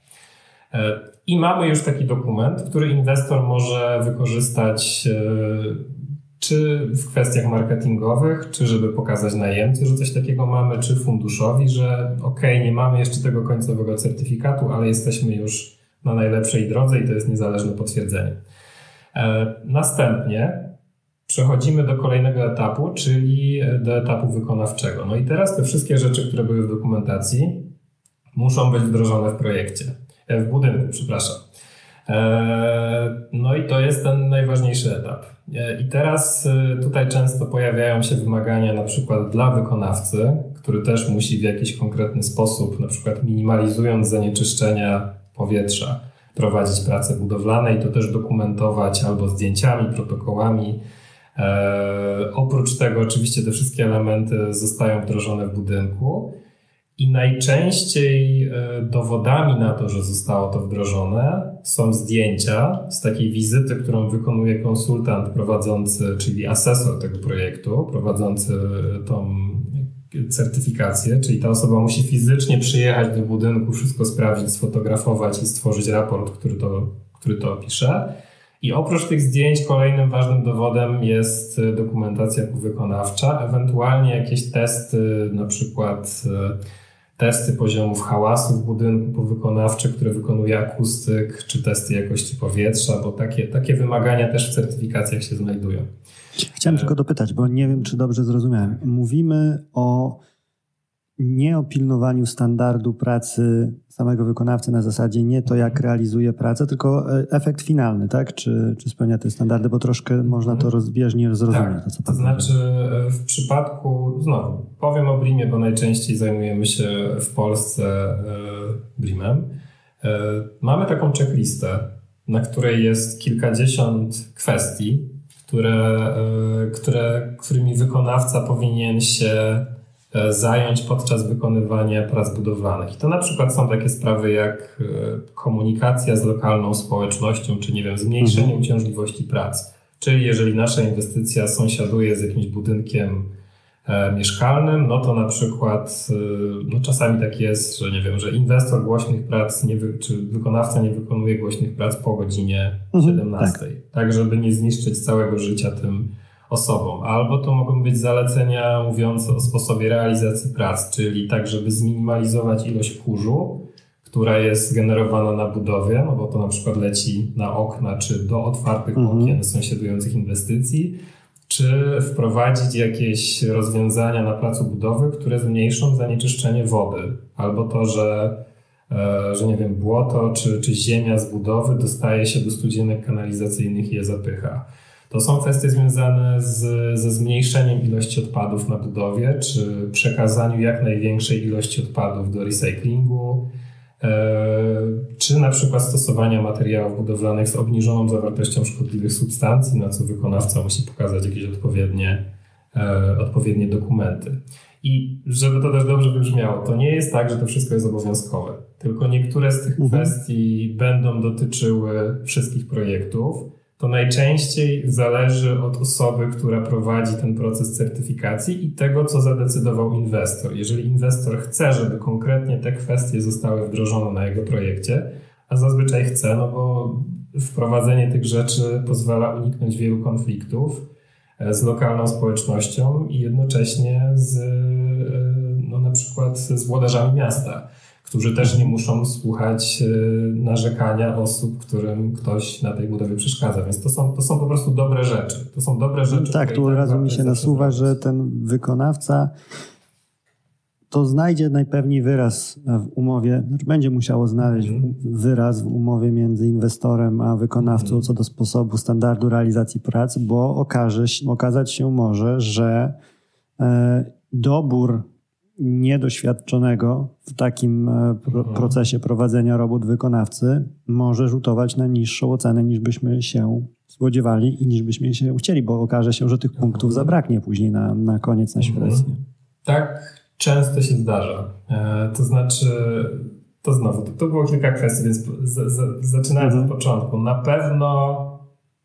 E, I mamy już taki dokument, który inwestor może wykorzystać e, czy w kwestiach marketingowych, czy żeby pokazać najemcy, że coś takiego mamy, czy funduszowi, że ok, nie mamy jeszcze tego końcowego certyfikatu, ale jesteśmy już na najlepszej drodze i to jest niezależne potwierdzenie. E, następnie przechodzimy do kolejnego etapu, czyli do etapu wykonawczego. No i teraz te wszystkie rzeczy, które były w dokumentacji, muszą być wdrożone w projekcie, e, w budynku, przepraszam. E, no i to jest ten najważniejszy etap. E, I teraz tutaj często pojawiają się wymagania na przykład dla wykonawcy, który też musi w jakiś konkretny sposób, na przykład minimalizując zanieczyszczenia powietrza, prowadzić prace budowlane i to też dokumentować albo zdjęciami, protokołami, E, oprócz tego, oczywiście, te wszystkie elementy zostają wdrożone w budynku. I najczęściej e, dowodami na to, że zostało to wdrożone, są zdjęcia z takiej wizyty, którą wykonuje konsultant prowadzący, czyli asesor tego projektu, prowadzący tą certyfikację, czyli ta osoba musi fizycznie przyjechać do budynku, wszystko sprawdzić, sfotografować i stworzyć raport, który to, który to opisze. I oprócz tych zdjęć kolejnym ważnym dowodem jest dokumentacja wykonawcza, ewentualnie jakieś testy, na przykład e, testy poziomów hałasu w budynku powykonawcze, które wykonuje akustyk, czy testy jakości powietrza, bo takie, takie wymagania też w certyfikacjach się znajdują.
Chciałem tylko dopytać, bo nie wiem, czy dobrze zrozumiałem. Mówimy o nie o pilnowaniu standardu pracy samego wykonawcy na zasadzie nie to, jak realizuje pracę, tylko e, efekt finalny, tak? Czy, czy spełnia te standardy, bo troszkę można to rozbieżnie zrozumieć.
Tak, to, to znaczy e, w przypadku, znowu, powiem o Brimie, bo najczęściej zajmujemy się w Polsce Brimem. Mamy taką checklistę, na której jest kilkadziesiąt kwestii, które, e, które, którymi wykonawca powinien się e, zająć podczas wykonywania prac budowlanych. I to na przykład są takie sprawy jak e, komunikacja z lokalną społecznością, czy nie wiem, zmniejszenie mhm. uciążliwości prac. Czyli jeżeli nasza inwestycja sąsiaduje z jakimś budynkiem E, mieszkalnym, no to na przykład e, no czasami tak jest, że nie wiem, że inwestor głośnych prac nie wy, czy wykonawca nie wykonuje głośnych prac po godzinie mhm, 17, tak. tak żeby nie zniszczyć całego życia tym osobom. Albo to mogą być zalecenia mówiące o sposobie realizacji prac, czyli tak, żeby zminimalizować ilość kurzu, która jest generowana na budowie, no bo to na przykład leci na okna czy do otwartych mhm. okien sąsiadujących inwestycji, czy wprowadzić jakieś rozwiązania na placu budowy, które zmniejszą zanieczyszczenie wody, albo to, że, e, że nie wiem, błoto czy, czy ziemia z budowy dostaje się do studzienek kanalizacyjnych i je zapycha. To są kwestie związane z, ze zmniejszeniem ilości odpadów na budowie, czy przekazaniu jak największej ilości odpadów do recyklingu, E, czy na przykład stosowania materiałów budowlanych z obniżoną zawartością szkodliwych substancji, na co wykonawca musi pokazać jakieś odpowiednie, e, odpowiednie dokumenty. I żeby to też dobrze wybrzmiało, to nie jest tak, że to wszystko jest obowiązkowe, tylko niektóre z tych mhm. kwestii będą dotyczyły wszystkich projektów to najczęściej zależy od osoby, która prowadzi ten proces certyfikacji i tego, co zadecydował inwestor. Jeżeli inwestor chce, żeby konkretnie te kwestie zostały wdrożone na jego projekcie, a zazwyczaj chce, no bo wprowadzenie tych rzeczy pozwala uniknąć wielu konfliktów e, z lokalną społecznością i jednocześnie z, e, no na przykład z włodarzami miasta którzy też nie muszą słuchać e, narzekania osób, którym ktoś na tej budowie przeszkadza. Więc to są, to są po prostu dobre rzeczy. To są dobre rzeczy.
Tak, tu od razu mi się nasuwa, że ten wykonawca to znajdzie najpewniej wyraz w umowie, znaczy będzie musiało znaleźć mm. wyraz w umowie między inwestorem a wykonawcą mm. co do sposobu, standardu realizacji prac, bo okaże, okazać się może, że e, dobór niedoświadczonego w takim e, pro mhm. procesie prowadzenia robót wykonawcy może rzutować na niższą ocenę niż byśmy się spodziewali i niż byśmy się chcieli, bo okaże się, że tych punktów zabraknie później na, na koniec na świadectwie. Mhm.
Tak często się zdarza. E, to znaczy, to znowu, to, to było kilka kwestii, więc z, z, zaczynając mhm. od początku. Na pewno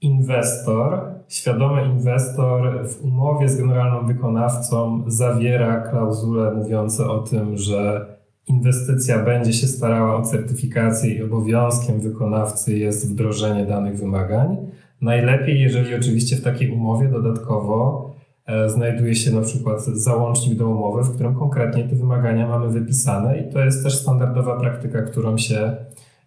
inwestor świadomy inwestor w umowie z generalną wykonawcą zawiera klauzule mówiące o tym, że inwestycja będzie się starała o certyfikację i obowiązkiem wykonawcy jest wdrożenie danych wymagań. Najlepiej, jeżeli oczywiście w takiej umowie dodatkowo e, znajduje się na przykład załącznik do umowy, w którym konkretnie te wymagania mamy wypisane i to jest też standardowa praktyka, którą się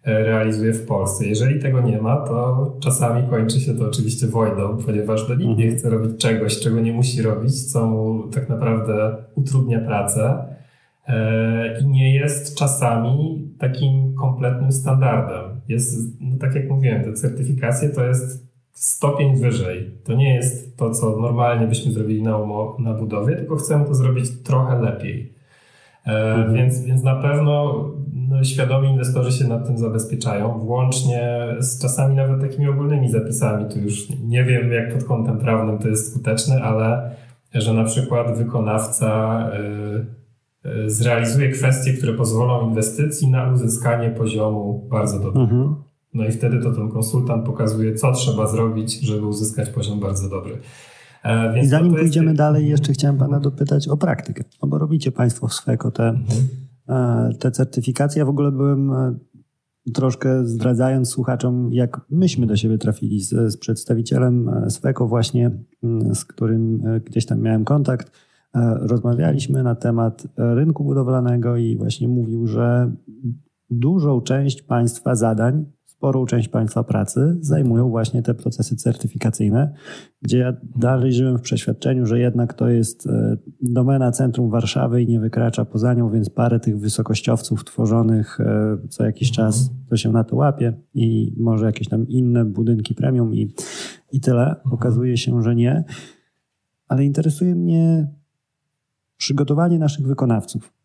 realizuje w Polsce. Jeżeli tego nie ma, to czasami kończy się to oczywiście wojną, ponieważ no, nikt nie mhm. chce robić czegoś, czego nie musi robić, co mu tak naprawdę utrudnia pracę e, i nie jest czasami takim kompletnym standardem. Jest, no tak jak mówiłem, te certyfikacje to jest stopień wyżej. To nie jest to, co normalnie byśmy zrobili na, na budowie, tylko chcemy to zrobić trochę lepiej. E, mhm. Więc, więc na pewno no, świadomi inwestorzy się nad tym zabezpieczają, włącznie z czasami nawet takimi ogólnymi zapisami. Tu już nie wiem, jak pod kątem prawnym to jest skuteczne, ale że na przykład wykonawca e, zrealizuje kwestie, które pozwolą inwestycji na uzyskanie poziomu bardzo dobrego. Mhm. No i wtedy to ten konsultant pokazuje, co trzeba zrobić, żeby uzyskać poziom bardzo dobry.
E, I zanim pójdziemy dalej, jeszcze chciałem Pana dopytać o praktykę, no bo robicie Państwo w Sweko te, mhm. Te certyfikacje. Ja w ogóle byłem troszkę zdradzając słuchaczom, jak myśmy do siebie trafili z, z przedstawicielem Sweko właśnie, mm, z którym e, gdzieś tam miałem kontakt. E, rozmawialiśmy na temat rynku budowlanego i właśnie mówił, że dużą część państwa zadań sporą część państwa pracy zajmują właśnie te procesy certyfikacyjne, gdzie ja dalej żyłem w przeświadczeniu, że jednak to jest e, domena centrum Warszawy i nie wykracza poza nią, więc parę tych wysokościowców tworzonych e, co jakiś czas to się na to łapie i może jakieś tam inne budynki premium i, i tyle. Okazuje się, że nie. Ale interesuje mnie przygotowanie naszych wykonawców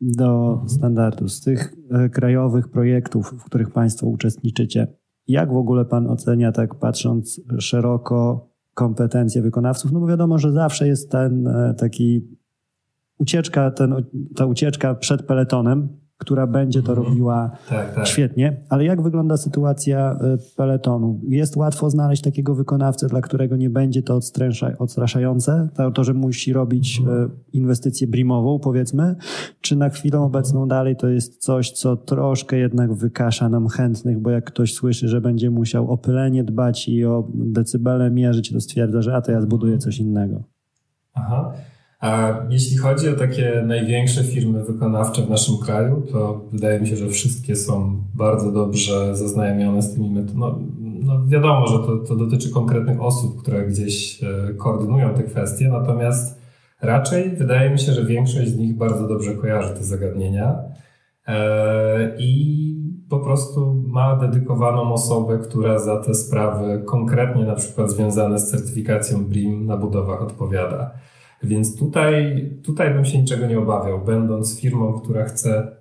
do standardu, z tych e, krajowych projektów, w których Państwo uczestniczycie. Jak w ogóle Pan ocenia, tak patrząc szeroko, kompetencje wykonawców? No bo wiadomo, że zawsze jest ten e, taki ucieczka, ten, ta ucieczka przed peletonem, która będzie to mhm. robiła tak, tak. świetnie. Ale jak wygląda sytuacja y, peletonu? Jest łatwo znaleźć takiego wykonawcę, dla którego nie będzie to odstraszające, to, że musi robić mhm. y, inwestycję brimową, powiedzmy, czy na chwilę obecną dalej to jest coś, co troszkę jednak wykasza nam chętnych, bo jak ktoś słyszy, że będzie musiał o pylenie dbać i o decybele mierzyć, to stwierdza, że a to ja zbuduję coś innego.
Aha. A jeśli chodzi o takie największe firmy wykonawcze w naszym kraju, to wydaje mi się, że wszystkie są bardzo dobrze zaznajomione z tymi metodami. No, no wiadomo, że to, to dotyczy konkretnych osób, które gdzieś e, koordynują te kwestie, natomiast raczej wydaje mi się, że większość z nich bardzo dobrze kojarzy te zagadnienia e, i po prostu ma dedykowaną osobę, która za te sprawy konkretnie na przykład związane z certyfikacją BRIM na budowach odpowiada. Więc tutaj, tutaj bym się niczego nie obawiał, będąc firmą, która chce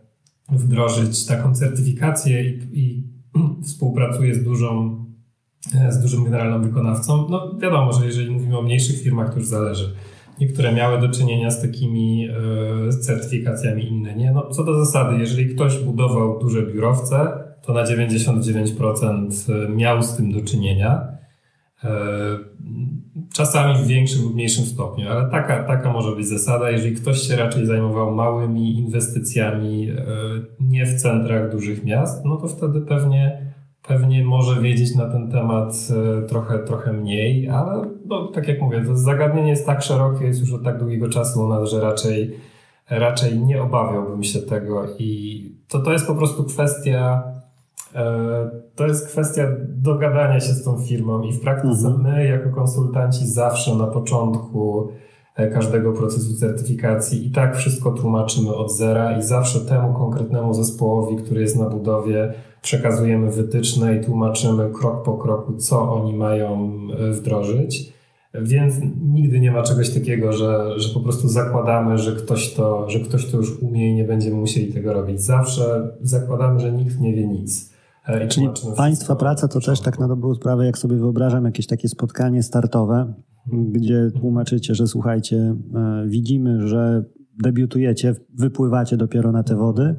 wdrożyć taką certyfikację i, i współpracuje z dużą, z dużym generalnym wykonawcą. No wiadomo, że jeżeli mówimy o mniejszych firmach, to już zależy. Niektóre miały do czynienia z takimi e, certyfikacjami, inne nie. No, co do zasady, jeżeli ktoś budował duże biurowce, to na 99% miał z tym do czynienia. Czasami w większym lub mniejszym stopniu, ale taka, taka może być zasada. Jeżeli ktoś się raczej zajmował małymi inwestycjami, e, nie w centrach dużych miast, no to wtedy pewnie, pewnie może wiedzieć na ten temat e, trochę, trochę mniej, ale no, tak jak mówię, to zagadnienie jest tak szerokie, jest już od tak długiego czasu u nas, że raczej, raczej nie obawiałbym się tego i to, to jest po prostu kwestia to jest kwestia dogadania się z tą firmą i w praktyce mhm. my jako konsultanci zawsze na początku e, każdego procesu certyfikacji i tak wszystko tłumaczymy od zera i zawsze temu konkretnemu zespołowi, który jest na budowie, przekazujemy wytyczne i tłumaczymy krok po kroku, co oni mają e, wdrożyć. Więc nigdy nie ma czegoś takiego, że, że po prostu zakładamy, że ktoś, to, że ktoś to już umie i nie będziemy musieli tego robić. Zawsze zakładamy, że nikt nie wie nic.
E, Czyli państwa praca to też tak na dobrą sprawę, jak sobie wyobrażam jakieś takie spotkanie startowe, gdzie tłumaczycie, że słuchajcie, e, widzimy, że debiutujecie, wypływacie dopiero na te wody.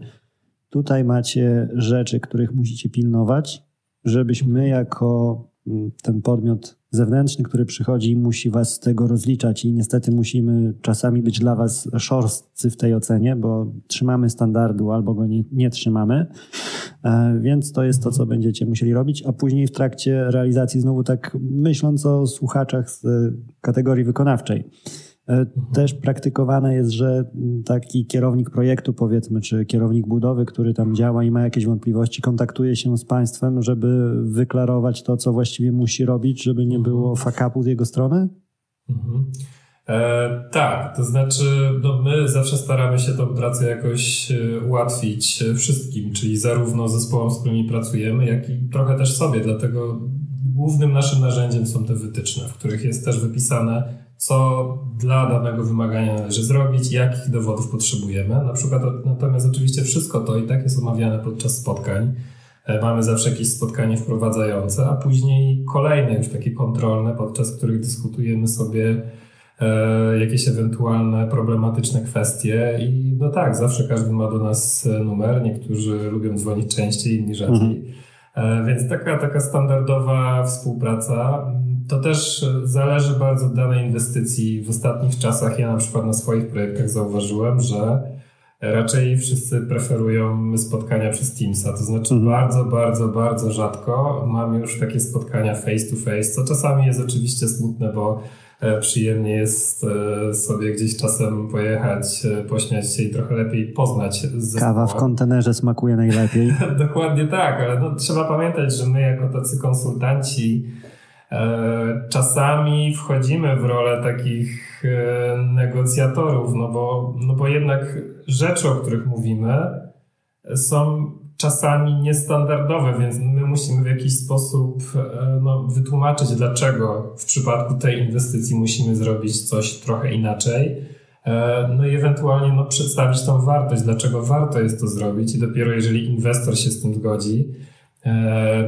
Tutaj macie rzeczy, których musicie pilnować, żebyśmy jako mm, ten podmiot zewnętrzny, który przychodzi i musi was z tego rozliczać. I niestety musimy czasami być dla was szorstcy w tej ocenie, bo trzymamy standardu albo go nie, nie trzymamy, e, więc to jest to, co będziecie musieli robić, a później w trakcie realizacji znowu tak myśląc o słuchaczach z kategorii wykonawczej, E, też praktykowane jest, że taki kierownik projektu, powiedzmy, czy kierownik budowy, który tam działa i ma jakieś wątpliwości, kontaktuje się z państwem, żeby wyklarować to, co właściwie musi robić, żeby nie było fakapu z jego strony?
Mhm. E, tak, to znaczy no my zawsze staramy się tę pracę jakoś e, ułatwić wszystkim, czyli zarówno zespołom, z którymi pracujemy, jak i trochę też sobie, dlatego głównym naszym narzędziem są te wytyczne, w których jest też wypisane, co dla danego wymagania należy zrobić, jakich dowodów potrzebujemy. Na przykład, natomiast oczywiście wszystko to i tak jest omawiane podczas spotkań. E, mamy zawsze jakieś spotkanie wprowadzające, a później kolejne już takie kontrolne, podczas których dyskutujemy sobie e, jakieś ewentualne problematyczne kwestie i no tak, zawsze każdy ma do nas numer. Niektórzy lubią dzwonić częściej, inni rzadziej. Mhm. Więc taka, taka standardowa współpraca. To też zależy bardzo od danej inwestycji. W ostatnich czasach ja na przykład na swoich projektach zauważyłem, że raczej wszyscy preferują spotkania przez Teamsa. To znaczy mhm. bardzo, bardzo, bardzo rzadko mam już takie spotkania face to face, co czasami jest oczywiście smutne, bo e, przyjemnie jest e, sobie gdzieś czasem pojechać, e, pośmiać się i trochę lepiej poznać.
Kawa w kontenerze smakuje najlepiej.
Dokładnie tak, ale no, trzeba pamiętać, że my jako tacy konsultanci czasami wchodzimy w rolę takich negocjatorów, no bo, no bo jednak rzeczy, o których mówimy, są czasami niestandardowe, więc my musimy w jakiś sposób e, no, wytłumaczyć, dlaczego w przypadku tej inwestycji musimy zrobić coś trochę inaczej. E, no i ewentualnie no, przedstawić tą wartość, dlaczego warto jest to zrobić, i dopiero jeżeli inwestor się z tym zgodzi, E,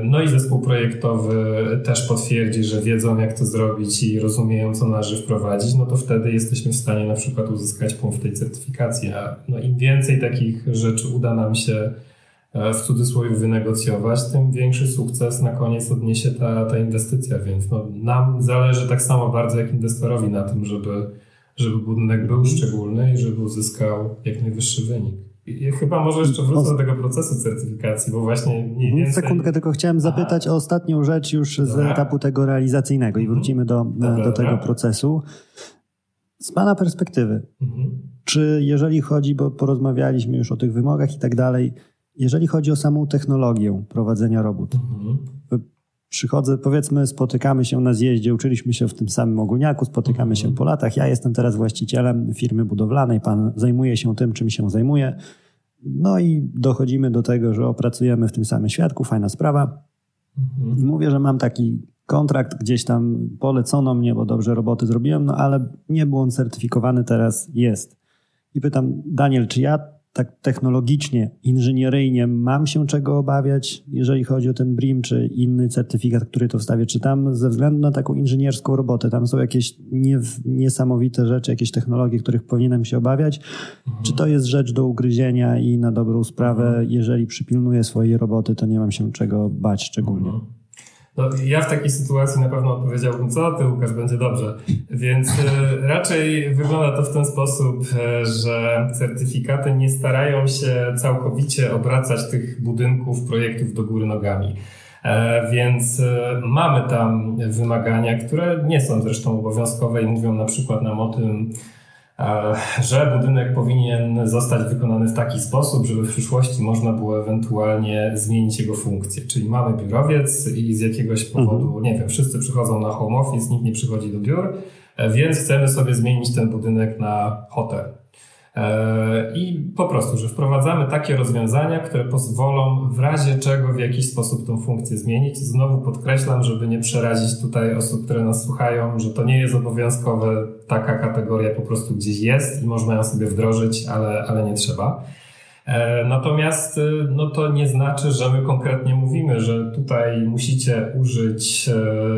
no i zespół projektowy też potwierdzi, że wiedzą jak to zrobić i rozumieją co należy wprowadzić, no to wtedy jesteśmy w stanie na przykład uzyskać punkt tej certyfikacji. A no im więcej takich rzeczy uda nam się e, w cudzysłowie wynegocjować, tym większy sukces na koniec odniesie ta, ta inwestycja. Więc no, nam zależy tak samo bardzo jak inwestorowi na tym, żeby, żeby budynek był szczególny i żeby uzyskał jak najwyższy wynik. I chyba może jeszcze wrócę do tego procesu certyfikacji, bo właśnie mniej
mhm, więcej... Sekundkę, tylko chciałem zapytać Aha. o ostatnią rzecz już z Dobra. etapu tego realizacyjnego i mhm. wrócimy do, Dobra, do tego procesu. Z Pana perspektywy, mhm. czy jeżeli chodzi, bo porozmawialiśmy już o tych wymogach i tak dalej, jeżeli chodzi o samą technologię prowadzenia robót, mhm. Przychodzę, powiedzmy, spotykamy się na zjeździe, uczyliśmy się w tym samym ogólniaku, spotykamy mhm. się po latach. Ja jestem teraz właścicielem firmy budowlanej, pan zajmuje się tym, czym się zajmuje. No i dochodzimy do tego, że opracujemy w tym samym świadku, fajna sprawa. Mhm. I mówię, że mam taki kontrakt, gdzieś tam polecono mnie, bo dobrze roboty zrobiłem, no ale nie był on certyfikowany, teraz jest. I pytam, Daniel, czy ja tak technologicznie, inżynieryjnie mam się czego obawiać, jeżeli chodzi o ten BRIM czy inny certyfikat, który to wstawię? Czy tam ze względu na taką inżynierską robotę, tam są jakieś nie, niesamowite rzeczy, jakieś technologie, których powinienem się obawiać? Mhm. Czy to jest rzecz do ugryzienia i na dobrą sprawę, mhm. jeżeli przypilnuję swojej roboty, to nie mam się czego bać szczególnie? Mhm.
No, ja w takiej sytuacji na pewno odpowiedziałbym, co ty Łukasz, będzie dobrze. Więc e, raczej wygląda to w ten sposób, e, że certyfikaty nie starają się całkowicie obracać tych budynków, projektów do góry nogami. E, więc mamy tam wymagania, które nie są zresztą obowiązkowe i mówią na przykład nam o tym, że budynek powinien zostać wykonany w taki sposób, żeby w przyszłości można było ewentualnie zmienić jego funkcję. Czyli mamy biurowiec i z jakiegoś powodu, mhm. nie wiem, wszyscy przychodzą na home office, nikt nie przychodzi do biur, e, więc chcemy sobie zmienić ten budynek na hotel. E, I po prostu, że wprowadzamy takie rozwiązania, które pozwolą w razie czego w jakiś sposób tą funkcję zmienić. Znowu podkreślam, żeby nie przerazić tutaj osób, które nas słuchają, że to nie jest obowiązkowe, taka kategoria po prostu gdzieś jest i można ją sobie wdrożyć, ale, ale nie trzeba. E, natomiast e, no to nie znaczy, że my konkretnie mówimy, że tutaj musicie użyć,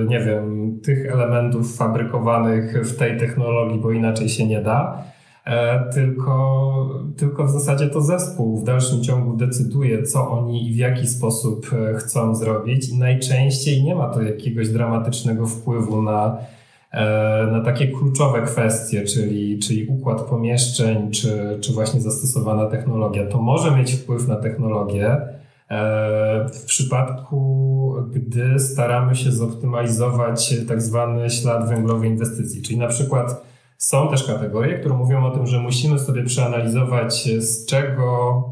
nie wiem, tych elementów fabrykowanych w tej technologii, bo inaczej się nie da. E, tylko, tylko w zasadzie to zespół w dalszym ciągu decyduje, co oni i w jaki sposób e, chcą zrobić, i najczęściej nie ma to jakiegoś dramatycznego wpływu na, e, na takie kluczowe kwestie, czyli, czyli układ pomieszczeń, czy, czy właśnie zastosowana technologia. To może mieć wpływ na technologię. W przypadku, gdy staramy się zoptymalizować tak zwany ślad węglowy inwestycji, czyli na przykład są też kategorie, które mówią o tym, że musimy sobie przeanalizować, z czego,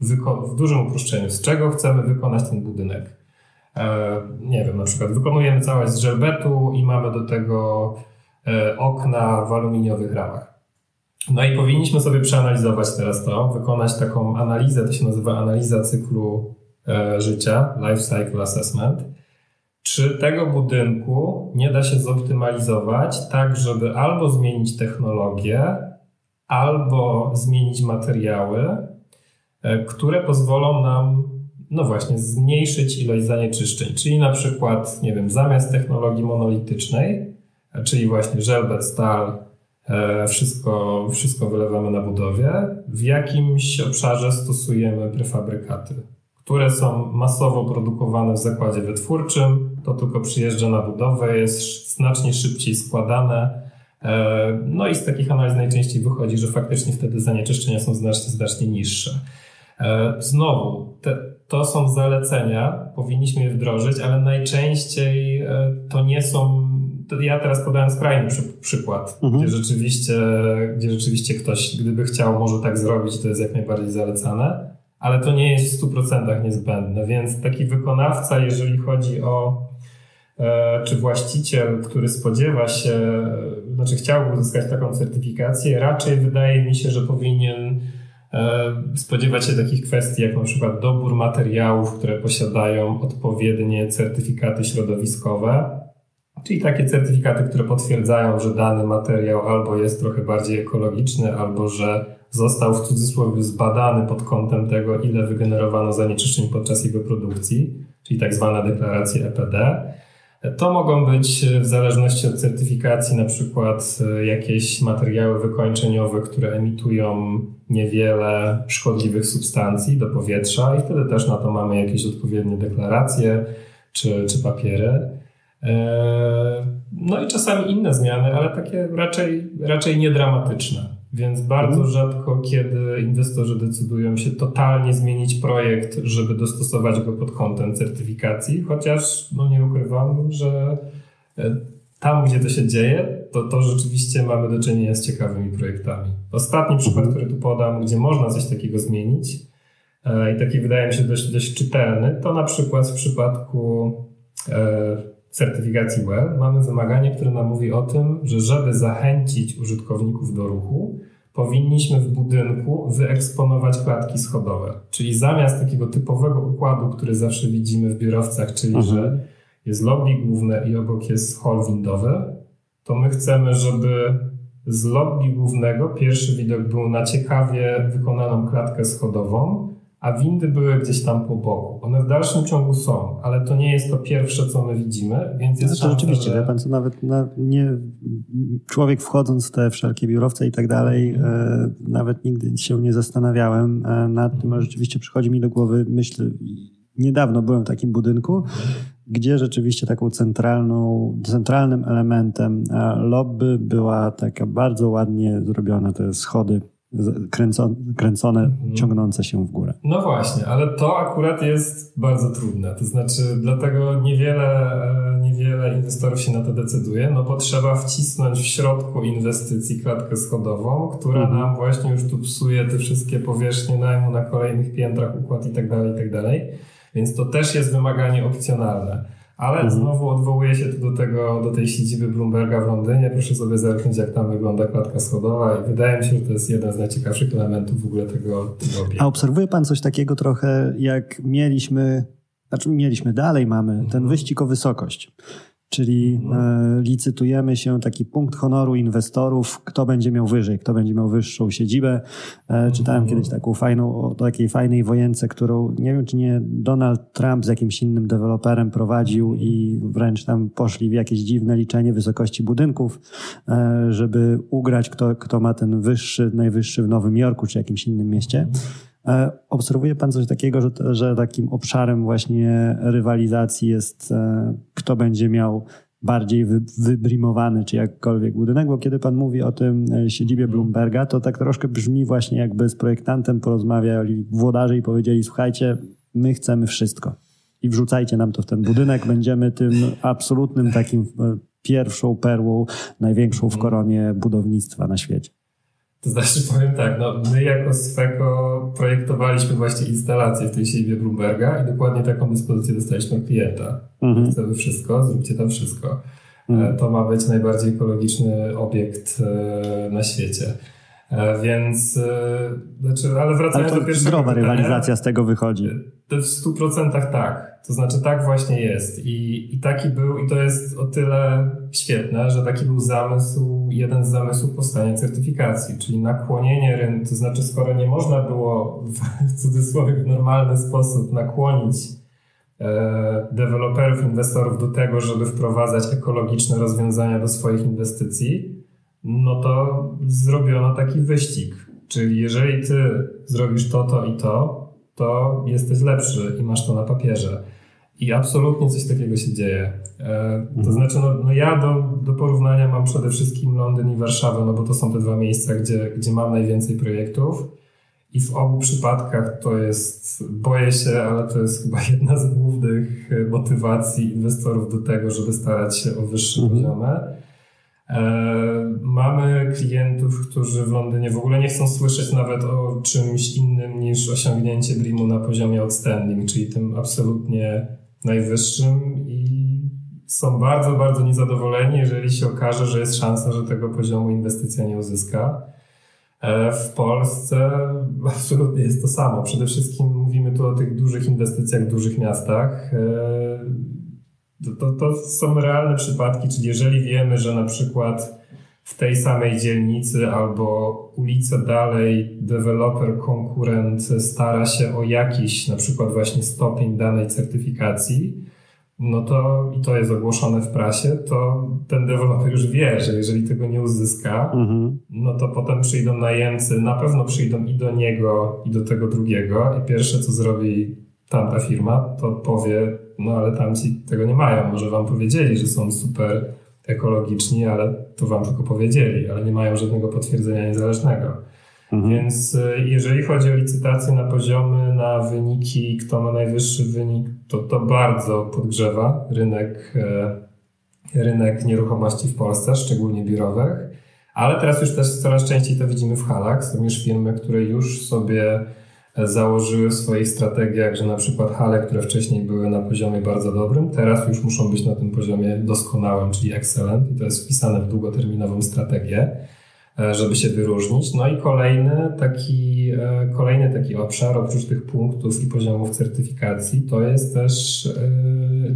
w dużym uproszczeniu, z czego chcemy wykonać ten budynek. E, nie wiem, na przykład wykonujemy całość z żelbetu i mamy do tego e, okna w aluminiowych ramach. No i powinniśmy sobie przeanalizować teraz to, wykonać taką analizę, to się nazywa analiza cyklu e, życia, Life Cycle Assessment czy tego budynku nie da się zoptymalizować tak, żeby albo zmienić technologię, albo zmienić materiały, e, które pozwolą nam, no właśnie, zmniejszyć ilość zanieczyszczeń. Czyli na przykład, nie wiem, zamiast technologii monolitycznej, e, czyli właśnie żelbet, stal, wszystko, wszystko wylewamy na budowie. W jakimś obszarze stosujemy prefabrykaty, które są masowo produkowane w zakładzie wytwórczym. To tylko przyjeżdża na budowę, jest znacznie szybciej składane. No i z takich analiz najczęściej wychodzi, że faktycznie wtedy zanieczyszczenia są znacznie, znacznie niższe. Znowu, te, to są zalecenia, powinniśmy je wdrożyć, ale najczęściej to nie są ja teraz podałem skrajny przy, przykład, mhm. gdzie, rzeczywiście, gdzie rzeczywiście ktoś, gdyby chciał, może tak zrobić, to jest jak najbardziej zalecane, ale to nie jest w 100% niezbędne, więc taki wykonawca, jeżeli chodzi o e, czy właściciel, który spodziewa się, znaczy chciałby uzyskać taką certyfikację, raczej wydaje mi się, że powinien e, spodziewać się takich kwestii, jak na przykład dobór materiałów, które posiadają odpowiednie certyfikaty środowiskowe, Czyli takie certyfikaty, które potwierdzają, że dany materiał albo jest trochę bardziej ekologiczny, albo że został w cudzysłowie zbadany pod kątem tego, ile wygenerowano zanieczyszczeń podczas jego produkcji, czyli tak zwana deklaracja EPD. To mogą być w zależności od certyfikacji na przykład jakieś materiały wykończeniowe, które emitują niewiele szkodliwych substancji do powietrza i wtedy też na to mamy jakieś odpowiednie deklaracje czy, czy papiery. E, no i czasami inne zmiany, ale takie raczej, raczej niedramatyczne. Więc bardzo mhm. rzadko, kiedy inwestorzy decydują się totalnie zmienić projekt, żeby dostosować go pod kątem certyfikacji, chociaż no nie ukrywam, że e, tam, gdzie to się dzieje, to, to rzeczywiście mamy do czynienia z ciekawymi projektami. Ostatni przykład, mhm. który tu podam, gdzie można coś takiego zmienić e, i taki wydaje mi się dość, dość czytelny, to na przykład w przypadku certyfikacji WELL mamy wymaganie, które nam mówi o tym, że żeby zachęcić użytkowników do ruchu, powinniśmy w budynku wyeksponować klatki schodowe. Czyli zamiast takiego typowego układu, który zawsze widzimy w biurowcach, czyli mhm. że jest lobby główne i obok jest hall windowy, to my chcemy, żeby z lobby głównego pierwszy widok był na ciekawie wykonaną klatkę schodową, a windy były gdzieś tam po boku. One w dalszym ciągu są, ale to nie jest to pierwsze, co my widzimy, więc jest
znaczy, Rzeczywiście, że... pan, co nawet na, nie, człowiek wchodząc w te wszelkie biurowce i tak dalej, mhm. e, nawet nigdy się nie zastanawiałem e, nad tym, a rzeczywiście przychodzi mi do głowy myśl, niedawno byłem w takim budynku, mhm. gdzie rzeczywiście taką centralną, centralnym elementem e, lobby była taka bardzo ładnie zrobiona, te schody kręcone, kręcone mhm. ciągnące się w górę.
No właśnie, ale to akurat jest bardzo trudne. To znaczy, dlatego niewiele, e, niewiele inwestorów się na to decyduje, no bo trzeba wcisnąć w środku inwestycji klatkę schodową, która mhm. nam właśnie już tu psuje te wszystkie powierzchnie najmu na kolejnych piętrach, układ i tak dalej, i tak dalej. Więc to też jest wymaganie opcjonalne. Ale mhm. znowu odwołuję się tu do, tego, do tej siedziby Bloomberga w Londynie. Proszę sobie zerknąć, jak tam wygląda klatka schodowa i wydaje mi się, że to jest jeden z najciekawszych elementów w ogóle tego, tego obiektu.
A obserwuje pan coś takiego trochę, jak mieliśmy, znaczy mieliśmy, dalej mamy ten mhm. wyścig o wysokość. Czyli e, licytujemy się taki punkt honoru inwestorów, kto będzie miał wyżej, kto będzie miał wyższą siedzibę. E, czytałem mhm. kiedyś taką fajną, o takiej fajnej wojence, którą nie wiem, czy nie Donald Trump z jakimś innym deweloperem prowadził i wręcz tam poszli w jakieś dziwne liczenie wysokości budynków, e, żeby ugrać, kto, kto ma ten wyższy, najwyższy w Nowym Jorku czy jakimś innym mieście. E, obserwuje Pan coś takiego, że, że takim obszarem właśnie rywalizacji jest, e, kto będzie miał bardziej wy, wybrimowany, czy jakkolwiek budynek, bo kiedy Pan mówi o tym e, siedzibie Bloomberga, to tak troszkę brzmi właśnie jakby z projektantem porozmawiali włodarze i powiedzieli, słuchajcie, my chcemy wszystko. I wrzucajcie nam to w ten budynek, będziemy tym absolutnym takim pierwszą perłą, największą w koronie budownictwa na świecie.
To znaczy powiem tak, no my jako Sfeco projektowaliśmy właśnie instalację w tej siedzibie Bloomberga i dokładnie taką dyspozycję dostaliśmy od klienta. Mhm. Chcemy wszystko, zróbcie tam wszystko. Mhm. To ma być najbardziej ekologiczny obiekt e, na świecie. E, więc, znaczy, ale wracając ale
to do pierwszego zdrowa pytania, rywalizacja z tego wychodzi.
To w 100% tak. To znaczy tak właśnie jest. I, I taki był, i to jest o tyle świetne, że taki był zamysł, jeden z zamysłów powstania certyfikacji, czyli nakłonienie rynku, to znaczy skoro nie można było w, w cudzysłowie w normalny sposób nakłonić e, deweloperów, inwestorów do tego, żeby wprowadzać ekologiczne rozwiązania do swoich inwestycji, no to zrobiono taki wyścig. Czyli jeżeli ty zrobisz to, to i to, to jesteś lepszy i masz to na papierze. I absolutnie coś takiego się dzieje. E, to mhm. znaczy, no, no, ja do, do porównania mam przede wszystkim Londyn i Warszawę, no bo to są te dwa miejsca, gdzie, gdzie mam najwięcej projektów. I w obu przypadkach to jest, boję się, ale to jest chyba jedna z głównych motywacji inwestorów do tego, żeby starać się o wyższe mhm. poziomy. E, mamy klientów, którzy w Londynie w ogóle nie chcą słyszeć nawet o czymś innym niż osiągnięcie BRIM-u na poziomie outstanding, czyli tym absolutnie najwyższym i są bardzo, bardzo niezadowoleni, jeżeli się okaże, że jest szansa, że tego poziomu inwestycja nie uzyska. E, w Polsce absolutnie jest to samo. Przede wszystkim mówimy tu o tych dużych inwestycjach w dużych miastach. E, to, to, to są realne przypadki, czyli jeżeli wiemy, że na przykład w tej samej dzielnicy albo ulicę dalej deweloper, konkurent stara się o jakiś na przykład właśnie stopień danej certyfikacji, no to i to jest ogłoszone w prasie, to ten deweloper już wie, że jeżeli tego nie uzyska, mhm. no to potem przyjdą najemcy, na pewno przyjdą i do niego, i do tego drugiego i pierwsze co zrobi tamta firma, to powie, no ale tamci tego nie mają, może wam powiedzieli, że są super ekologiczni, ale to wam tylko powiedzieli, ale nie mają żadnego potwierdzenia niezależnego. Mhm. Więc e, jeżeli chodzi o licytację na poziomy, na wyniki, kto ma najwyższy wynik, to to bardzo podgrzewa rynek, e, rynek nieruchomości w Polsce, szczególnie biurowych. Ale teraz już też coraz częściej to widzimy w halach. Są już firmy, które już sobie założyły w swoich strategiach, że na przykład hale, które wcześniej były na poziomie bardzo dobrym, teraz już muszą być na tym poziomie doskonałym, czyli excellent i to jest wpisane w długoterminową strategię, e, żeby się wyróżnić. No i kolejny taki, e, kolejny taki obszar oprócz tych punktów i poziomów certyfikacji to jest też e,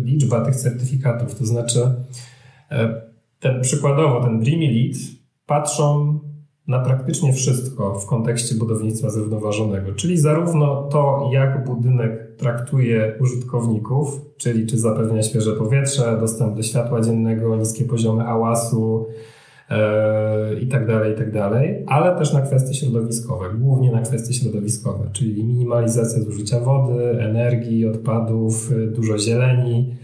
liczba tych certyfikatów, to znaczy ten przykładowo, ten Dreamy Lead patrzą na praktycznie wszystko w kontekście budownictwa zrównoważonego, czyli zarówno to, jak budynek traktuje użytkowników, czyli czy zapewnia świeże powietrze, dostęp do światła dziennego, niskie poziomy ałasu e, i tak tak ale też na kwestie środowiskowe, głównie na kwestie środowiskowe, czyli minimalizacja zużycia wody, energii, odpadów, dużo zieleni, E,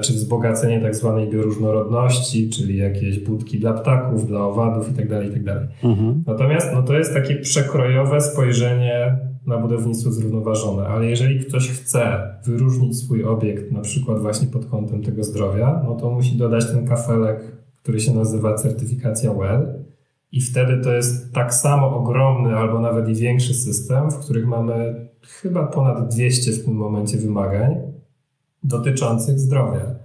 czy wzbogacenie tak zwanej bioróżnorodności, czyli jakieś budki dla ptaków, dla owadów itd. Tak itd. Tak mhm. Natomiast no, to jest takie przekrojowe spojrzenie na budownictwo zrównoważone, ale jeżeli ktoś chce wyróżnić swój obiekt, na przykład właśnie pod kątem tego zdrowia, no to musi dodać ten kafelek, który się nazywa certyfikacja WELL i wtedy to jest tak samo ogromny albo nawet i większy system, w których mamy chyba ponad 200 w tym momencie wymagań, dotyczących zdrowia.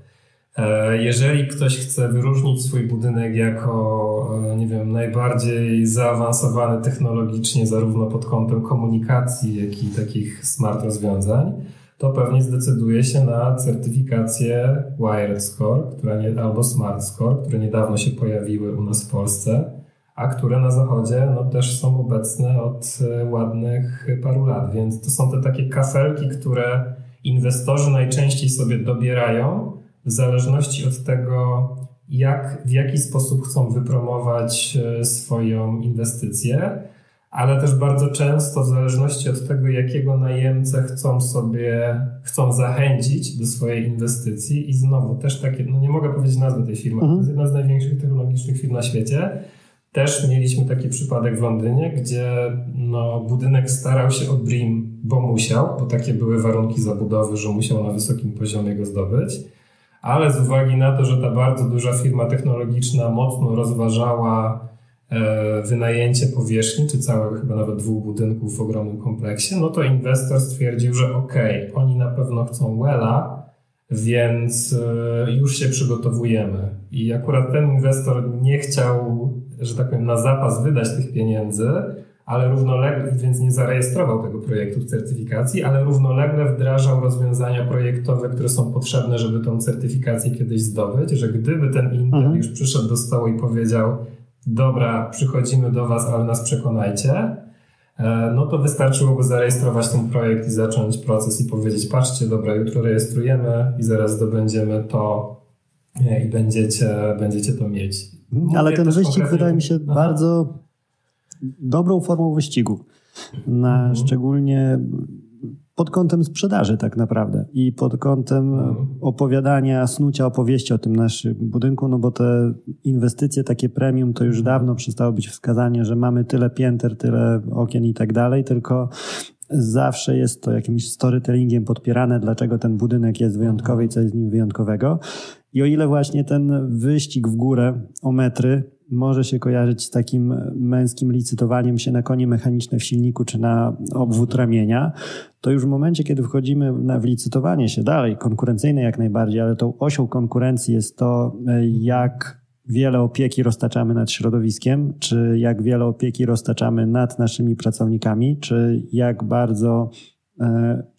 E, jeżeli ktoś chce wyróżnić swój budynek jako, e, nie wiem, najbardziej zaawansowany technologicznie, zarówno pod kątem komunikacji, jak i takich smart rozwiązań, to pewnie zdecyduje się na certyfikację Wired Score, która nie, albo Smart Score, które niedawno się pojawiły u nas w Polsce, a które na zachodzie no, też są obecne od e, ładnych paru lat. Więc to są te takie kafelki, które inwestorzy najczęściej sobie dobierają w zależności od tego, jak, w jaki sposób chcą wypromować e, swoją inwestycję, ale też bardzo często w zależności od tego, jakiego najemcę chcą sobie, chcą zachęcić do swojej inwestycji i znowu też takie, no nie mogę powiedzieć nazwy tej firmy, mhm. to jest jedna z największych technologicznych firm na świecie, też mieliśmy taki przypadek w Londynie, gdzie no, budynek starał się o BRIM, bo musiał, bo takie były warunki zabudowy, że musiał na wysokim poziomie go zdobyć. Ale z uwagi na to, że ta bardzo duża firma technologiczna mocno rozważała e, wynajęcie powierzchni, czy całych chyba nawet dwóch budynków w ogromnym kompleksie, no to inwestor stwierdził, że okej, okay, oni na pewno chcą Wella, więc e, już się przygotowujemy. I akurat ten inwestor nie chciał że tak powiem, na zapas wydać tych pieniędzy, ale równolegle, więc nie zarejestrował tego projektu w certyfikacji, ale równolegle wdrażał rozwiązania projektowe, które są potrzebne, żeby tą certyfikację kiedyś zdobyć, że gdyby ten Intel mhm. już przyszedł do stołu i powiedział, dobra, przychodzimy do Was, ale nas przekonajcie, e, no to wystarczyłoby zarejestrować ten projekt i zacząć proces i powiedzieć, patrzcie, dobra, jutro rejestrujemy i zaraz zdobędziemy to i będziecie, będziecie to mieć.
Mówię Ale ten wyścig konkretnie... wydaje mi się Aha. bardzo dobrą formą wyścigu. Na mhm. szczególnie pod kątem sprzedaży tak naprawdę i pod kątem mhm. opowiadania, snucia opowieści o tym naszym budynku, no bo te inwestycje takie premium to już mhm. dawno przestało być wskazanie, że mamy tyle pięter, tyle okien i tak dalej, tylko zawsze jest to jakimś storytellingiem podpierane, dlaczego ten budynek jest wyjątkowy i co jest z nim wyjątkowego. I o ile właśnie ten wyścig w górę o metry może się kojarzyć z takim męskim licytowaniem się na konie mechaniczne w silniku czy na obwód ramienia, to już w momencie, kiedy wchodzimy na w licytowanie się dalej, konkurencyjne jak najbardziej, ale tą osią konkurencji jest to, jak wiele opieki roztaczamy nad środowiskiem, czy jak wiele opieki roztaczamy nad naszymi pracownikami, czy jak bardzo e,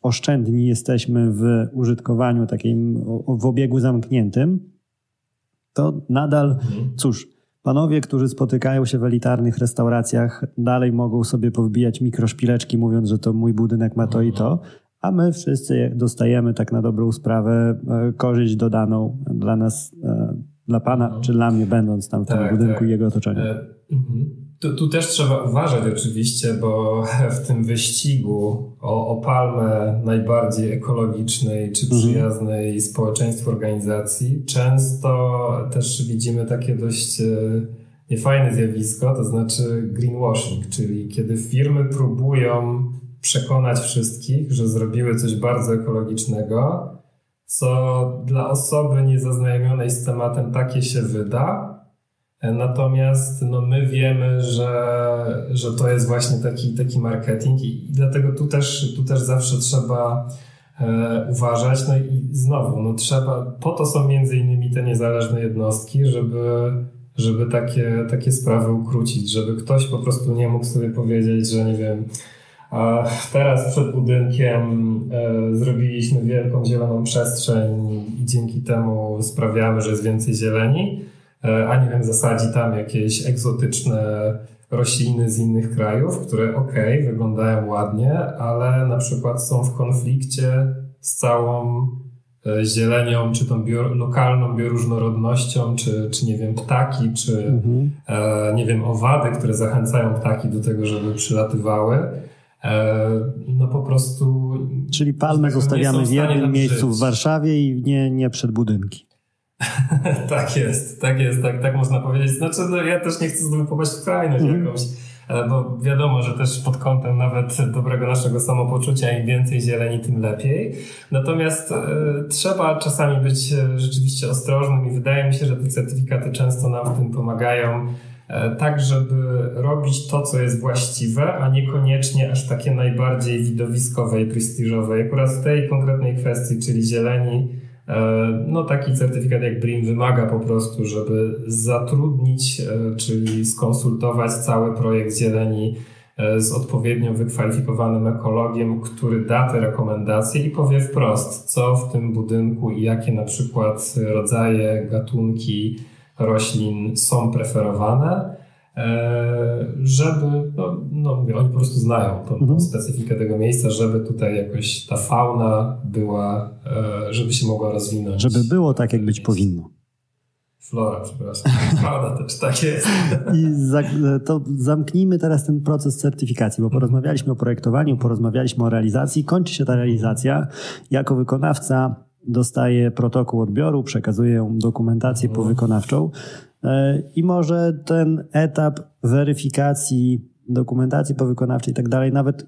oszczędni jesteśmy w użytkowaniu takim, w obiegu zamkniętym, to nadal, mhm. cóż, Panowie, którzy spotykają się w elitarnych restauracjach, dalej mogą sobie powbijać mikroszpileczki, mówiąc, że to mój budynek ma to i to, a my wszyscy dostajemy tak na dobrą sprawę e, korzyść dodaną dla nas, e, dla pana no. czy dla mnie, będąc tam w tak, tym budynku tak. i jego otoczeniu. E, mhm.
Tu, tu, też trzeba uważać oczywiście, bo w tym wyścigu o, o palmę najbardziej ekologicznej czy mhm. przyjaznej mhm. społeczeństwu organizacji często też widzimy takie dość e, niefajne zjawisko, to znaczy greenwashing, czyli kiedy firmy próbują przekonać wszystkich, że zrobiły coś bardzo ekologicznego, co dla osoby niezaznajomionej z tematem takie się wyda, Natomiast no, my wiemy, że, że to jest właśnie taki, taki marketing i, dlatego tu też, tu też zawsze trzeba e, uważać. No i znowu, no trzeba, po to są między innymi te niezależne jednostki, żeby, żeby takie, takie sprawy ukrócić, żeby ktoś po prostu nie mógł sobie powiedzieć, że nie wiem, a teraz przed budynkiem e, zrobiliśmy wielką zieloną przestrzeń i dzięki temu sprawiamy, że jest więcej zieleni a nie wiem, zasadzi tam jakieś egzotyczne rośliny z innych krajów, które ok, wyglądają ładnie, ale na przykład są w konflikcie z całą e, zielenią, czy tą bio, lokalną bioróżnorodnością, czy, czy nie wiem, ptaki, czy mhm. e, nie wiem, owady, które zachęcają ptaki do tego, żeby przylatywały. E, no po prostu.
Czyli palmę zostawiamy w jednym miejscu żyć. w Warszawie i nie, nie przed budynki.
tak jest, tak jest, tak, tak można powiedzieć. Znaczy, no, ja też nie chcę znowu popaść w krajność mm. jakąś, e, bo wiadomo, że też pod kątem nawet dobrego naszego samopoczucia im więcej zieleni, tym lepiej. Natomiast e, trzeba czasami być e, rzeczywiście ostrożnym i wydaje mi się, że te certyfikaty często nam w tym pomagają tak, żeby robić to, co jest właściwe, a niekoniecznie aż takie najbardziej widowiskowe i prestiżowe. Akurat w tej konkretnej kwestii, czyli zieleni, no taki certyfikat jak BRIM wymaga po prostu, żeby zatrudnić, e, czyli skonsultować cały projekt zieleni e, z odpowiednio wykwalifikowanym ekologiem, który da te rekomendacje i powie wprost, co w tym budynku i jakie na przykład rodzaje, gatunki roślin są preferowane. E, żeby, no, no mówię, oni po prostu znają tą, mhm. specyfikę tego miejsca, żeby tutaj jakoś ta fauna była, e, żeby się mogła rozwinąć.
Żeby było tak, jak być powinno.
Flora, przepraszam. Fauna też tak jest.
I za, to zamknijmy teraz ten proces certyfikacji, bo mhm. porozmawialiśmy o projektowaniu, porozmawialiśmy o realizacji. Kończy się ta realizacja. Jako wykonawca dostaje protokół odbioru, przekazuje ją dokumentację mhm. powykonawczą. E, I może ten etap weryfikacji dokumentacji powykonawczej i tak dalej, nawet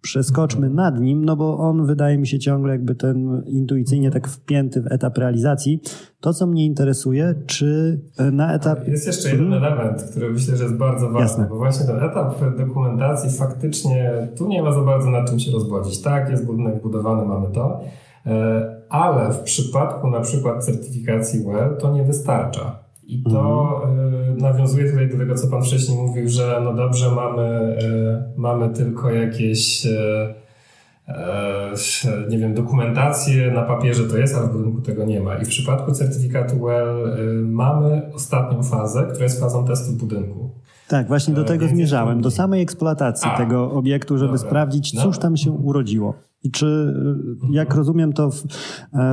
przeskoczmy nad nim, no bo on wydaje mi się ciągle jakby ten intuicyjnie tak wpięty w etap realizacji. To, co mnie interesuje, czy na etap...
Jest jeszcze jeden hmm. element, który myślę, że jest bardzo ważny, Jasne. bo właśnie ten etap dokumentacji faktycznie tu nie ma za bardzo nad czym się rozwodzić. Tak, jest budynek budowany, mamy to, e, ale w przypadku na przykład certyfikacji WELL to nie wystarcza. I to mhm. Y, nawiązuje tutaj do tego, co Pan wcześniej mówił, że no dobrze, mamy, y, mamy tylko jakieś y, nie wiem, dokumentację na papierze to jest, ale w budynku tego nie ma. I w przypadku certyfikatu WELL mamy ostatnią fazę, która jest fazą testu budynku.
Tak, właśnie do tego zmierzałem, do samej eksploatacji A, tego obiektu, żeby dobra. sprawdzić, cóż tam się urodziło. I czy, jak rozumiem, to w,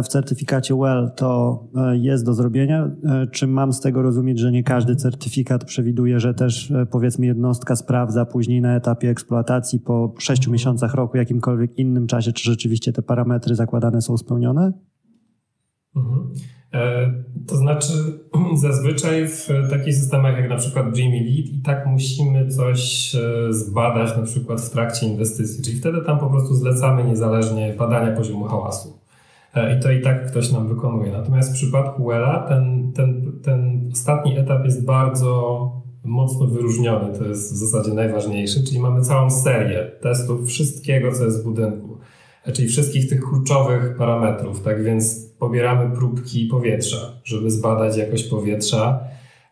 w, certyfikacie WELL to jest do zrobienia? Czy mam z tego rozumieć, że nie każdy certyfikat przewiduje, że też powiedzmy jednostka sprawdza później na etapie eksploatacji po sześciu miesiącach roku, jakimkolwiek innym czasie, czy rzeczywiście te parametry zakładane są spełnione?
Mhm. E, to znaczy, zazwyczaj w takich systemach jak na przykład Dreamy Lead i tak musimy coś e, zbadać na przykład w trakcie inwestycji, czyli wtedy tam po prostu zlecamy niezależnie badania poziomu hałasu. E, I to i tak ktoś nam wykonuje. Natomiast w przypadku Wella ten, ten, ten ostatni etap jest bardzo mocno wyróżniony. To jest w zasadzie najważniejszy, czyli mamy całą serię testów wszystkiego, co jest w budynku czyli wszystkich tych kluczowych parametrów. Tak więc pobieramy próbki powietrza, żeby zbadać jakość powietrza.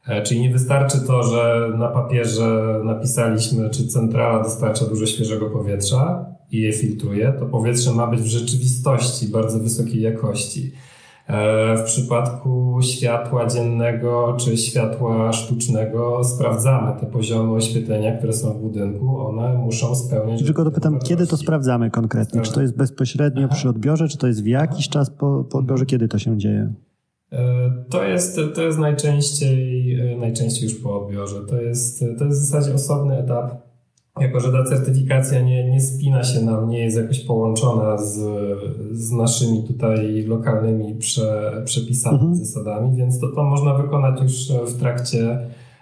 E, czyli nie wystarczy to, że na papierze napisaliśmy, czy centrala dostarcza dużo świeżego powietrza i je filtruje. To powietrze ma być w rzeczywistości bardzo wysokiej jakości. E, w przypadku światła dziennego czy światła sztucznego sprawdzamy te poziomy oświetlenia, które są w budynku. One muszą spełniać.
Tylko dopytam, kiedy to sprawdzamy konkretnie? Czy to jest bezpośrednio Aha. przy odbiorze, czy to jest w jakiś czas po, po odbiorze? Kiedy to się dzieje?
E, to jest, to jest najczęściej, e, najczęściej już po odbiorze. To jest, to jest w zasadzie osobny etap jako że ta certyfikacja nie, nie spina się nam, nie jest jakoś połączona z, z naszymi tutaj lokalnymi prze, przepisami, mhm. zasadami, więc to, to można wykonać już w trakcie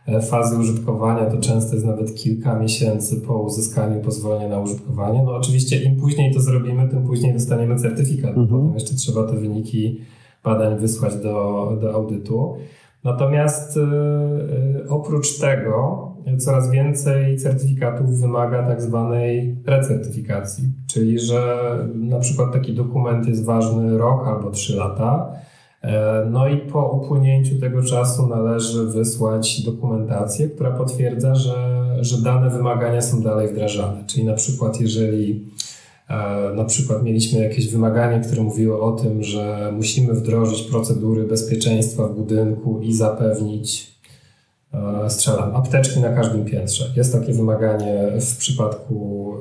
e, fazy użytkowania. To często jest nawet kilka miesięcy po uzyskaniu pozwolenia na użytkowanie. No oczywiście im później to zrobimy, tym później dostaniemy certyfikat. Mhm. Potem jeszcze trzeba te wyniki badań wysłać do, do audytu. Natomiast yy, oprócz tego coraz więcej certyfikatów wymaga tak zwanej recertyfikacji, czyli że na przykład taki dokument jest ważny rok albo trzy lata. E, no i po upłynięciu tego czasu należy wysłać dokumentację, która potwierdza, że, że dane wymagania są dalej wdrażane. Czyli na przykład jeżeli e, na przykład mieliśmy jakieś wymaganie, które mówiło o tym, że musimy wdrożyć procedury bezpieczeństwa w budynku i zapewnić strzelam, apteczki na każdym piętrze. Jest takie wymaganie w przypadku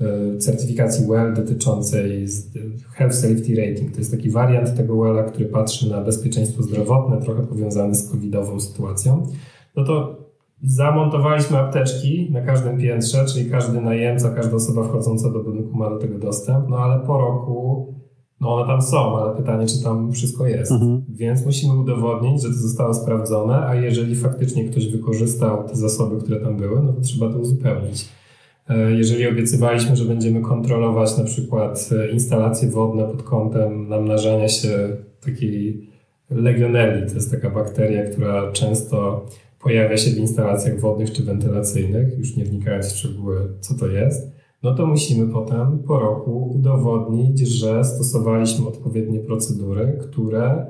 e, e, certyfikacji WELL dotyczącej Health Safety Rating. To jest taki wariant tego WELL-a, który patrzy na bezpieczeństwo zdrowotne, trochę powiązany z covidową sytuacją. No to zamontowaliśmy apteczki na każdym piętrze, czyli każdy najemca, każda osoba wchodząca do budynku ma do tego dostęp, no ale po roku no one tam są, ale pytanie, czy tam wszystko jest. Mhm. Więc musimy udowodnić, że to zostało sprawdzone, a jeżeli faktycznie ktoś wykorzystał te zasoby, które tam były, no to trzeba to uzupełnić. E, jeżeli obiecywaliśmy, że będziemy kontrolować na przykład e, instalacje wodne pod kątem namnażania się takiej legionelli, to jest taka bakteria, która często pojawia się w instalacjach wodnych czy wentylacyjnych, już nie wnikając w szczegóły, co to jest, no to musimy potem po roku udowodnić, że stosowaliśmy odpowiednie procedury, które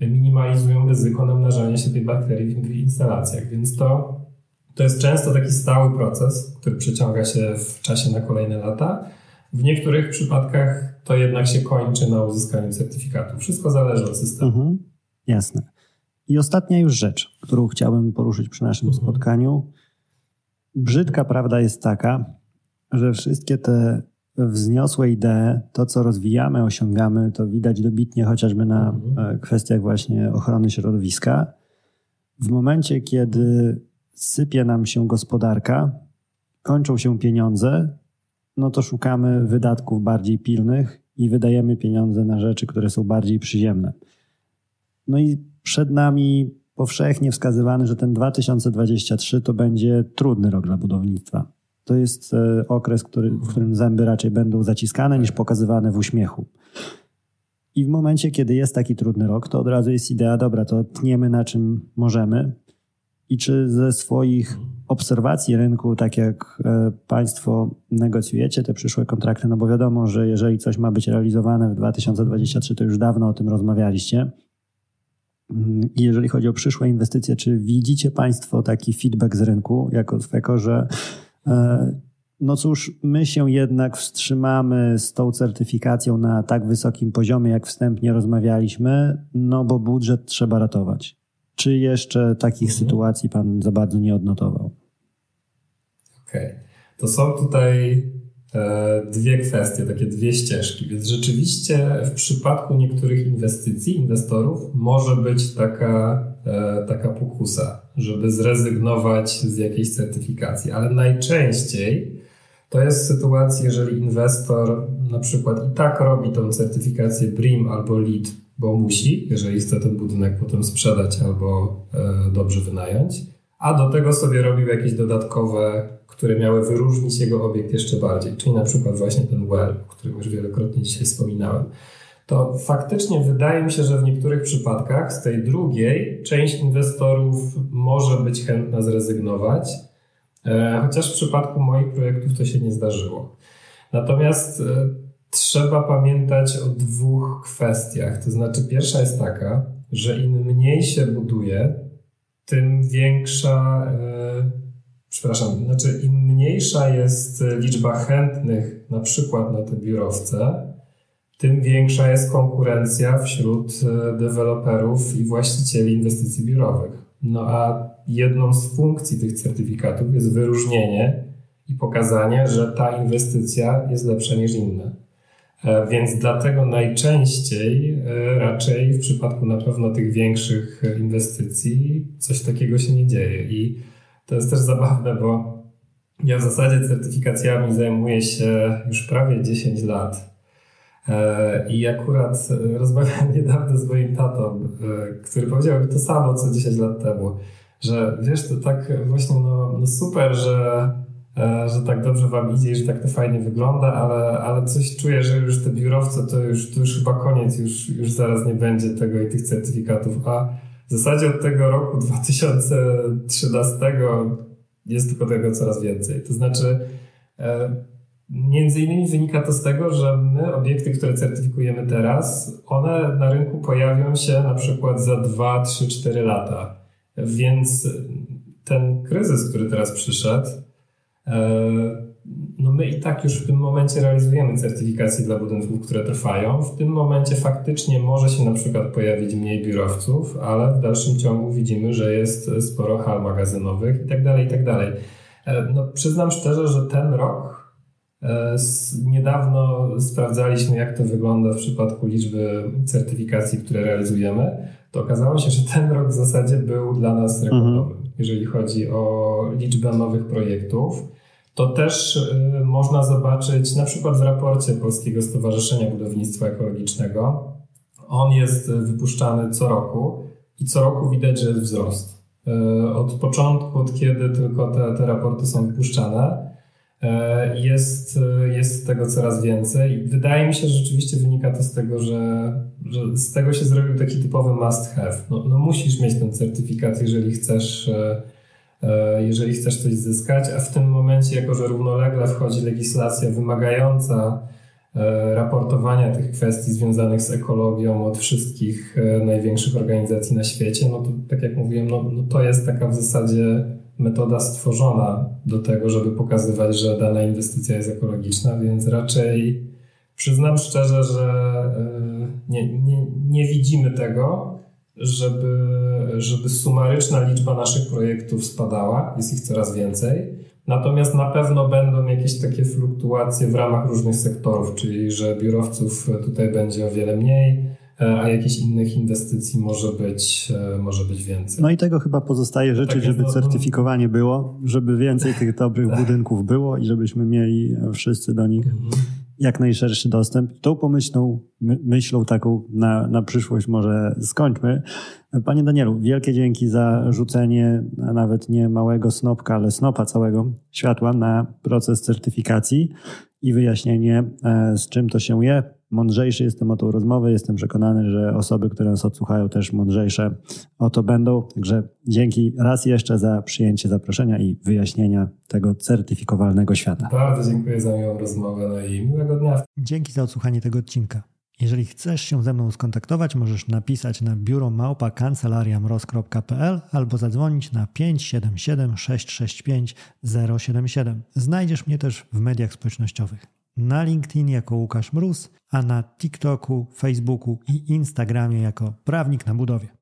minimalizują ryzyko namnażania się tej bakterii w instalacjach. Więc to, to jest często taki stały proces, który przeciąga się w czasie na kolejne lata. W niektórych przypadkach to jednak się kończy na uzyskaniu certyfikatu. Wszystko zależy od systemu. Mhm,
jasne. I ostatnia już rzecz, którą chciałbym poruszyć przy naszym mhm. spotkaniu. Brzydka prawda jest taka, że wszystkie te wzniosłe idee, to co rozwijamy, osiągamy, to widać dobitnie chociażby na mhm. e, kwestiach właśnie ochrony środowiska. W momencie, kiedy sypie nam się gospodarka, kończą się pieniądze, no to szukamy wydatków bardziej pilnych i wydajemy pieniądze na rzeczy, które są bardziej przyziemne. No i przed nami powszechnie wskazywany, że ten 2023 to będzie trudny rok dla budownictwa to jest e, okres, który, w którym zęby raczej będą zaciskane niż pokazywane w uśmiechu. I w momencie, kiedy jest taki trudny rok, to od razu jest idea, dobra, to tniemy na czym możemy. I czy ze swoich obserwacji rynku, tak jak e, Państwo negocjujecie te przyszłe kontrakty, no bo wiadomo, że jeżeli coś ma być realizowane w 2023, to już dawno o tym rozmawialiście. I jeżeli chodzi o przyszłe inwestycje, czy widzicie Państwo taki feedback z rynku jako Sfeko, że no cóż, my się jednak wstrzymamy z tą certyfikacją na tak wysokim poziomie, jak wstępnie rozmawialiśmy, no bo budżet trzeba ratować. Czy jeszcze takich mhm. sytuacji Pan za bardzo nie odnotował?
Okej. Okay. To są tutaj e, dwie kwestie, takie dwie ścieżki. Więc rzeczywiście w przypadku niektórych inwestycji, inwestorów może być taka, e, taka pokusa, żeby zrezygnować z jakiejś certyfikacji, ale najczęściej to jest sytuacja, jeżeli inwestor na przykład i tak robi tą certyfikację BRIM albo LEED, bo musi, jeżeli chce ten budynek potem sprzedać albo e, dobrze wynająć, a do tego sobie robił jakieś dodatkowe, które miały wyróżnić jego obiekt jeszcze bardziej, czyli na przykład właśnie ten well, o którym już wielokrotnie dzisiaj wspominałem. To faktycznie wydaje mi się, że w niektórych przypadkach z tej drugiej część inwestorów może być chętna zrezygnować, e, chociaż w przypadku moich projektów to się nie zdarzyło. Natomiast e, trzeba pamiętać o dwóch kwestiach. To znaczy, pierwsza jest taka, że im mniej się buduje, tym większa, e, przepraszam, znaczy im mniejsza jest liczba chętnych na przykład na te biurowce, tym większa jest konkurencja wśród e, deweloperów i właścicieli inwestycji biurowych. No a jedną z funkcji tych certyfikatów jest wyróżnienie i pokazanie, że ta inwestycja jest lepsza niż inne. E, więc dlatego najczęściej, e, raczej w przypadku na pewno tych większych inwestycji, coś takiego się nie dzieje. I to jest też zabawne, bo ja w zasadzie certyfikacjami zajmuję się już prawie 10 lat. E, I akurat rozmawiałem niedawno z moim tatą, który powiedział mi to samo co 10 lat temu, że wiesz, to tak właśnie no, no super, że E, że tak dobrze wam idzie że tak to fajnie wygląda, ale, ale coś czuję, że już te biurowce to już, to już chyba koniec, już, już zaraz nie będzie tego i tych certyfikatów. A w zasadzie od tego roku 2013 jest tylko tego coraz więcej. To znaczy, e, między innymi wynika to z tego, że my obiekty, które certyfikujemy teraz, one na rynku pojawią się na przykład za 2, 3, 4 lata. Więc ten kryzys, który teraz przyszedł, E, no my i tak już w tym momencie realizujemy certyfikacje dla budynków, które trwają. W tym momencie faktycznie może się na przykład pojawić mniej biurowców, ale w dalszym ciągu widzimy, że jest sporo hal magazynowych i tak dalej, i tak. E, no, przyznam szczerze, że ten rok niedawno sprawdzaliśmy, jak to wygląda w przypadku liczby certyfikacji, które realizujemy. To okazało się, że ten rok w zasadzie był dla nas rekordowy, mhm. jeżeli chodzi o liczbę nowych projektów to też y, można zobaczyć na przykład w raporcie Polskiego Stowarzyszenia Budownictwa Ekologicznego. On jest wypuszczany co roku i co roku widać, że jest wzrost. Y, od początku, od kiedy tylko te, te raporty są wypuszczane, jest, jest tego coraz więcej. Wydaje mi się, że rzeczywiście wynika to z tego, że, że z tego się zrobił taki typowy must have. No, no musisz mieć ten certyfikat, jeżeli chcesz E, jeżeli chcesz coś zyskać, a w tym momencie, jako że równolegle wchodzi legislacja wymagająca e, raportowania tych kwestii związanych z ekologią od wszystkich e, największych organizacji na świecie, no to tak jak mówiłem, no, no to jest taka w zasadzie metoda stworzona do tego, żeby pokazywać, że dana inwestycja jest ekologiczna, więc raczej przyznam szczerze, że nie, nie, nie widzimy tego, żeby, żeby sumaryczna liczba naszych projektów spadała, jest ich coraz więcej. Natomiast na pewno będą jakieś takie fluktuacje w ramach różnych sektorów, czyli że biurowców tutaj będzie o wiele mniej, a jakichś innych inwestycji może być, może być więcej.
No i tego chyba pozostaje życzyć, tak żeby no, certyfikowanie było, żeby więcej tych dobrych tak. budynków było i żebyśmy mieli wszyscy do nich mhm jak najszerszy dostęp. Tą pomyślną myślą taką na, na przyszłość może skończmy. Panie Danielu, wielkie dzięki za rzucenie nawet nie małego snopka, ale snopa całego światła na proces certyfikacji i wyjaśnienie, e, z czym to się je. Mądrzejszy jestem o tą rozmowę. Jestem przekonany, że osoby, które nas odsłuchają, też mądrzejsze o to będą. Także dzięki raz jeszcze za przyjęcie zaproszenia i wyjaśnienia tego certyfikowalnego świata.
Bardzo dziękuję za miłą rozmowę no i miłego dnia.
Dzięki za odsłuchanie tego odcinka. Jeżeli chcesz się ze mną skontaktować, możesz napisać na biuro małpa kancelariamroz.pl albo zadzwonić na 577 665 077. Znajdziesz mnie też w mediach społecznościowych. Na LinkedIn jako Łukasz Mróz, a na TikToku, Facebooku i Instagramie jako Prawnik na Budowie.